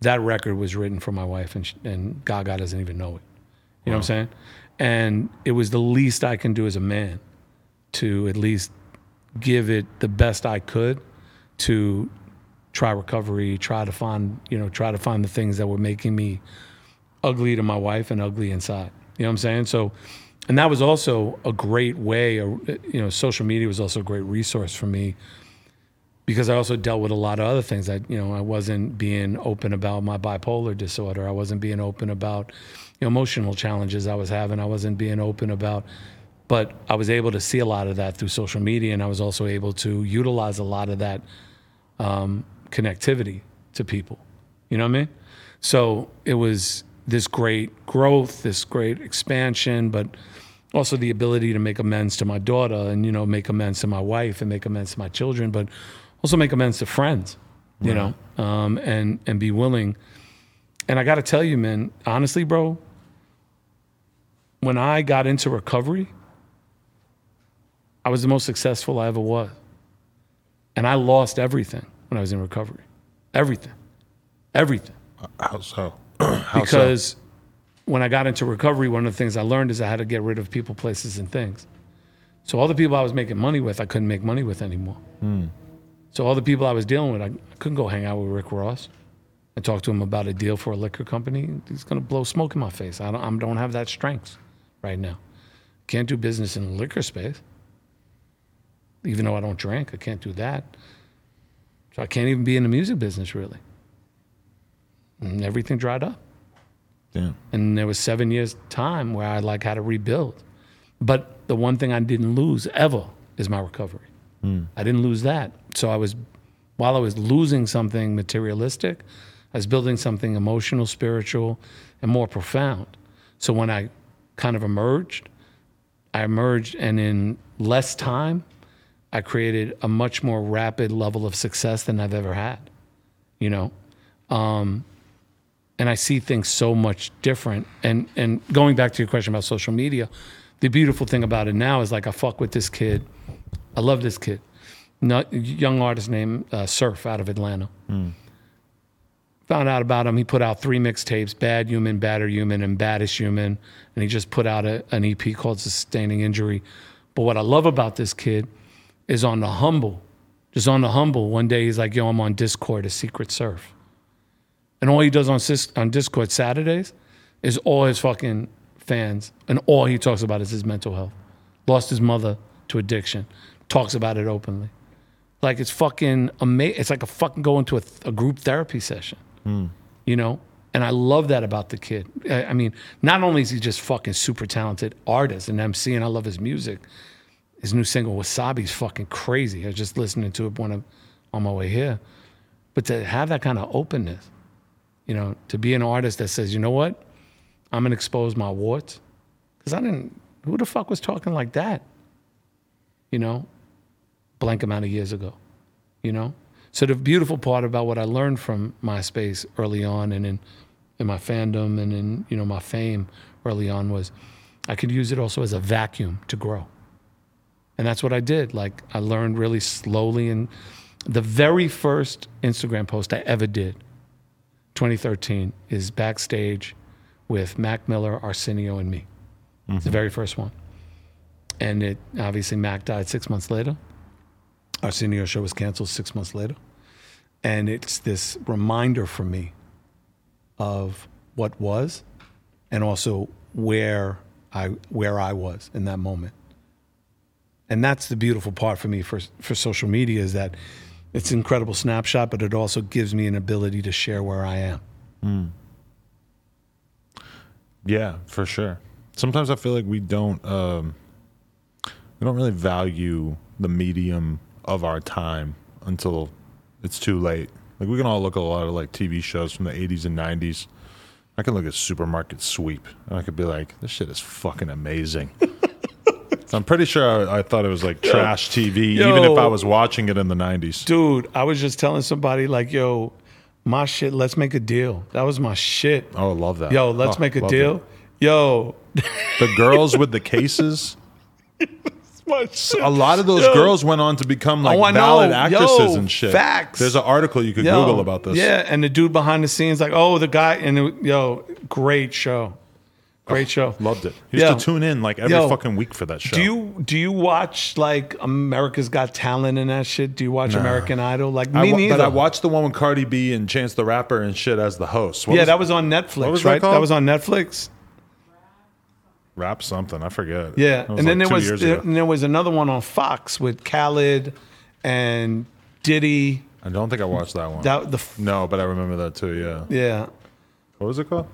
that record was written for my wife and, sh and gaga doesn't even know it. You know what i'm saying? And it was the least i can do as a man to at least give it the best I could to try recovery, try to find, you know, try to find the things that were making me ugly to my wife and ugly inside. You know what I'm saying? So, and that was also a great way, you know, social media was also a great resource for me because I also dealt with a lot of other things. I, you know, I wasn't being open about my bipolar disorder. I wasn't being open about you know, emotional challenges I was having. I wasn't being open about, but I was able to see a lot of that through social media, and I was also able to utilize a lot of that um, connectivity to people. You know what I mean? So it was this great growth, this great expansion, but also the ability to make amends to my daughter and you know make amends to my wife and make amends to my children, but also make amends to friends. You know, um, and and be willing. And I got to tell you, man, honestly, bro, when I got into recovery, I was the most successful I ever was. And I lost everything when I was in recovery. Everything. Everything. How so? How because when I got into recovery, one of the things I learned is I had to get rid of people, places, and things. So all the people I was making money with, I couldn't make money with anymore. Hmm. So all the people I was dealing with, I, I couldn't go hang out with Rick Ross. I talk to him about a deal for a liquor company, he's going to blow smoke in my face. I don't, I don't have that strength right now. Can't do business in the liquor space. Even though I don't drink, I can't do that. So I can't even be in the music business really. And everything dried up. Yeah. And there was seven years time where I like had to rebuild. But the one thing I didn't lose ever is my recovery. I didn't lose that. So I was, while I was losing something materialistic, I was building something emotional, spiritual, and more profound. So when I kind of emerged, I emerged, and in less time, I created a much more rapid level of success than I've ever had. You know, um, and I see things so much different. And and going back to your question about social media, the beautiful thing about it now is like I fuck with this kid. I love this kid. Not, young artist named uh, Surf out of Atlanta. Found out about him. He put out three mixtapes: Bad Human, Badder Human, and Baddest Human. And he just put out a, an EP called Sustaining Injury. But what I love about this kid is on the humble, just on the humble. One day he's like, "Yo, I'm on Discord, a Secret Surf." And all he does on on Discord Saturdays is all his fucking fans, and all he talks about is his mental health. Lost his mother to addiction. Talks about it openly. Like it's fucking amazing. It's like a fucking going to a, a group therapy session. Hmm. You know, and I love that about the kid. I, I mean, not only is he just fucking super talented artist and MC, and I love his music. His new single Wasabi's fucking crazy. I was just listening to it when I'm on my way here. But to have that kind of openness, you know, to be an artist that says, you know what, I'm gonna expose my warts, because I didn't. Who the fuck was talking like that? You know, blank amount of years ago. You know, so the beautiful part about what I learned from MySpace early on, and in in my fandom and in you know my fame early on was, I could use it also as a vacuum to grow. And that's what I did. Like I learned really slowly. And the very first Instagram post I ever did, 2013, is backstage with Mac Miller, Arsenio, and me. It's the mm-hmm. very first one. And it obviously Mac died six months later. Arsenio show was canceled six months later. And it's this reminder for me of what was and also where I where I was in that moment and that's the beautiful part for me for for social media is that it's an incredible snapshot, but it also gives me an ability to share where I am. Yeah, for sure. Sometimes I feel like we don't um, we don't really value the medium of our time until it's too late. Like we can all look at a lot of like TV shows from the 80s and 90s. I can look at Supermarket Sweep and I could be like, this shit is fucking amazing. So I'm pretty sure I, I thought it was like trash TV, even if I was watching it in the 90s. Dude, I was just telling somebody like, yo, my shit, let's make a deal. That was my shit. Oh, I love that. Yo, let's Oh, make a deal. Yo, The girls with the cases. my shit. A lot of those Yo. girls went on to become like Oh, I know. valid actresses Yo, and shit. facts. There's an article you could Yo, Google about this. Yeah, and the dude behind the scenes, like, oh, the guy, and it, yo, great show, great oh, show. Loved it. Used Yo. to tune in like every Yo. fucking week for that show. Do you do you watch like America's Got Talent and that shit? Do you watch American Idol? Like me I wa- neither. but I watched the one with Cardi B and Chance the Rapper and shit as the host. What yeah, was- that was on Netflix, what was that right? called? was on Netflix. rap something. I forget. Yeah, That was and then like there two was years there, ago. and there was another one on Fox with Khaled and Diddy. I don't think I watched that one. That the f- no, but I remember that too. Yeah. yeah, What was it called?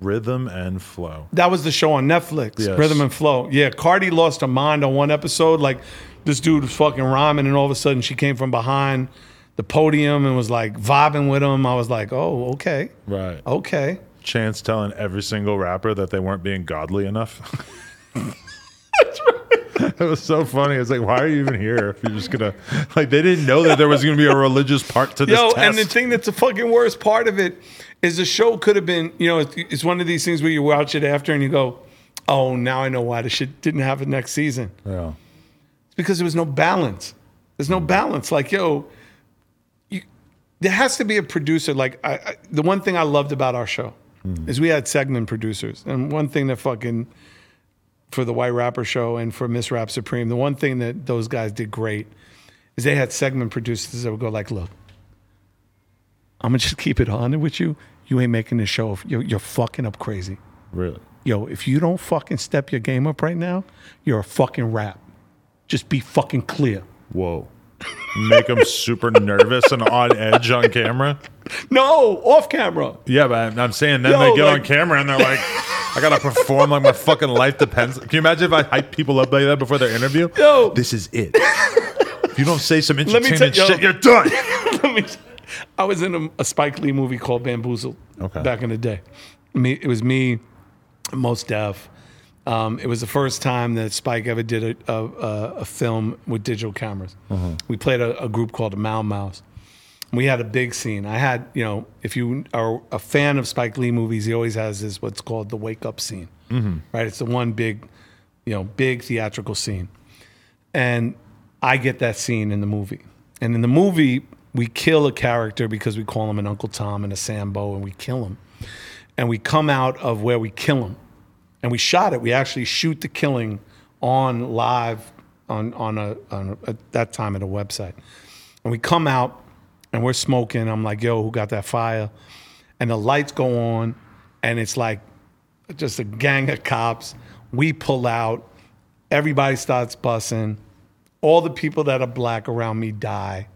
Rhythm and Flow. that was the show on Netflix. Yes. Rhythm and Flow. Yeah, Cardi lost her mind on one episode. Like this dude was fucking rhyming, and all of a sudden she came from behind the podium and was like vibing with him. I was like, oh, okay, Right. okay. Chance telling every single rapper that they weren't being godly enough. That's right. It was so funny. It's like, why are you even here if you're just gonna like? They didn't know that there was gonna be a religious part to this Yo, test. and the thing that's the fucking worst part of it is the show could have been, you know, it's, one of these things where you watch it after and you go, oh, now I know why the shit didn't happen next season. yeah. It's because there was no balance. There's no balance. Like, yo, you, there has to be a producer. Like, I, I, the one thing I loved about our show mm-hmm. is we had segment producers. And one thing that fucking, for the White Rapper Show and for Miss Rap Supreme, the one thing that those guys did great is they had segment producers that would go like, look, I'm gonna just keep it honest with you. You ain't making this show. You're, you're fucking up crazy. Really? Yo, if you don't fucking step your game up right now, you're a fucking rap. Just be fucking clear. Whoa. Make them super nervous and on edge on camera. No, off camera. Yeah, but I'm- saying then Yo, they get like- on camera and they're like, I gotta perform like my fucking life depends. Can you imagine if I hype people up like that before their interview? Yo. this is it. if you don't say some me entertaining tell- yo. shit, you're done. Let me- I was in a, a Spike Lee movie called Bamboozled Okay. back in the day. Me, it was me, Mos Def. Um, it was the first time that Spike ever did a, a, a, film with digital cameras. We played a, a group called the Mau Maus. We had a big scene. I had, you know, if you are a fan of Spike Lee movies, he always has this what's called the wake up scene, right? It's the one big, you know, big theatrical scene and I get that scene in the movie. And in the movie, we kill a character because we call him an Uncle Tom and a Sambo, and we kill him. And we come out of where we kill him, and we shot it. We actually shoot the killing on live on on a, on a at that time at a website. And we come out, and we're smoking. I'm like, "Yo, who got that fire?" And the lights go on, and it's like just a gang of cops. We pull out. Everybody starts bussing. All the people that are black around me die.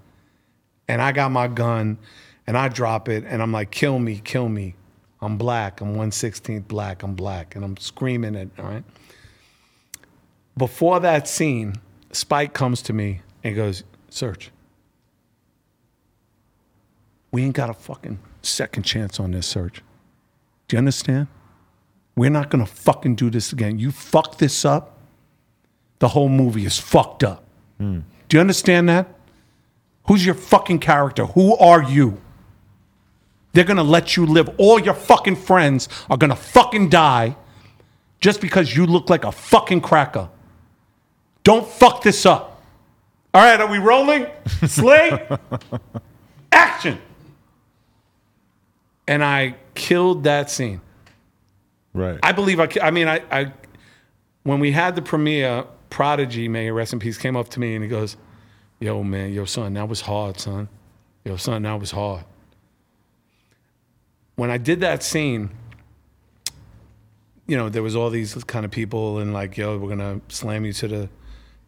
And I got my gun and I drop it and I'm like, kill me, kill me. I'm black. I'm 116th black. I'm black. And I'm screaming it, all right? Before that scene, Spike comes to me and goes, Serch. We ain't got a fucking second chance on this Serch. Do you understand? We're not gonna fucking do this again. You fuck this up, the whole movie is fucked up. Hmm. Do you understand that? Who's your fucking character? Who are you? They're gonna let you live. All your fucking friends are gonna fucking die just because you look like a fucking cracker. Don't fuck this up. All right, are we rolling? Slay? Action! And I killed that scene. Right. I believe I. I mean, I, I. When we had the premiere, Prodigy, may rest in peace, came up to me and he goes, "Yo, man, yo, son, that was hard, son. Yo, son, that was hard." When I did that scene, you know, there was all these kind of people and like, "Yo, we're gonna slam you to the,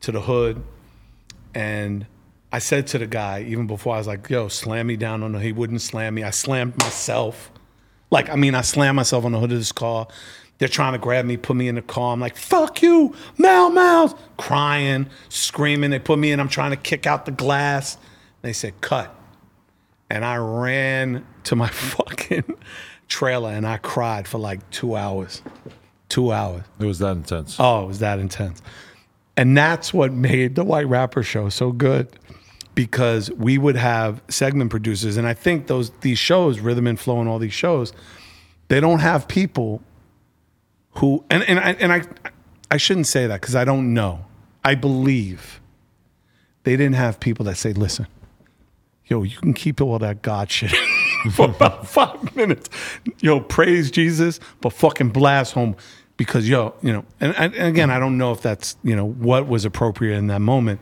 to the hood," and I said to the guy even before I was like, "Yo, slam me down on the." He wouldn't slam me. I slammed myself. Like, I mean, I slammed myself on the hood of this car. They're trying to grab me, put me in the car. I'm like, fuck you, Mau Maus. Crying, screaming. They put me in. I'm trying to kick out the glass. They said, cut. And I ran to my fucking trailer and I cried for like two hours. Two hours. it was that intense. Oh, it was that intense. And that's what made the White Rapper show so good because we would have segment producers and I think those these shows, Rhythm and Flow and all these shows, they don't have people who and and I and I I shouldn't say that cuz I don't know. I believe they didn't have people that say, "Listen, yo, you can keep all that God shit for about five minutes. Yo, praise Jesus, but fucking blast home because yo, you know, and, and and again, I don't know if that's you know what was appropriate in that moment,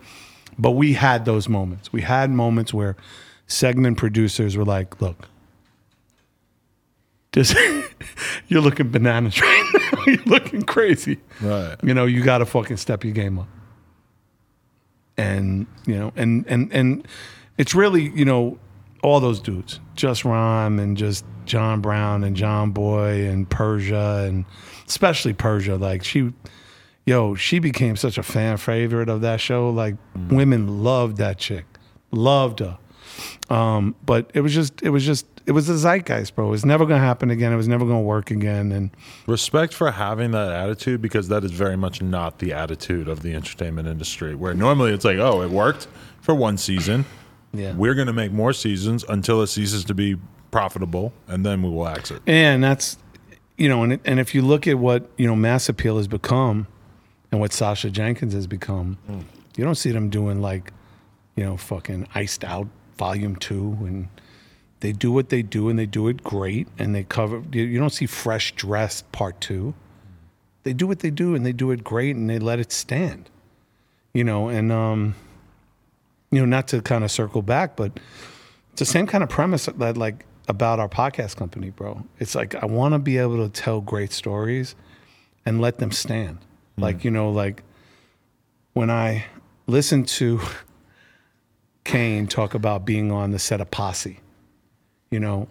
but we had those moments. We had moments where segment producers were like, "Look, just you're looking bananas right now. you're looking crazy. Right. You know, you got to fucking step your game up." and you know, and and and it's really you know all those dudes, Jus Rhyme and just John Brown and John Boy and Persia and especially Persia. Like she, yo, she became such a fan favorite of that show. Like mm. women loved that chick, loved her. Um, but it was just, it was just, it was a zeitgeist, bro. It was never gonna happen again. It was never gonna work again. And Respect for having that attitude because that is very much not the attitude of the entertainment industry. Where normally it's like, oh, it worked for one season. Yeah. We're going to make more seasons until it ceases to be profitable, and then we will exit. And that's, you know, and, and if you look at what, you know, Mass Appeal has become and what Sasha Jenkins has become, you don't see them doing like, you know, fucking Iced Out Volume 2. And they do what they do and they do it great. And they cover, you, don't see Fresh Dress Part 2. They do what they do and they do it great and they let it stand, you know, and, um, you know, not to kind of circle back, but it's the same kind of premise that like about our podcast company, bro. It's like I want to be able to tell great stories and let them stand. Like, you know, like when I listen to Kane talk about being on the set of Posse, you know,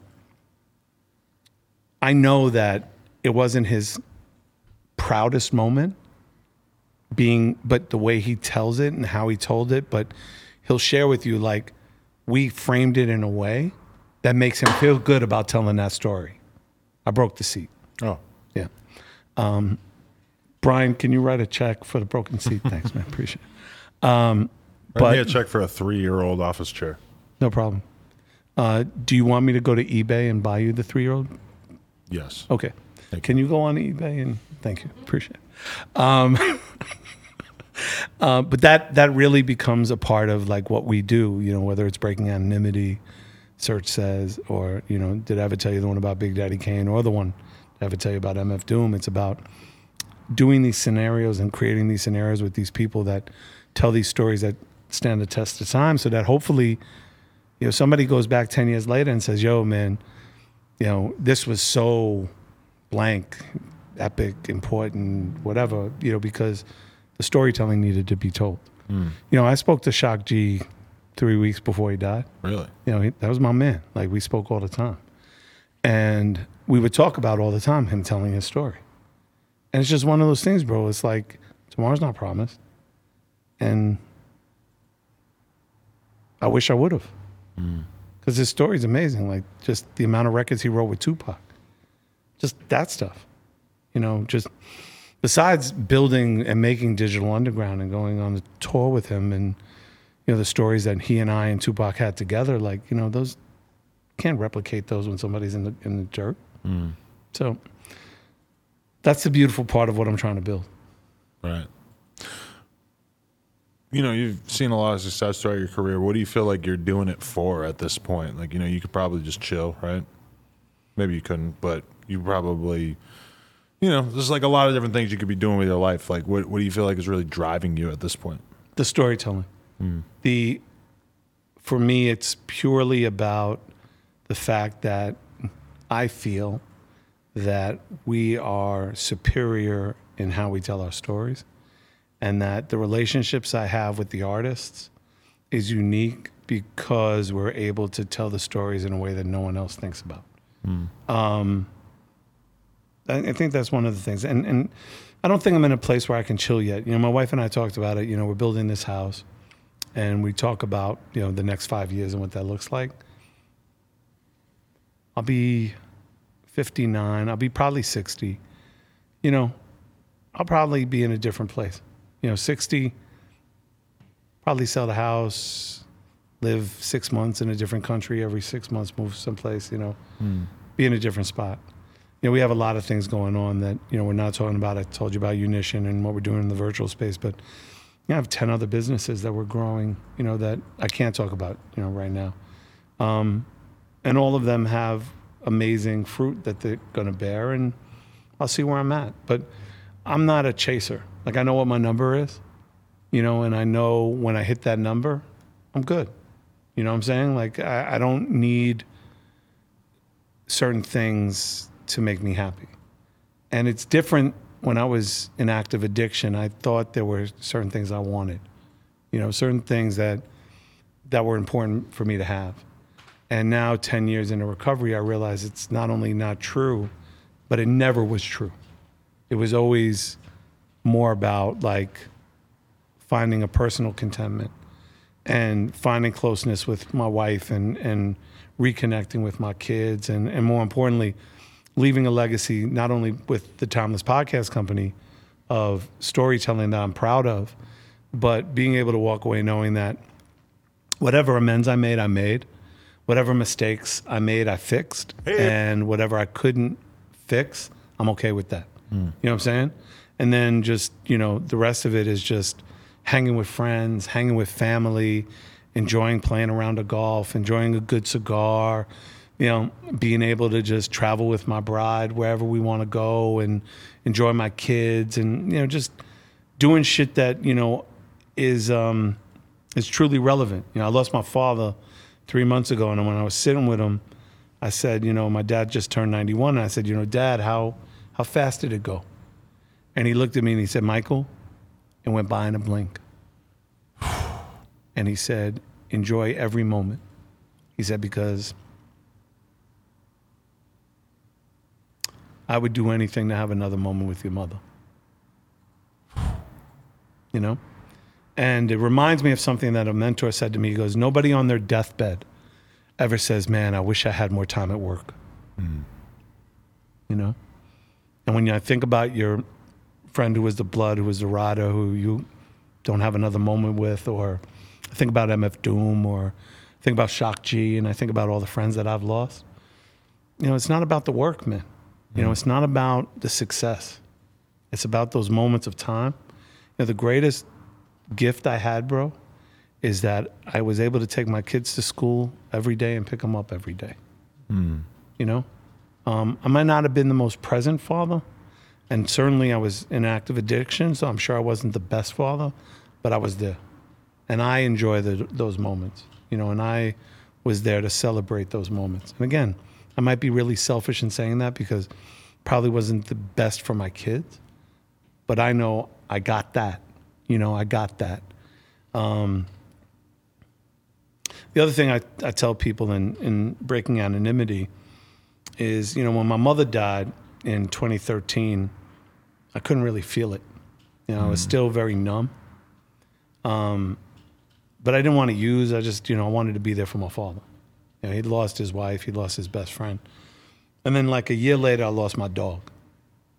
I know that it wasn't his proudest moment being but the way he tells it and how he told it, but he'll share with you like we framed it in a way that makes him feel good about telling that story. I broke the seat. Oh, Yeah. Um, Brian, can you write a check for the broken seat? Thanks, man. Appreciate it. Um, but a check for a three-year-old office chair. no problem. Uh, do you want me to go to eBay and buy you the three year old? Yes. Okay. Thank Can you go on eBay and thank you, appreciate it. Um, uh, but that that really becomes a part of like what we do. You know, whether it's breaking anonymity, Serch Says, or you know, did I ever tell you the one about Big Daddy Kane, or the one did I ever tell you about MF Doom? It's about doing these scenarios and creating these scenarios with these people that tell these stories that stand the test of time, so that hopefully, you know, somebody goes back ten years later and says, "Yo, man." you know, this was so blank, epic, important, whatever, you know, because the storytelling needed to be told. Hmm. You know, I spoke to Shock G three weeks before he died. Really? You know, he, that was my man. Like we spoke all the time, and we would talk about all the time him telling his story. And it's just one of those things, bro. It's like tomorrow's not promised, and I wish I would have, because mm. his story's amazing. Like just the amount of records he wrote with Tupac, just that stuff. You know, just besides building and making Digital Underground and going on a tour with him and you know the stories that he and I and Tupac had together, like you know those can't replicate those when somebody's in the in the dirt. Mm. So that's the beautiful part of what I'm trying to build. Right. You know, you've seen a lot of success throughout your career. What do you feel like you're doing it for at this point? Like, you know, you could probably just chill, right? Maybe you couldn't, but you probably, you know, there's like a lot of different things you could be doing with your life. Like, what, what do you feel like is really driving you at this point? the storytelling. Hmm. The for me, it's purely about the fact that I feel that we are superior in how we tell our stories, and that the relationships I have with the artists is unique because we're able to tell the stories in a way that no one else thinks about. Um, I, I think that's one of the things, and and I don't think I'm in a place where I can chill yet. You know, my wife and I talked about it. You know, we're building this house, and we talk about you know the next five years and what that looks like. I'll be 59. I'll be probably 60. You know, I'll probably be in a different place. You know, 60. Probably sell the house, live six months in a different country every six months, move someplace. You know, be in a different spot you know, we have a lot of things going on that, you know, we're not talking about. I told you about Unition and what we're doing in the virtual space, but you know, I have 10 other businesses that we're growing, you know, that I can't talk about, you know, right now. Um, and all of them have amazing fruit that they're going to bear, and I'll see where I'm at. But I'm not a chaser. Like, I know what my number is, you know, and I know when I hit that number, I'm good. You know what I'm saying? Like, I, I don't need certain things to make me happy. And it's different when I was in active addiction. I thought there were certain things I wanted, you know, certain things that that were important for me to have. And now, 10 years into recovery, I realize it's not only not true, but it never was true. It was always more about like finding a personal contentment and finding closeness with my wife and, and reconnecting with my kids and, and more importantly, leaving a legacy not only with the Timeless Podcast Company of storytelling that I'm proud of, but being able to walk away knowing that whatever amends I made, I made. Whatever mistakes I made, I fixed. And whatever I couldn't fix, I'm okay with that. Hmm. You know what I'm saying? And then just, you know, the rest of it is just hanging with friends, hanging with family, enjoying playing around a golf, enjoying a good cigar, you know, being able to just travel with my bride wherever we want to go and enjoy my kids and, you know, just doing shit that, you know, is um is truly relevant. You know, I lost my father three months ago and when I was sitting with him, I said, you know, my dad just turned 91. And I said, you know, Dad, how how fast did it go? And he looked at me and he said, Michael, and went by in a blink. And he said, enjoy every moment. He said, because I would do anything to have another moment with your mother. You know? And it reminds me of something that a mentor said to me. He goes, Nobody on their deathbed ever says, Man, I wish I had more time at work. Mm. You know? And when I think about your friend who was the blood, who was the rider, who you don't have another moment with, or I think about MF Doom, or I think about Shock G, and I think about all the friends that I've lost. You know, it's not about the work, man. You know, it's not about the success. It's about those moments of time. You know, the greatest gift I had, bro, is that I was able to take my kids to school every day and pick them up every day. You know, um, I might not have been the most present father, and certainly I was in active addiction, so I'm sure I wasn't the best father, but I was there, and I enjoy the, those moments. You know, and I was there to celebrate those moments. And again, I might be really selfish in saying that because probably wasn't the best for my kids, but I know I got that. You know, I got that. Um, the other thing I, I tell people in, in breaking anonymity is, you know, when my mother died in 2013, I couldn't really feel it. You know, I was still very numb. Um, but I didn't want to use. I just, you know, I wanted to be there for my father. You know, he'd lost his wife. He'd lost his best friend. And then, like a year later, I lost my dog.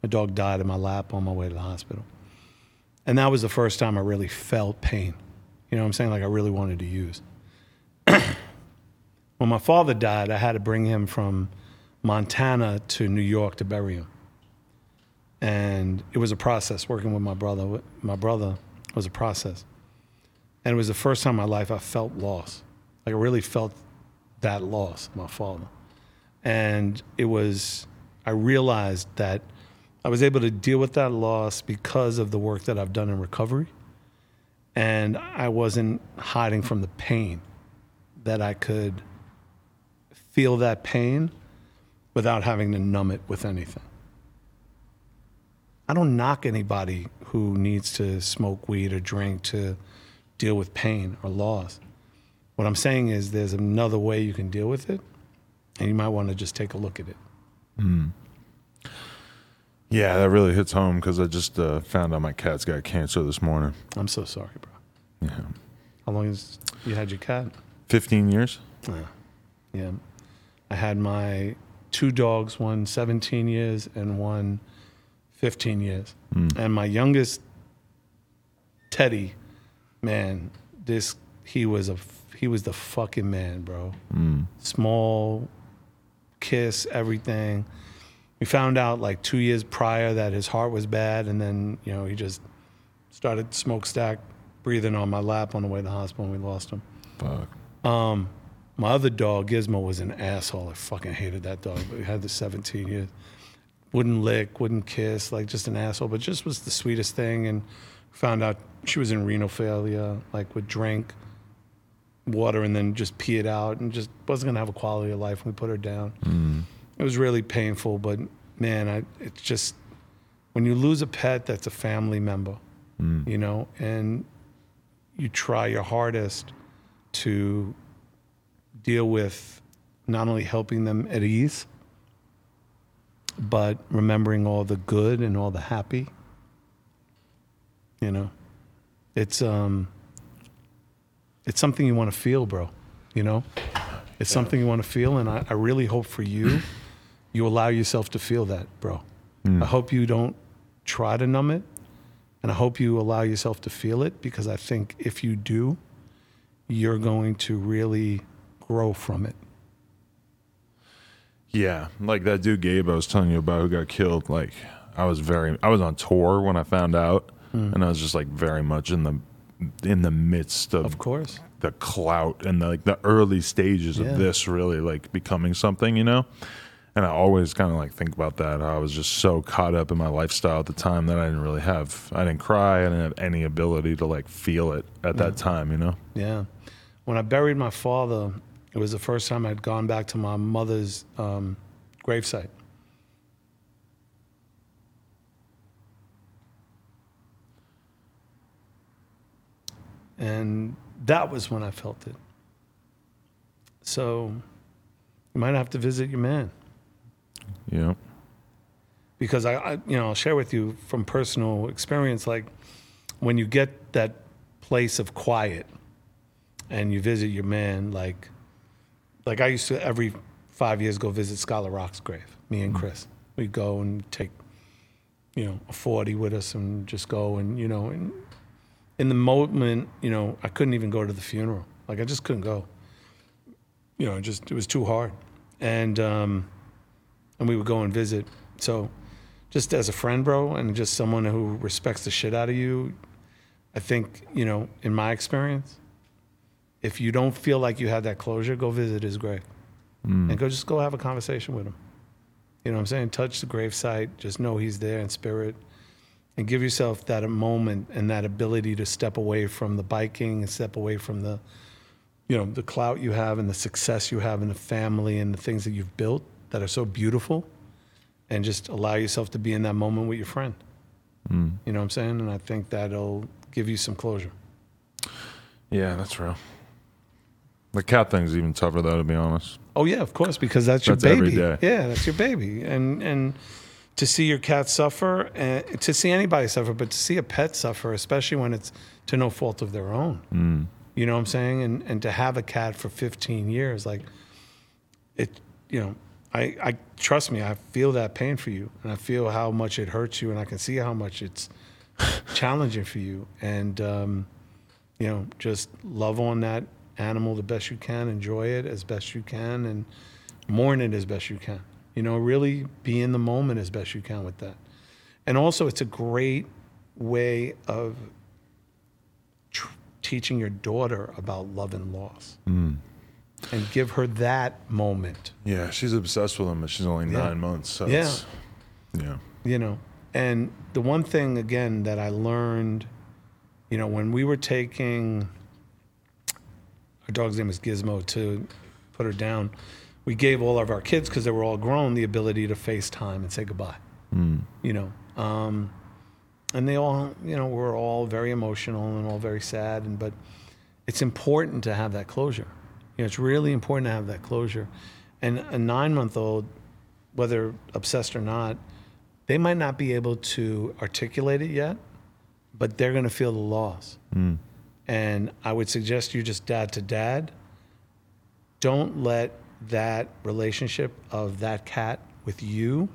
My dog died in my lap on my way to the hospital. And that was the first time I really felt pain. You know what I'm saying? Like I really wanted to use. when my father died, I had to bring him from Montana to New York to bury him. And it was a process working with my brother. My brother was a process. And it was the first time in my life I felt loss. Like I really felt that loss, my father. And it was, I realized that I was able to deal with that loss because of the work that I've done in recovery. And I wasn't hiding from the pain, that I could feel that pain without having to numb it with anything. I don't knock anybody who needs to smoke weed or drink to deal with pain or loss. What I'm saying is there's another way you can deal with it, and you might want to just take a look at it. Yeah, that really hits home because I just uh, found out my cat's got cancer this morning. I'm so sorry, bro. Yeah. How long has you had your cat? 15 years? Yeah. Yeah. I had my two dogs, one 17 years and one 15 years. And my youngest, Teddy, man, this, he was a, he was the fucking man, bro. Small, kiss, everything. We found out like two years prior that his heart was bad. And then, you know, he just started smokestack breathing on my lap on the way to the hospital and we lost him. Fuck. Um, My other dog, Gizmo, was an asshole. I fucking hated that dog. But we had the 17 years. Wouldn't lick, wouldn't kiss, like just an asshole. But just was the sweetest thing. And found out she was in renal failure, like would drink water and then just pee it out and just wasn't gonna have a quality of life when we put her down. Mm. It was really painful, but man, I, it's just when you lose a pet that's a family member, mm. you know, and you try your hardest to deal with not only helping them at ease, but remembering all the good and all the happy. You know, it's um, it's something you want to feel, bro. You know, it's something you want to feel, and I, I really hope for you, you allow yourself to feel that, bro. I hope you don't try to numb it, and I hope you allow yourself to feel it because I think if you do, you're going to really grow from it. Yeah, like that dude Gabe I was telling you about who got killed. Like I was very, I was on tour when I found out, hmm. and I was just like very much in the in the midst of, Of course. the clout and the, like the early stages Yeah. of this really like becoming something, you know. And I always kind of like think about that. I was just so caught up in my lifestyle at the time that I didn't really have, I didn't cry, I didn't have any ability to like feel it at that time, you know. Yeah. When I buried my father it was the first time I'd gone back to my mother's um, gravesite. And that was when I felt it. So you might have to visit your man Yeah. because I, I, you know, I'll share with you from personal experience. Like when you get that place of quiet and you visit your man, like, like I used to every five years go visit Scholar Rock's grave. Me and Chris, we'd go and take, you know, a forty with us and just go and you know, and in the moment, you know, I couldn't even go to the funeral. Like I just couldn't go. You know, it just it was too hard, and um, and we would go and visit. So, just as a friend, bro, and just someone who respects the shit out of you, I think you know, in my experience, if you don't feel like you have that closure, go visit his grave, mm. and go just go have a conversation with him. You know what I'm saying? Touch the gravesite. Just know he's there in spirit, and give yourself that moment and that ability to step away from the biking and step away from the you know the clout you have and the success you have in the family and the things that you've built that are so beautiful and just allow yourself to be in that moment with your friend mm. you know what i'm saying and i think that'll give you some closure Yeah, that's real. The cat thing's even tougher though, to be honest. oh yeah of course because that's your That's every baby. day. yeah that's your baby. And and to see your cat suffer and to see anybody suffer but to see a pet suffer especially when it's to no fault of their own. You know what i'm saying? And and to have a cat for 15 years like it you know I, I trust me i feel that pain for you and i feel how much it hurts you and i can see how much it's challenging for you. And um, you know just love on that animal the best you can enjoy it as best you can and mourn it as best you can you know really be in the moment as best you can with that and also it's a great way of tr- teaching your daughter about love and loss mm. and give her that moment Yeah, she's obsessed with him, but she's only Yeah. nine months. So Yeah. yeah. you know and the one thing again that i learned you know when we were taking our dog's name is gizmo to put her down. We gave all of our kids because they were all grown the ability to facetime and say goodbye. You know um, and they all you know were all very emotional and all very sad and but it's important to have that closure. You know it's really important to have that closure. And a nine month old whether obsessed or not they might not be able to articulate it yet, but they're going to feel the loss. And I would suggest you just dad to dad. Don't let that relationship of that cat with you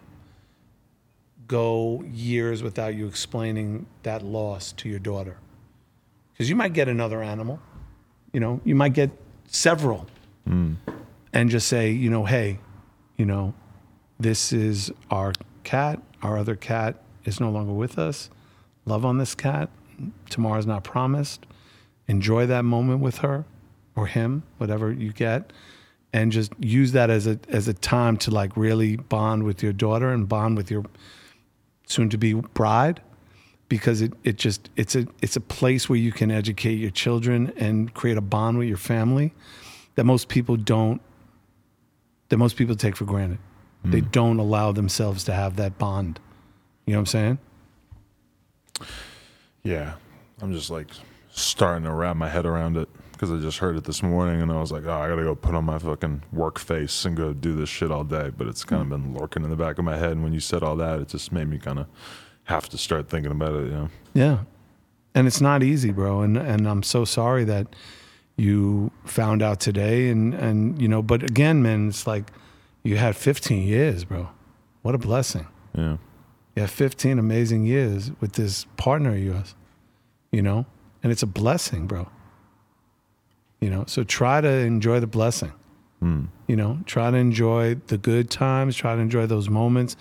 go years without you explaining that loss to your daughter. Because you might get another animal, you know, you might get several, hmm. and just say, you know, hey, you know, this is our cat. Our other cat is no longer with us. Love on this cat. Tomorrow's not promised. Enjoy that moment with her or him, whatever you get, and just use that as a as a time to like really bond with your daughter and bond with your soon to be bride because it, it just it's a it's a place where you can educate your children and create a bond with your family that most people don't that most people take for granted. Hmm. They don't allow themselves to have that bond. You know what I'm saying? Yeah. I'm just like starting to wrap my head around it because I just heard it this morning and I was like, oh, I got to go put on my fucking work face and go do this shit all day. But it's kind of hmm. been lurking in the back of my head. And when you said all that, it just made me kind of have to start thinking about it, you know? Yeah. And it's not easy, bro. And and I'm so sorry that you found out today and and you know, but again, man, it's like you had 15 years, bro. What a blessing. Yeah. You have 15 amazing years with this partner of yours, you know? And it's a blessing, bro. You know, so try to enjoy the blessing. Hmm. You know, try to enjoy the good times, try to enjoy those moments.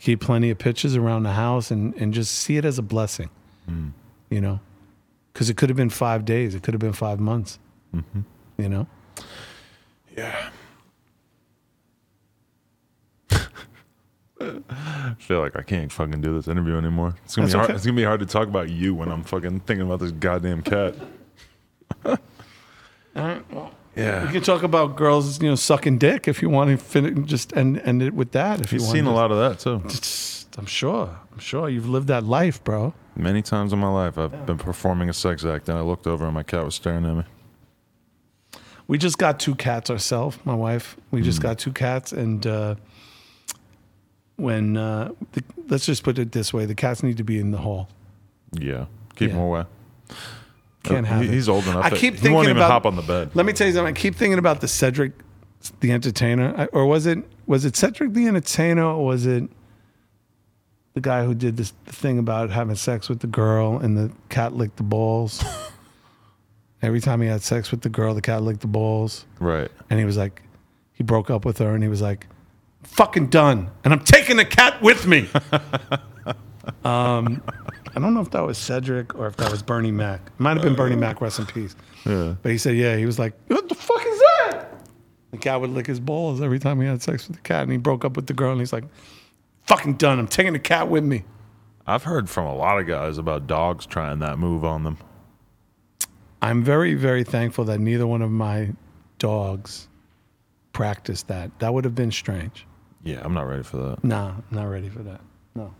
Keep plenty of pictures around the house and, and just see it as a blessing, hmm. you know? Because it could have been five days, it could have been five months, mm-hmm. you know? Yeah. I feel like I can't fucking do this interview anymore. It's gonna That's be hard. okay. It's gonna be hard to talk about you when I'm fucking thinking about this goddamn cat. All right, well, Yeah. We can talk about girls, you know, sucking dick if you want to fin- just end, end it with that. If You've you want seen to. a lot of that too. I'm sure. I'm sure you've lived that life, bro. Many times in my life, I've been performing a sex act, and I looked over, and my cat was staring at me. We just got two cats ourselves, my wife. We Mm. just got two cats, and uh, when uh, the, let's just put it this way: the cats need to be in the hall. Yeah, keep Yeah. him away. Can't have he- it. He's old enough. I that keep he thinking won't even about, hop on the bed. Let me tell you something. I keep thinking about the Cedric, the Entertainer, I- or was it was it Cedric the Entertainer, or was it the guy who did this the thing about having sex with the girl and the cat licked the balls? Every time he had sex with the girl, the cat licked the balls, Right. and he was like, he broke up with her, and he was like, "Fucking done," and I'm taking the cat with me. um, I don't know if that was Cedric or if that was Bernie Mac. It might have been Bernie Mac. Rest in peace. Yeah. But he said, yeah, he was like, what the fuck is that? The cat would lick his balls every time he had sex with the cat. And he broke up with the girl and he's like, fucking done. I'm taking the cat with me. I've heard from a lot of guys about dogs trying that move on them. I'm very, very thankful that neither one of my dogs practiced that. That would have been strange. Yeah, I'm not ready for that. Nah, I'm not ready for that. No.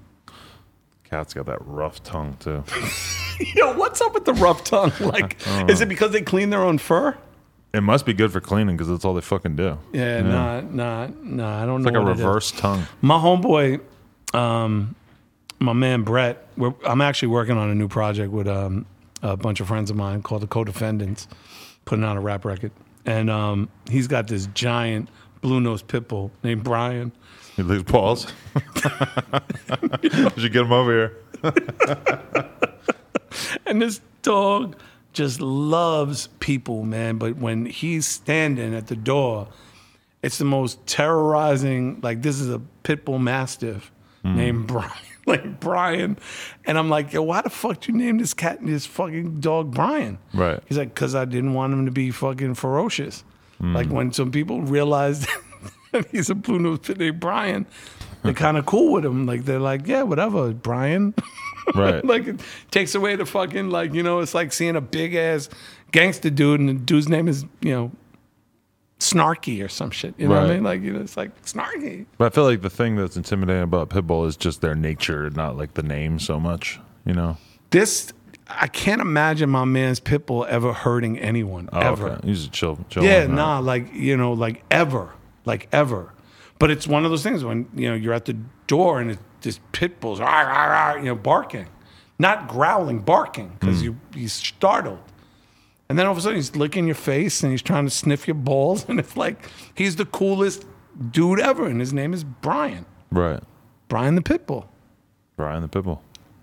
Cat's got that rough tongue too. Yo, what's up with the rough tongue? Like, is it because they clean their own fur? it must be good for cleaning because that's all they fucking do. Yeah, nah, nah, nah. I don't It's know. like a what it is. reverse tongue. My homeboy, um, my man Brett, we're, I'm actually working on a new project with um, a bunch of friends of mine called the Co-Defendants, putting out a rap record. And um, he's got this giant blue nosed pit bull named Brian. He leaves balls. you should get him over here. And this dog just loves people, man. But when he's standing at the door, it's the most terrorizing. Like this is a pit bull mastiff hmm. named Brian, like Brian, and I'm like, yo, why the fuck you name this cat and this fucking dog Brian? Right. He's like, cause I didn't want him to be fucking ferocious. Mm. Like when some people realized that he's a blue nose pit named Brian, they're kind of cool with him. Like they're like, yeah, whatever, Brian. Right. like it takes away the fucking like you know it's like seeing a big ass gangster dude and the dude's name is you know snarky or some shit you know what i mean like you know it's like snarky But I feel like the thing that's intimidating about Pitbull is just their nature, not like the name so much. You know? this i can't imagine my man's pitbull ever hurting anyone Oh, ever okay. He's a chill, chill. yeah one, nah like you know like ever like ever but it's one of those things when you know you're at the door and it's this pit bull's "Rah, rah, rah," you know barking not growling barking because hmm. you he's startled And then all of a sudden he's licking your face and he's trying to sniff your balls. And it's like he's the coolest dude ever. And his name is Brian. Right. Brian the Pitbull. Brian the Pitbull.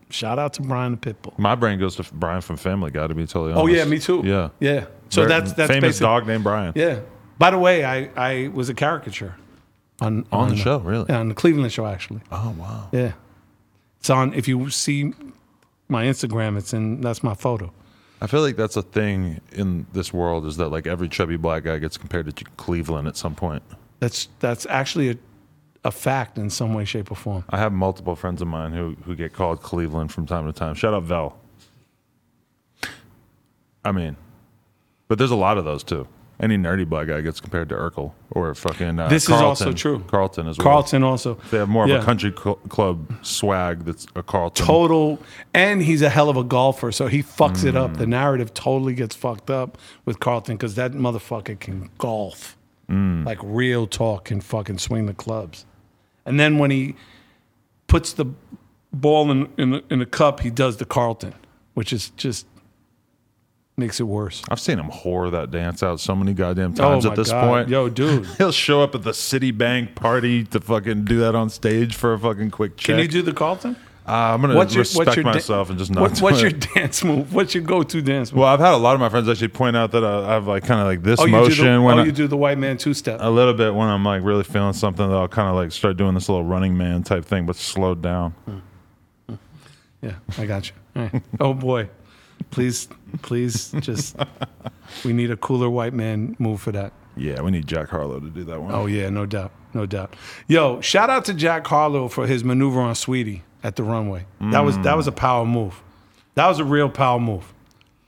Shout out to Brian the Pitbull. My brain goes to Brian from Family Guy, to be totally honest. Oh yeah, me too. Yeah. Yeah. So Very that's that's famous dog named Brian. Yeah. By the way, I, I was a caricature on On the show, really? Yeah, on the Cleveland show actually. Oh wow. Yeah. It's on if you see my Instagram, it's in that's my photo. I feel like that's a thing in this world is that like every chubby black guy gets compared to Cleveland at some point. That's that's actually a a fact in some way, shape, or form. I have multiple friends of mine who who get called Cleveland from time to time. Shut up, Vel. I mean, but there's a lot of those too. Any nerdy black guy gets compared to Urkel or fucking. Uh, This is also true. Carlton as well. Carlton also. They have more of Yeah. a country cl- club swag that's a Carlton. total and he's a hell of a golfer so he fucks it up the narrative totally gets fucked up with carlton because that motherfucker can golf Mm. like real talk can fucking swing the clubs and then when he puts the ball in, in, the, in the cup he does the carlton which is just makes it worse I've seen him whore that dance out so many goddamn oh times oh at this God. point. yo dude He'll show up at the Citibank party to fucking do that on stage for a fucking quick check. can you do the carlton Uh, I'm gonna what's your, respect what's your da- myself and just not. what- what's it. your dance move what's your go-to dance move Well, I've had a lot of my friends actually point out that I, I have like kind of like this oh, motion the, when oh I, you do the white man two-step a little bit when I'm like really feeling something that I'll kind of like start doing this little running man type thing, but slowed down. Hmm. Hmm. Yeah, I got you. Right. Oh boy, please, please, just we need a cooler white man move for that. Yeah, we need Jack Harlow to do that one. Oh yeah, no doubt, no doubt. Yo, shout out to Jack Harlow for his maneuver on Saweetie at the runway. That was that was a power move. That was a real power move.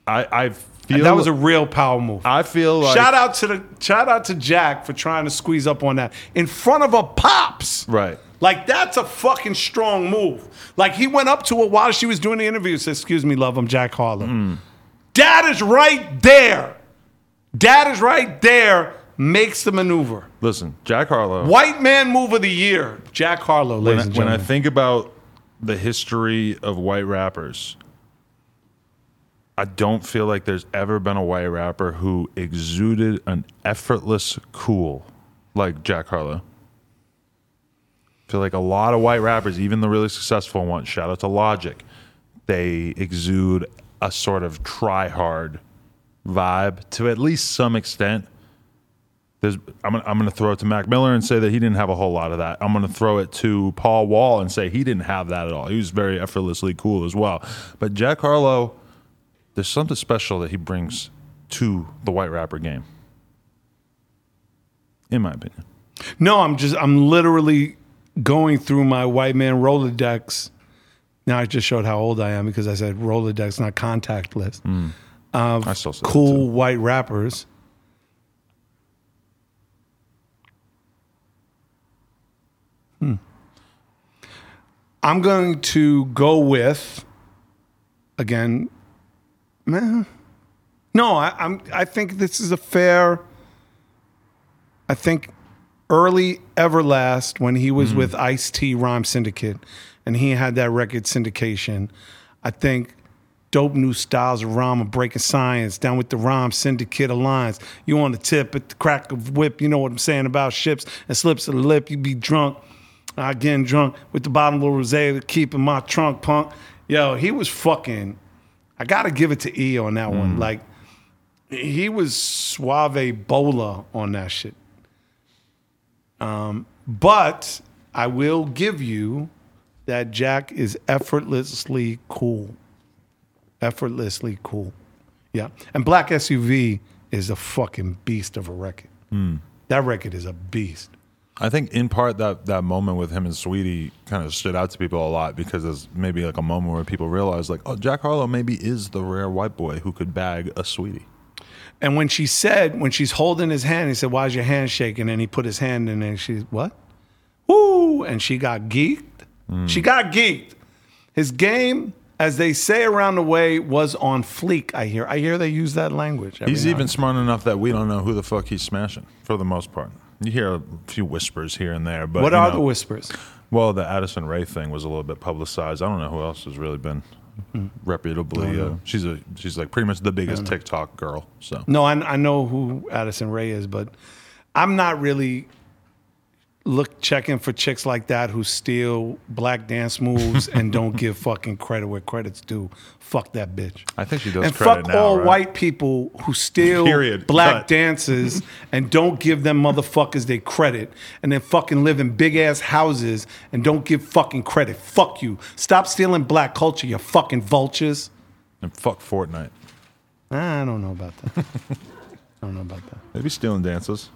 I, I feel that was a real power move. I feel like shout out to the shout out to Jack for trying to squeeze up on that in front of a pops. Right. Like that's a fucking strong move. Like he went up to her while she was doing the interview and said, "Excuse me, love, I'm Jack Harlow." Hmm. Dad is right there. Dad is right there. Makes the maneuver. Listen, Jack Harlow. White man move of the year, Jack Harlow. when, Ladies I, and when I think about the history of white rappers, I don't feel like there's ever been a white rapper who exuded an effortless cool like Jack Harlow. I feel like a lot of white rappers, even the really successful ones, shout out to Logic, they exude a sort of try hard vibe to at least some extent. There's, I'm, gonna- I'm going to throw it to Mac Miller and say that he didn't have a whole lot of that. I'm going to throw it to Paul Wall and say he didn't have that at all. He was very effortlessly cool as well. But Jack Harlow, there's something special that he brings to the white rapper game, in my opinion. No, I'm just I'm literally going through my white man Rolodex. Now I just showed how old I am because I said Rolodex, not contact list. Mm. Of I still cool white rappers. Hmm. I'm going to go with again. meh. No, I, I'm. I think this is a fair. I think early Everlast when he was with Ice T Rhyme Syndicate and he had that record syndication. I think Dope New Styles of Rhyme of Breaking Science down with the Rhyme Syndicate Alliance. You on the tip at the crack of whip, you know what I'm saying about ships and slips of the lip, you be drunk. I getting drunk with the bottom of the rosé to keep in my trunk, punk. Yo, he was fucking. I gotta give it to E on that one. Like, he was suave bola on that shit. Um, but I will give you that Jack is effortlessly cool. Effortlessly cool. Yeah. And Black SUV is a fucking beast of a record. That record is a beast. I think in part that that moment with him and Saweetie kind of stood out to people a lot because there's maybe like a moment where people realize like, oh, Jack Harlow maybe is the rare white boy who could bag a Saweetie. And when she said, when she's holding his hand, he said, Why's your hand shaking? And he put his hand in and she's, What? Woo! And she got geeked. Mm. She got geeked. His game, as they say around the way, was on fleek, I hear. I hear they use that language. He's even smart enough that we don't know who the fuck he's smashing for the most part. You hear a few whispers here and there, but What are know, the whispers? Well, the Addison Rae thing was a little bit publicized. I don't know who else has really been reputably. Uh, she's a she's like pretty much the biggest TikTok girl. So No, I, I know who Addison Rae is, but I'm not really look checking for chicks like that who steal black dance moves and don't give fucking credit where credit's due. Fuck that bitch. I think she does and credit fuck now, all right? white people who steal Period. black Cut. dances and don't give them motherfuckers their credit and then fucking live in big ass houses and don't give fucking credit. Fuck you. Stop stealing black culture, you fucking vultures. and fuck Fortnite. I don't know about that. I don't know about that. Maybe stealing dances.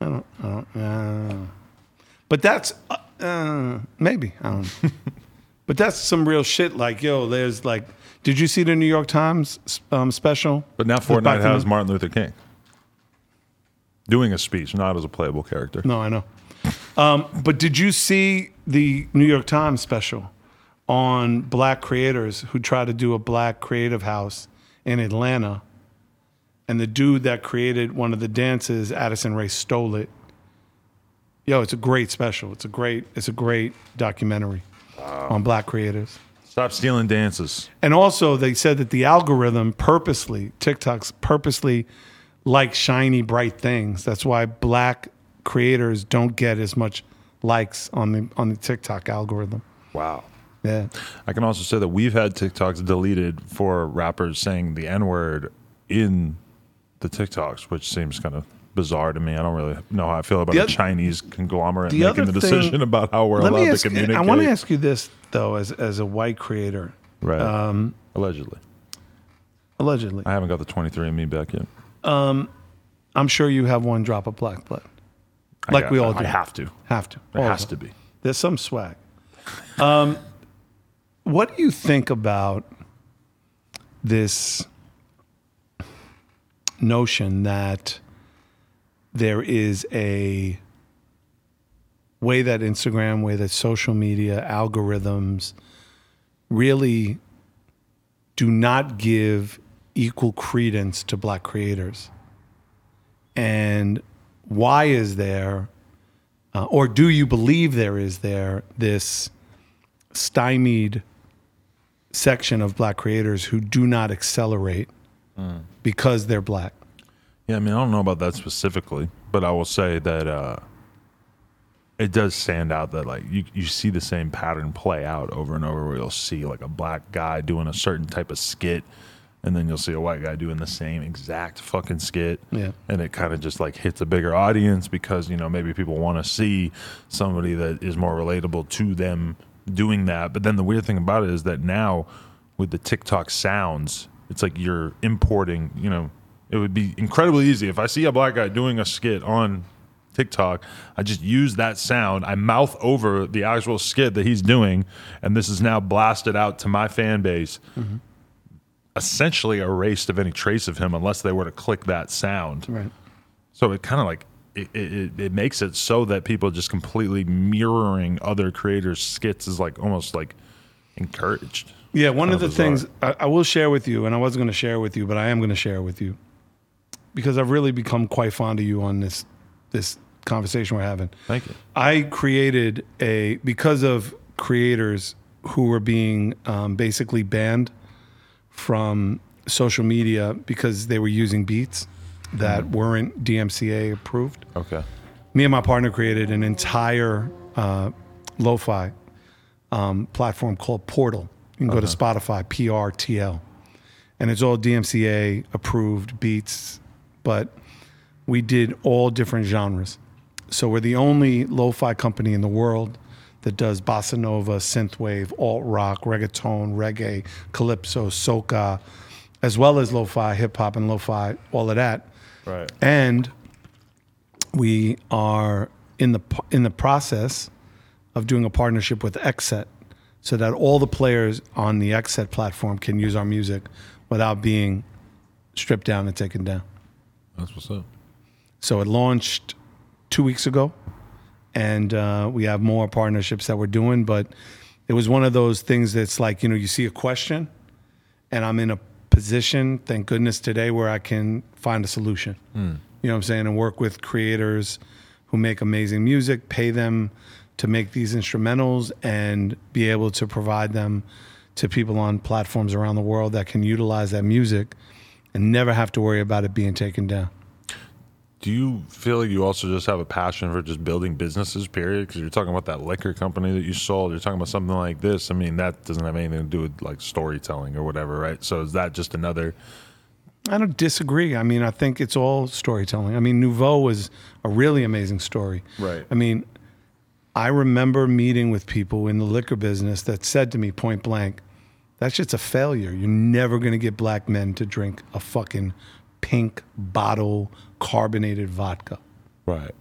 I don't. I don't. Uh, but that's uh, uh, maybe I don't. know. but that's some real shit. Like yo, there's like, did you see the New York Times um, special? But now Fortnite has Martin Luther King doing a speech, not as a playable character. No, I know. Um, but did you see the New York Times special on black creators who try to do a black creative house in Atlanta? And the dude that created one of the dances, Addison Rae, stole it. Yo, it's a great special. It's a great, it's a great documentary on black creators. Stop stealing dances. And also, they said that the algorithm purposely, TikTok's purposely like shiny, bright things. That's why black creators don't get as much likes on the on the TikTok algorithm. Wow. Yeah. I can also say that we've had TikToks deleted for rappers saying the N word in the TikToks, which seems kind of bizarre to me. I don't really know how I feel about The a oth- Chinese conglomerate the making other the thing- decision about how we're allowed ask to communicate. I want to ask you this though, as as a white creator, Right. um, Allegedly. allegedly, I haven't got the twenty three and Me back yet. I'm sure you have one drop of black blood, I like got- we all I do. have to. Have to. There All has to be. There's some swag. Um, what do you think about this notion that there is a way that Instagram, way that social media algorithms really do not give equal credence to black creators. And why is there, uh, or do you believe there is there, this stymied section of black creators who do not accelerate because they're black? Yeah, I mean, I don't know about that specifically, but I will say that uh, it does stand out that like you you see the same pattern play out over and over. Where you'll see like a black guy doing a certain type of skit, and then you'll see a white guy doing the same exact fucking skit. Yeah. and it kind of just like hits a bigger audience because you know maybe people want to see somebody that is more relatable to them doing that. But then the weird thing about it is that now with the TikTok sounds, it's like you're importing. You know, it would be incredibly easy if I see a black guy doing a skit on TikTok. I just use that sound. I mouth over the actual skit that he's doing, and this is now blasted out to my fan base. Essentially erased of any trace of him, unless they were to click that sound. Right. So it kind of like it, it, it makes it so that people just completely mirroring other creators' skits is like almost like encouraged. Yeah, one of the things I, I will share with you, and I wasn't going to share with you, but I am going to share with you because I've really become quite fond of you on this this conversation we're having. Thank you. I created a because of creators who were being um, basically banned from social media because they were using beats that weren't DMCA approved Okay. me and my partner created an entire uh, lo-fi um, platform called Portal. You can go to Spotify, PRTL, and it's all DMCA approved beats, but we did all different genres. So we're the only lo-fi company in the world that does bossa nova, synthwave, alt rock, reggaeton, reggae, calypso, soca, as well as lo-fi, hip hop, and lo-fi, all of that. Right. And we are in the in the process of doing a partnership with Xset, so that all the players on the Xset platform can use our music without being stripped down and taken down. That's what's up. So it launched two weeks ago, and uh, we have more partnerships that we're doing. But it was one of those things that's like you know you see a question, and I'm in a position, thank goodness today, where I can find a solution. You know what I'm saying, and work with creators who make amazing music, pay them to make these instrumentals, and be able to provide them to people on platforms around the world that can utilize that music and never have to worry about it being taken down. Do you feel like you also just have a passion for just building businesses, period? Because you're talking about that liquor company that you sold. You're talking about something like this. I mean, that doesn't have anything to do with like storytelling or whatever, right? So is that just another? I don't disagree. I mean, I think it's all storytelling. I mean, Nuvo was a really amazing story. Right. I mean, I remember meeting with people in the liquor business that said to me point blank, that shit's a failure. You're never going to get black men to drink a fucking pink bottle carbonated vodka. Right.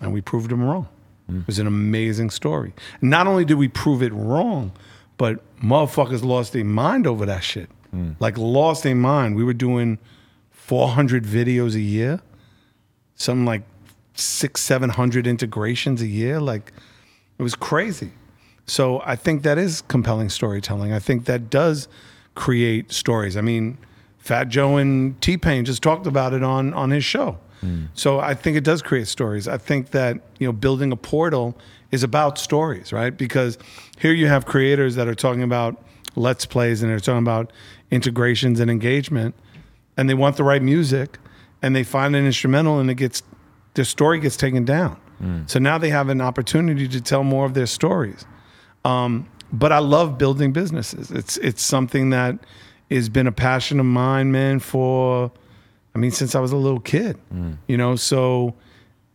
And we proved them wrong. It was an amazing story. Not only did we prove it wrong, but motherfuckers lost their mind over that shit. Hmm. Like lost their mind. We were doing 400 videos a year, something like six, 700 integrations a year. Like it was crazy. So I think that is compelling storytelling. I think that does create stories. I mean, Fat Joe and T Pain just talked about it on on his show. Hmm. So I think it does create stories. I think that you know building a portal is about stories, right? Because here you have creators that are talking about let's plays and they're talking about integrations and engagement, and they want the right music, and they find an instrumental and it gets their story gets taken down. Hmm. So now they have an opportunity to tell more of their stories. Um, but I love building businesses. It's it's something that has been a passion of mine, man, for I mean, since I was a little kid. You know, so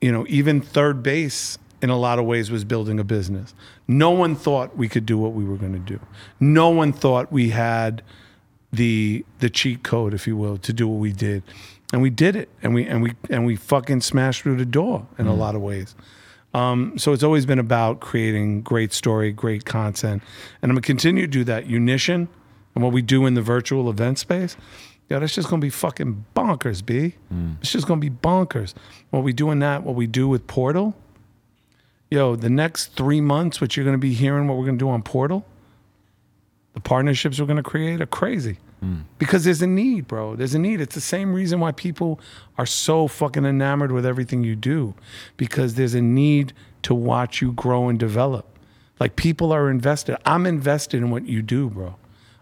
you know, even 3rd Bass in a lot of ways was building a business. No one thought we could do what we were going to do. No one thought we had the the cheat code, if you will, to do what we did, and we did it, and we and we and we fucking smashed through the door in a lot of ways. Um, so it's always been about creating great story, great content, and I'm gonna continue to do that. Unition and what we do in the virtual event space Yo, that's just gonna be fucking bonkers, B. It's just gonna be bonkers. What we do in that, what we do with Portal, yo, the next three months, what you're gonna be hearing, what we're gonna do on Portal, the partnerships we're gonna create are crazy. Because there's a need, bro. There's a need. It's the same reason why people are so fucking enamored with everything you do. Because there's a need to watch you grow and develop. Like people are invested. I'm invested in what you do, bro.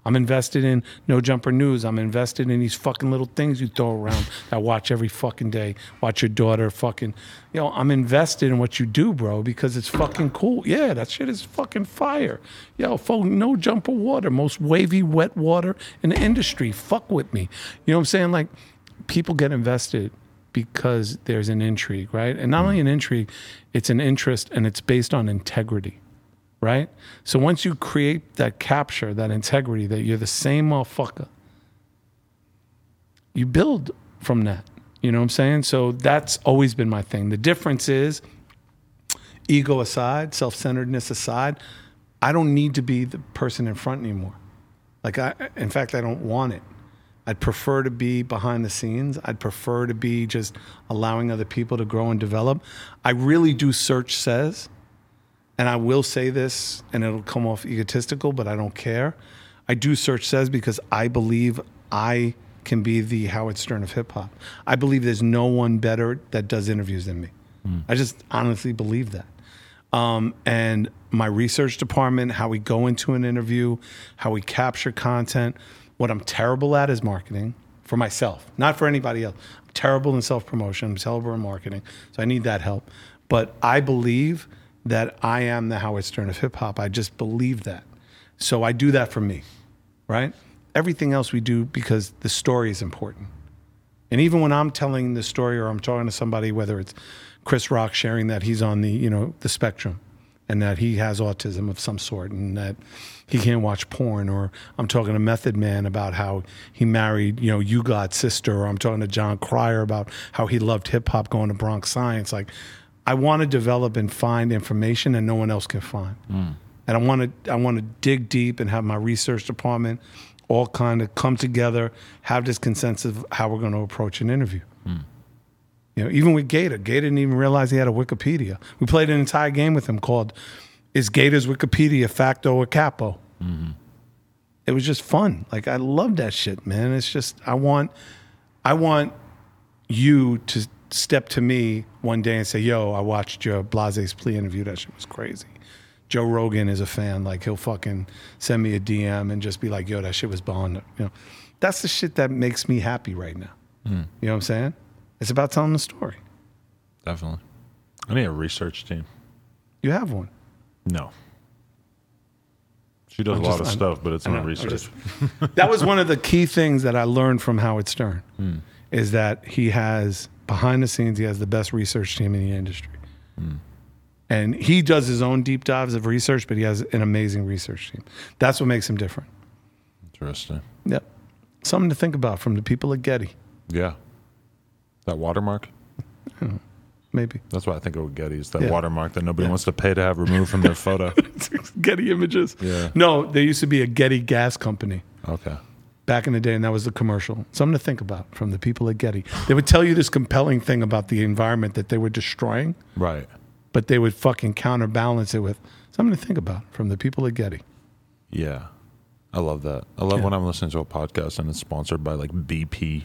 I'm invested in No Jumper News. I'm invested in these fucking little things you throw around that I watch every fucking day. Watch your daughter fucking, you know, I'm invested in what you do, bro, because it's fucking cool. Yeah, that shit is fucking fire. Yo, fuck No Jumper Water, most wavy, wet water in the industry. Fuck with me. You know what I'm saying? Like, people get invested because there's an intrigue, right? And not only an intrigue, it's an interest and it's based on integrity right? So once you create that capture, that integrity, that you're the same motherfucker, you build from that. You know what I'm saying? So that's always been my thing. The difference is ego aside, self centeredness aside, I don't need to be the person in front anymore. Like, I, in fact, I don't want it. I'd prefer to be behind the scenes. I'd prefer to be just allowing other people to grow and develop. I really do Serch Says, and I will say this, and it'll come off egotistical, but I don't care. I do Serch Says because I believe I can be the Howard Stern of hip hop. I believe there's no one better that does interviews than me. I just honestly believe that. Um, and my research department, how we go into an interview, how we capture content. What I'm terrible at is marketing for myself, not for anybody else. I'm terrible in self promotion, I'm terrible in marketing. So I need that help. But I believe that I am the Howard Stern of hip hop. I just believe that. So I do that for me, right? Everything else we do because the story is important. And even when I'm telling the story or I'm talking to somebody, whether it's Chris Rock sharing that he's on the, you know, the spectrum and that he has autism of some sort and that he can't watch porn, or I'm talking to Method Man about how he married, you know, You Got Sister, or I'm talking to Jon Cryer about how he loved hip hop going to Bronx Science. Like, I want to develop and find information that no one else can find. Hmm. And I want to I want to dig deep and have my research department all kind of come together, have this consensus of how we're going to approach an interview. Hmm. You know, even with Gata, Gata didn't even realize he had a Wikipedia. We played an entire game with him called "Is Gata's Wikipedia Facto or Capo?" Mm-hmm. It was just fun. Like I love that shit, man. It's just I want, I want you to step to me one day and say, "Yo, I watched your Blac Chyna interview. That shit was crazy." Joe Rogan is a fan. Like he'll fucking send me a DM and just be like, "Yo, that shit was bond." You know, that's the shit that makes me happy right now. Hmm. You know what I'm saying? It's about telling the story. Definitely. I need a research team. You have one. No. She does I'm a lot just- of I'm- stuff, but it's not research. just- that was one of the key things that I learned from Howard Stern hmm. is that he has behind the scenes he has the best research team in the industry. Hmm. And he does his own deep dives of research, but he has an amazing research team. That's what makes him different. Interesting. Yep. Something to think about from the people at Getty, Yeah. That watermark? maybe. That's why I think of Getty. It's that Yeah. watermark that nobody wants to pay to have removed from their photo. Getty Images. Yeah. No, there used to be a Getty gas company. Okay. Back in the day, and that was the commercial. Something to think about from the people at Getty. They would tell you this compelling thing about the environment that they were destroying, Right. but they would fucking counterbalance it with something to think about from the people at Getty. Yeah. I love that. I love when I'm listening to a podcast and it's sponsored by like BP.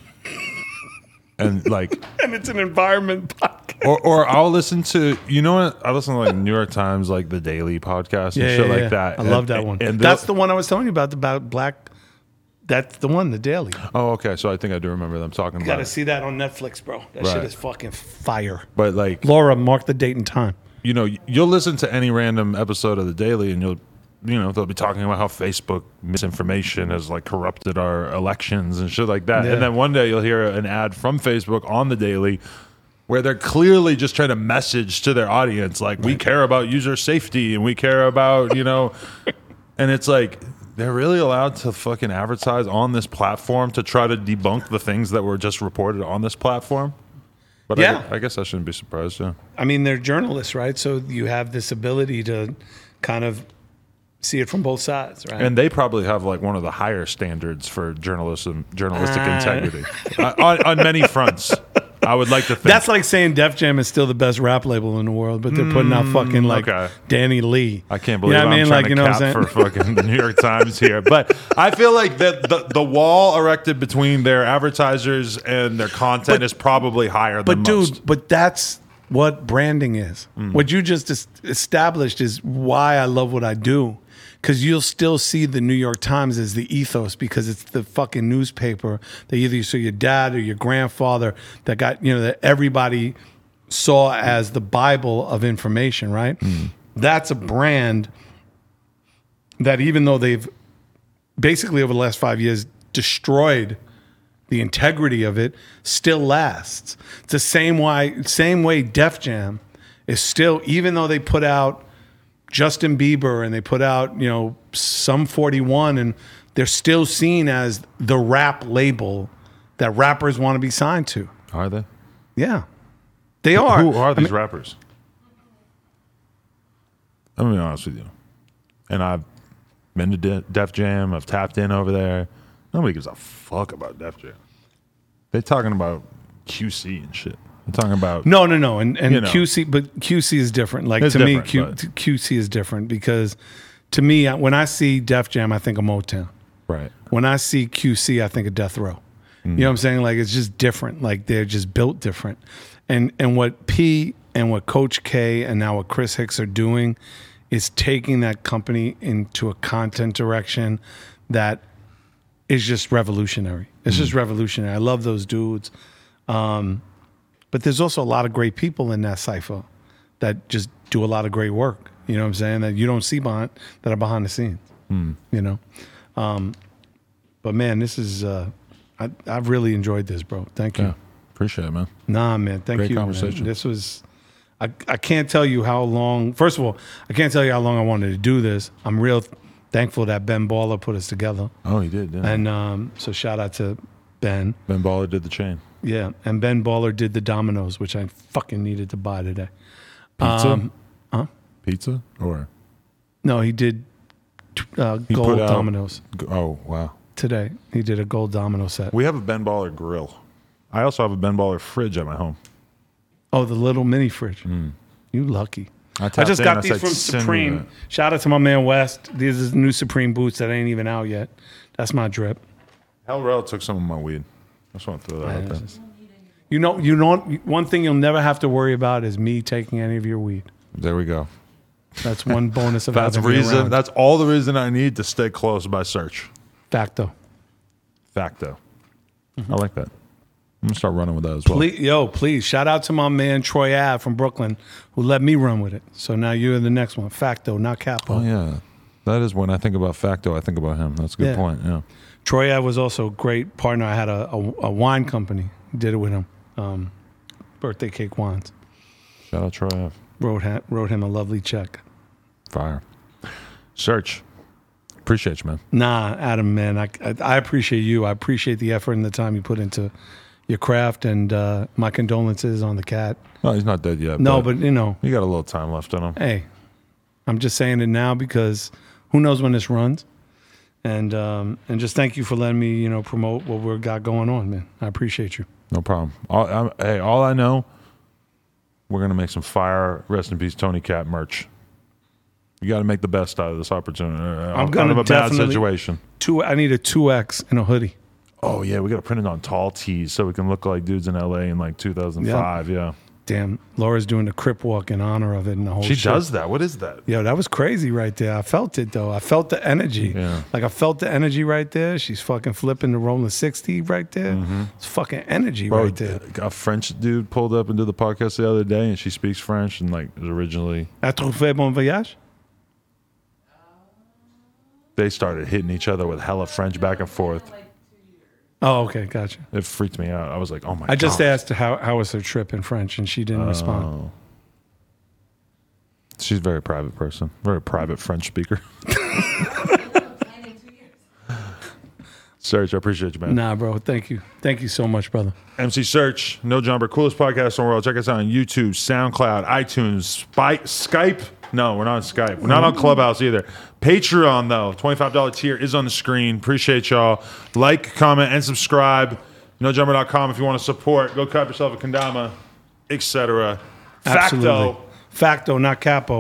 and like And it's an environment podcast. or, or I'll listen to you know what I listen to like New York Times like the daily podcast and shit like that. I love that one. And That's the one I was telling you about about black. That's the one, the Daily. Oh, okay. So I think I do remember them talking about it. You gotta it. see that on Netflix, bro. That shit is fucking fire. But like Laura, mark the date and time. you know, you'll listen to any random episode of the Daily, and you'll, you know, they'll be talking about how Facebook misinformation has like corrupted our elections and shit like that. Yeah. And then one day you'll hear an ad from Facebook on the Daily where they're clearly just trying to message to their audience, like, we care about user safety and we care about, you know, and it's like, they're really allowed to fucking advertise on this platform to try to debunk the things that were just reported on this platform. But I Yeah. gu- I, guess I shouldn't be surprised. Yeah. I mean, they're journalists, right? So you have this ability to kind of see it from both sides, right? And they probably have like one of the higher standards for journalism, journalistic Ah. integrity uh, on, on many fronts. I would like to think That's like saying Def Jam is still the best rap label in the world, but they're putting out fucking like Mm, okay. DaniLeigh. I can't You believe know what I I'm mean? trying Like, to you know what cap I'm saying? for fucking the New York Times here, but I feel like that the, the wall erected between their advertisers and their content But- is probably higher than But than dude, most. but that's what branding is. Mm. What you just es- established is why I love what I do. Because you'll still see the New York Times as the ethos because it's the fucking newspaper that either you saw your dad or your grandfather that got, you know, that everybody saw as the Bible of information, right? Mm. That's a brand that even though they've basically over the last five years destroyed the integrity of it still lasts. It's the same way same way Def Jam is still even though they put out Justin Bieber and they put out, you know, Sum 41 and they're still seen as the rap label that rappers want to be signed to. Are they? Yeah. They are. Who are I these mean, rappers? I'm gonna be honest with you, and I've been to De- Def Jam. I've tapped in over there. Nobody gives a fuck about Def Jam. They're talking about QC and shit. They're talking about No, no, no. And and You know. QC, but QC is different. Like to me, Q, but- QC is different because to me, when I see Def Jam, I think of Motown. right. When I see QC, I think of Death Row. You know what I'm saying? Like it's just different. Like they're just built different. And and what P and what Coach K and now what Chris Hicks are doing is taking that company into a content direction that is just revolutionary. It's just revolutionary. I love those dudes. Um, but there's also a lot of great people in that cipher that just do a lot of great work. You know what I'm saying? That you don't see behind that are behind the scenes. You know. Um, but man, this is uh, I, I've really enjoyed this, bro. Thank you. Yeah, appreciate it, man. Nah, man. Thank Great you. man. conversation. This was. I, I can't tell you how long. First of all, I can't tell you how long I wanted to do this. I'm real thankful that Ben Baller put us together, Oh, he did. Yeah. and um, so shout out to Ben. ben Baller did the chain. Yeah, and Ben Baller did the Dominoes, which I fucking needed to buy today. Pizza. Um, huh? Pizza or No, he did uh, He gold out- dominoes oh wow. today. He did a gold domino set. We have a Ben Baller grill. I also have a Ben Baller fridge at my home. Oh, the little mini fridge. You lucky. I I, just got these from Supreme. Shout out to my man West. These are new Supreme boots that ain't even out yet. That's my drip. Hell took some of my weed. I just want to throw that out there. You know, you know, one thing you'll never have to worry about is me taking any of your weed. There we go. That's one bonus of That's having me reason. around. That's all the reason I need to stay close by Serch. facto. Facto. Mm-hmm. I like that. I'm gonna start running with that as well. Please, yo, please shout out to my man Troy Ave from Brooklyn who let me run with it. So now you're the next one. Facto, not capo. Oh yeah, that is when I think about Facto. I think about him. That's a good Yeah. point. Yeah. Troy Ave was also a great partner. I had a, a, a wine company. Did it with him. Um, birthday cake wines. Shout out Troy. Ave. Wrote him, wrote him a lovely check. Fire. Serch. Appreciate you, man. Nah, Adam, man, I, I, I appreciate you. I appreciate the effort and the time you put into your craft, and uh, my condolences on the cat. No, he's not dead yet. No, but you know, you got a little time left in him. hey, I'm just saying it now because who knows when this runs, and um, and just thank you for letting me, you know, promote what we've got going on, man. I appreciate you. No problem. All, I'm, hey, all I know, we're gonna make some fire. Rest in peace, Tony Cat merch. You got to make the best out of this opportunity. uh, I'm gonna of a bad definitely- situation. Two, I need a two X in a hoodie. Oh yeah, we got to print it on tall tees so we can look like dudes in LA in like 2005. Yeah, Damn, Laura's doing the crip walk in honor of it, and the whole. she shit. does that. What is that? Yo, that was crazy right there. I felt it though. I felt the energy. Yeah. Like I felt the energy right there. She's fucking flipping the rolling 60 right there. It's fucking energy Mm-hmm. Bro, right there. a French dude pulled up and did the podcast the other day, and she speaks French and like was originally A trouvé bon voyage? they started hitting each other with hella French back and forth. Oh, okay, gotcha. It freaked me out. I was like, oh my. God. I just God. asked how how was her trip in French, and she didn't Oh. respond. She's a very private person, very private French speaker. Serch, I appreciate you, man. Nah, bro. Thank you. Thank you so much, brother. MC Serch, No Jumper, coolest podcast in the world. Check us out on YouTube, SoundCloud, iTunes, Spy- Skype, No, we're not on Skype. We're not on Clubhouse either. Patreon though, twenty five dollar tier is on the screen. Appreciate y'all. Like, comment, and subscribe. NoJumper.com if you want to support. Go cut yourself a kendama, etc. Facto. Facto, not capo.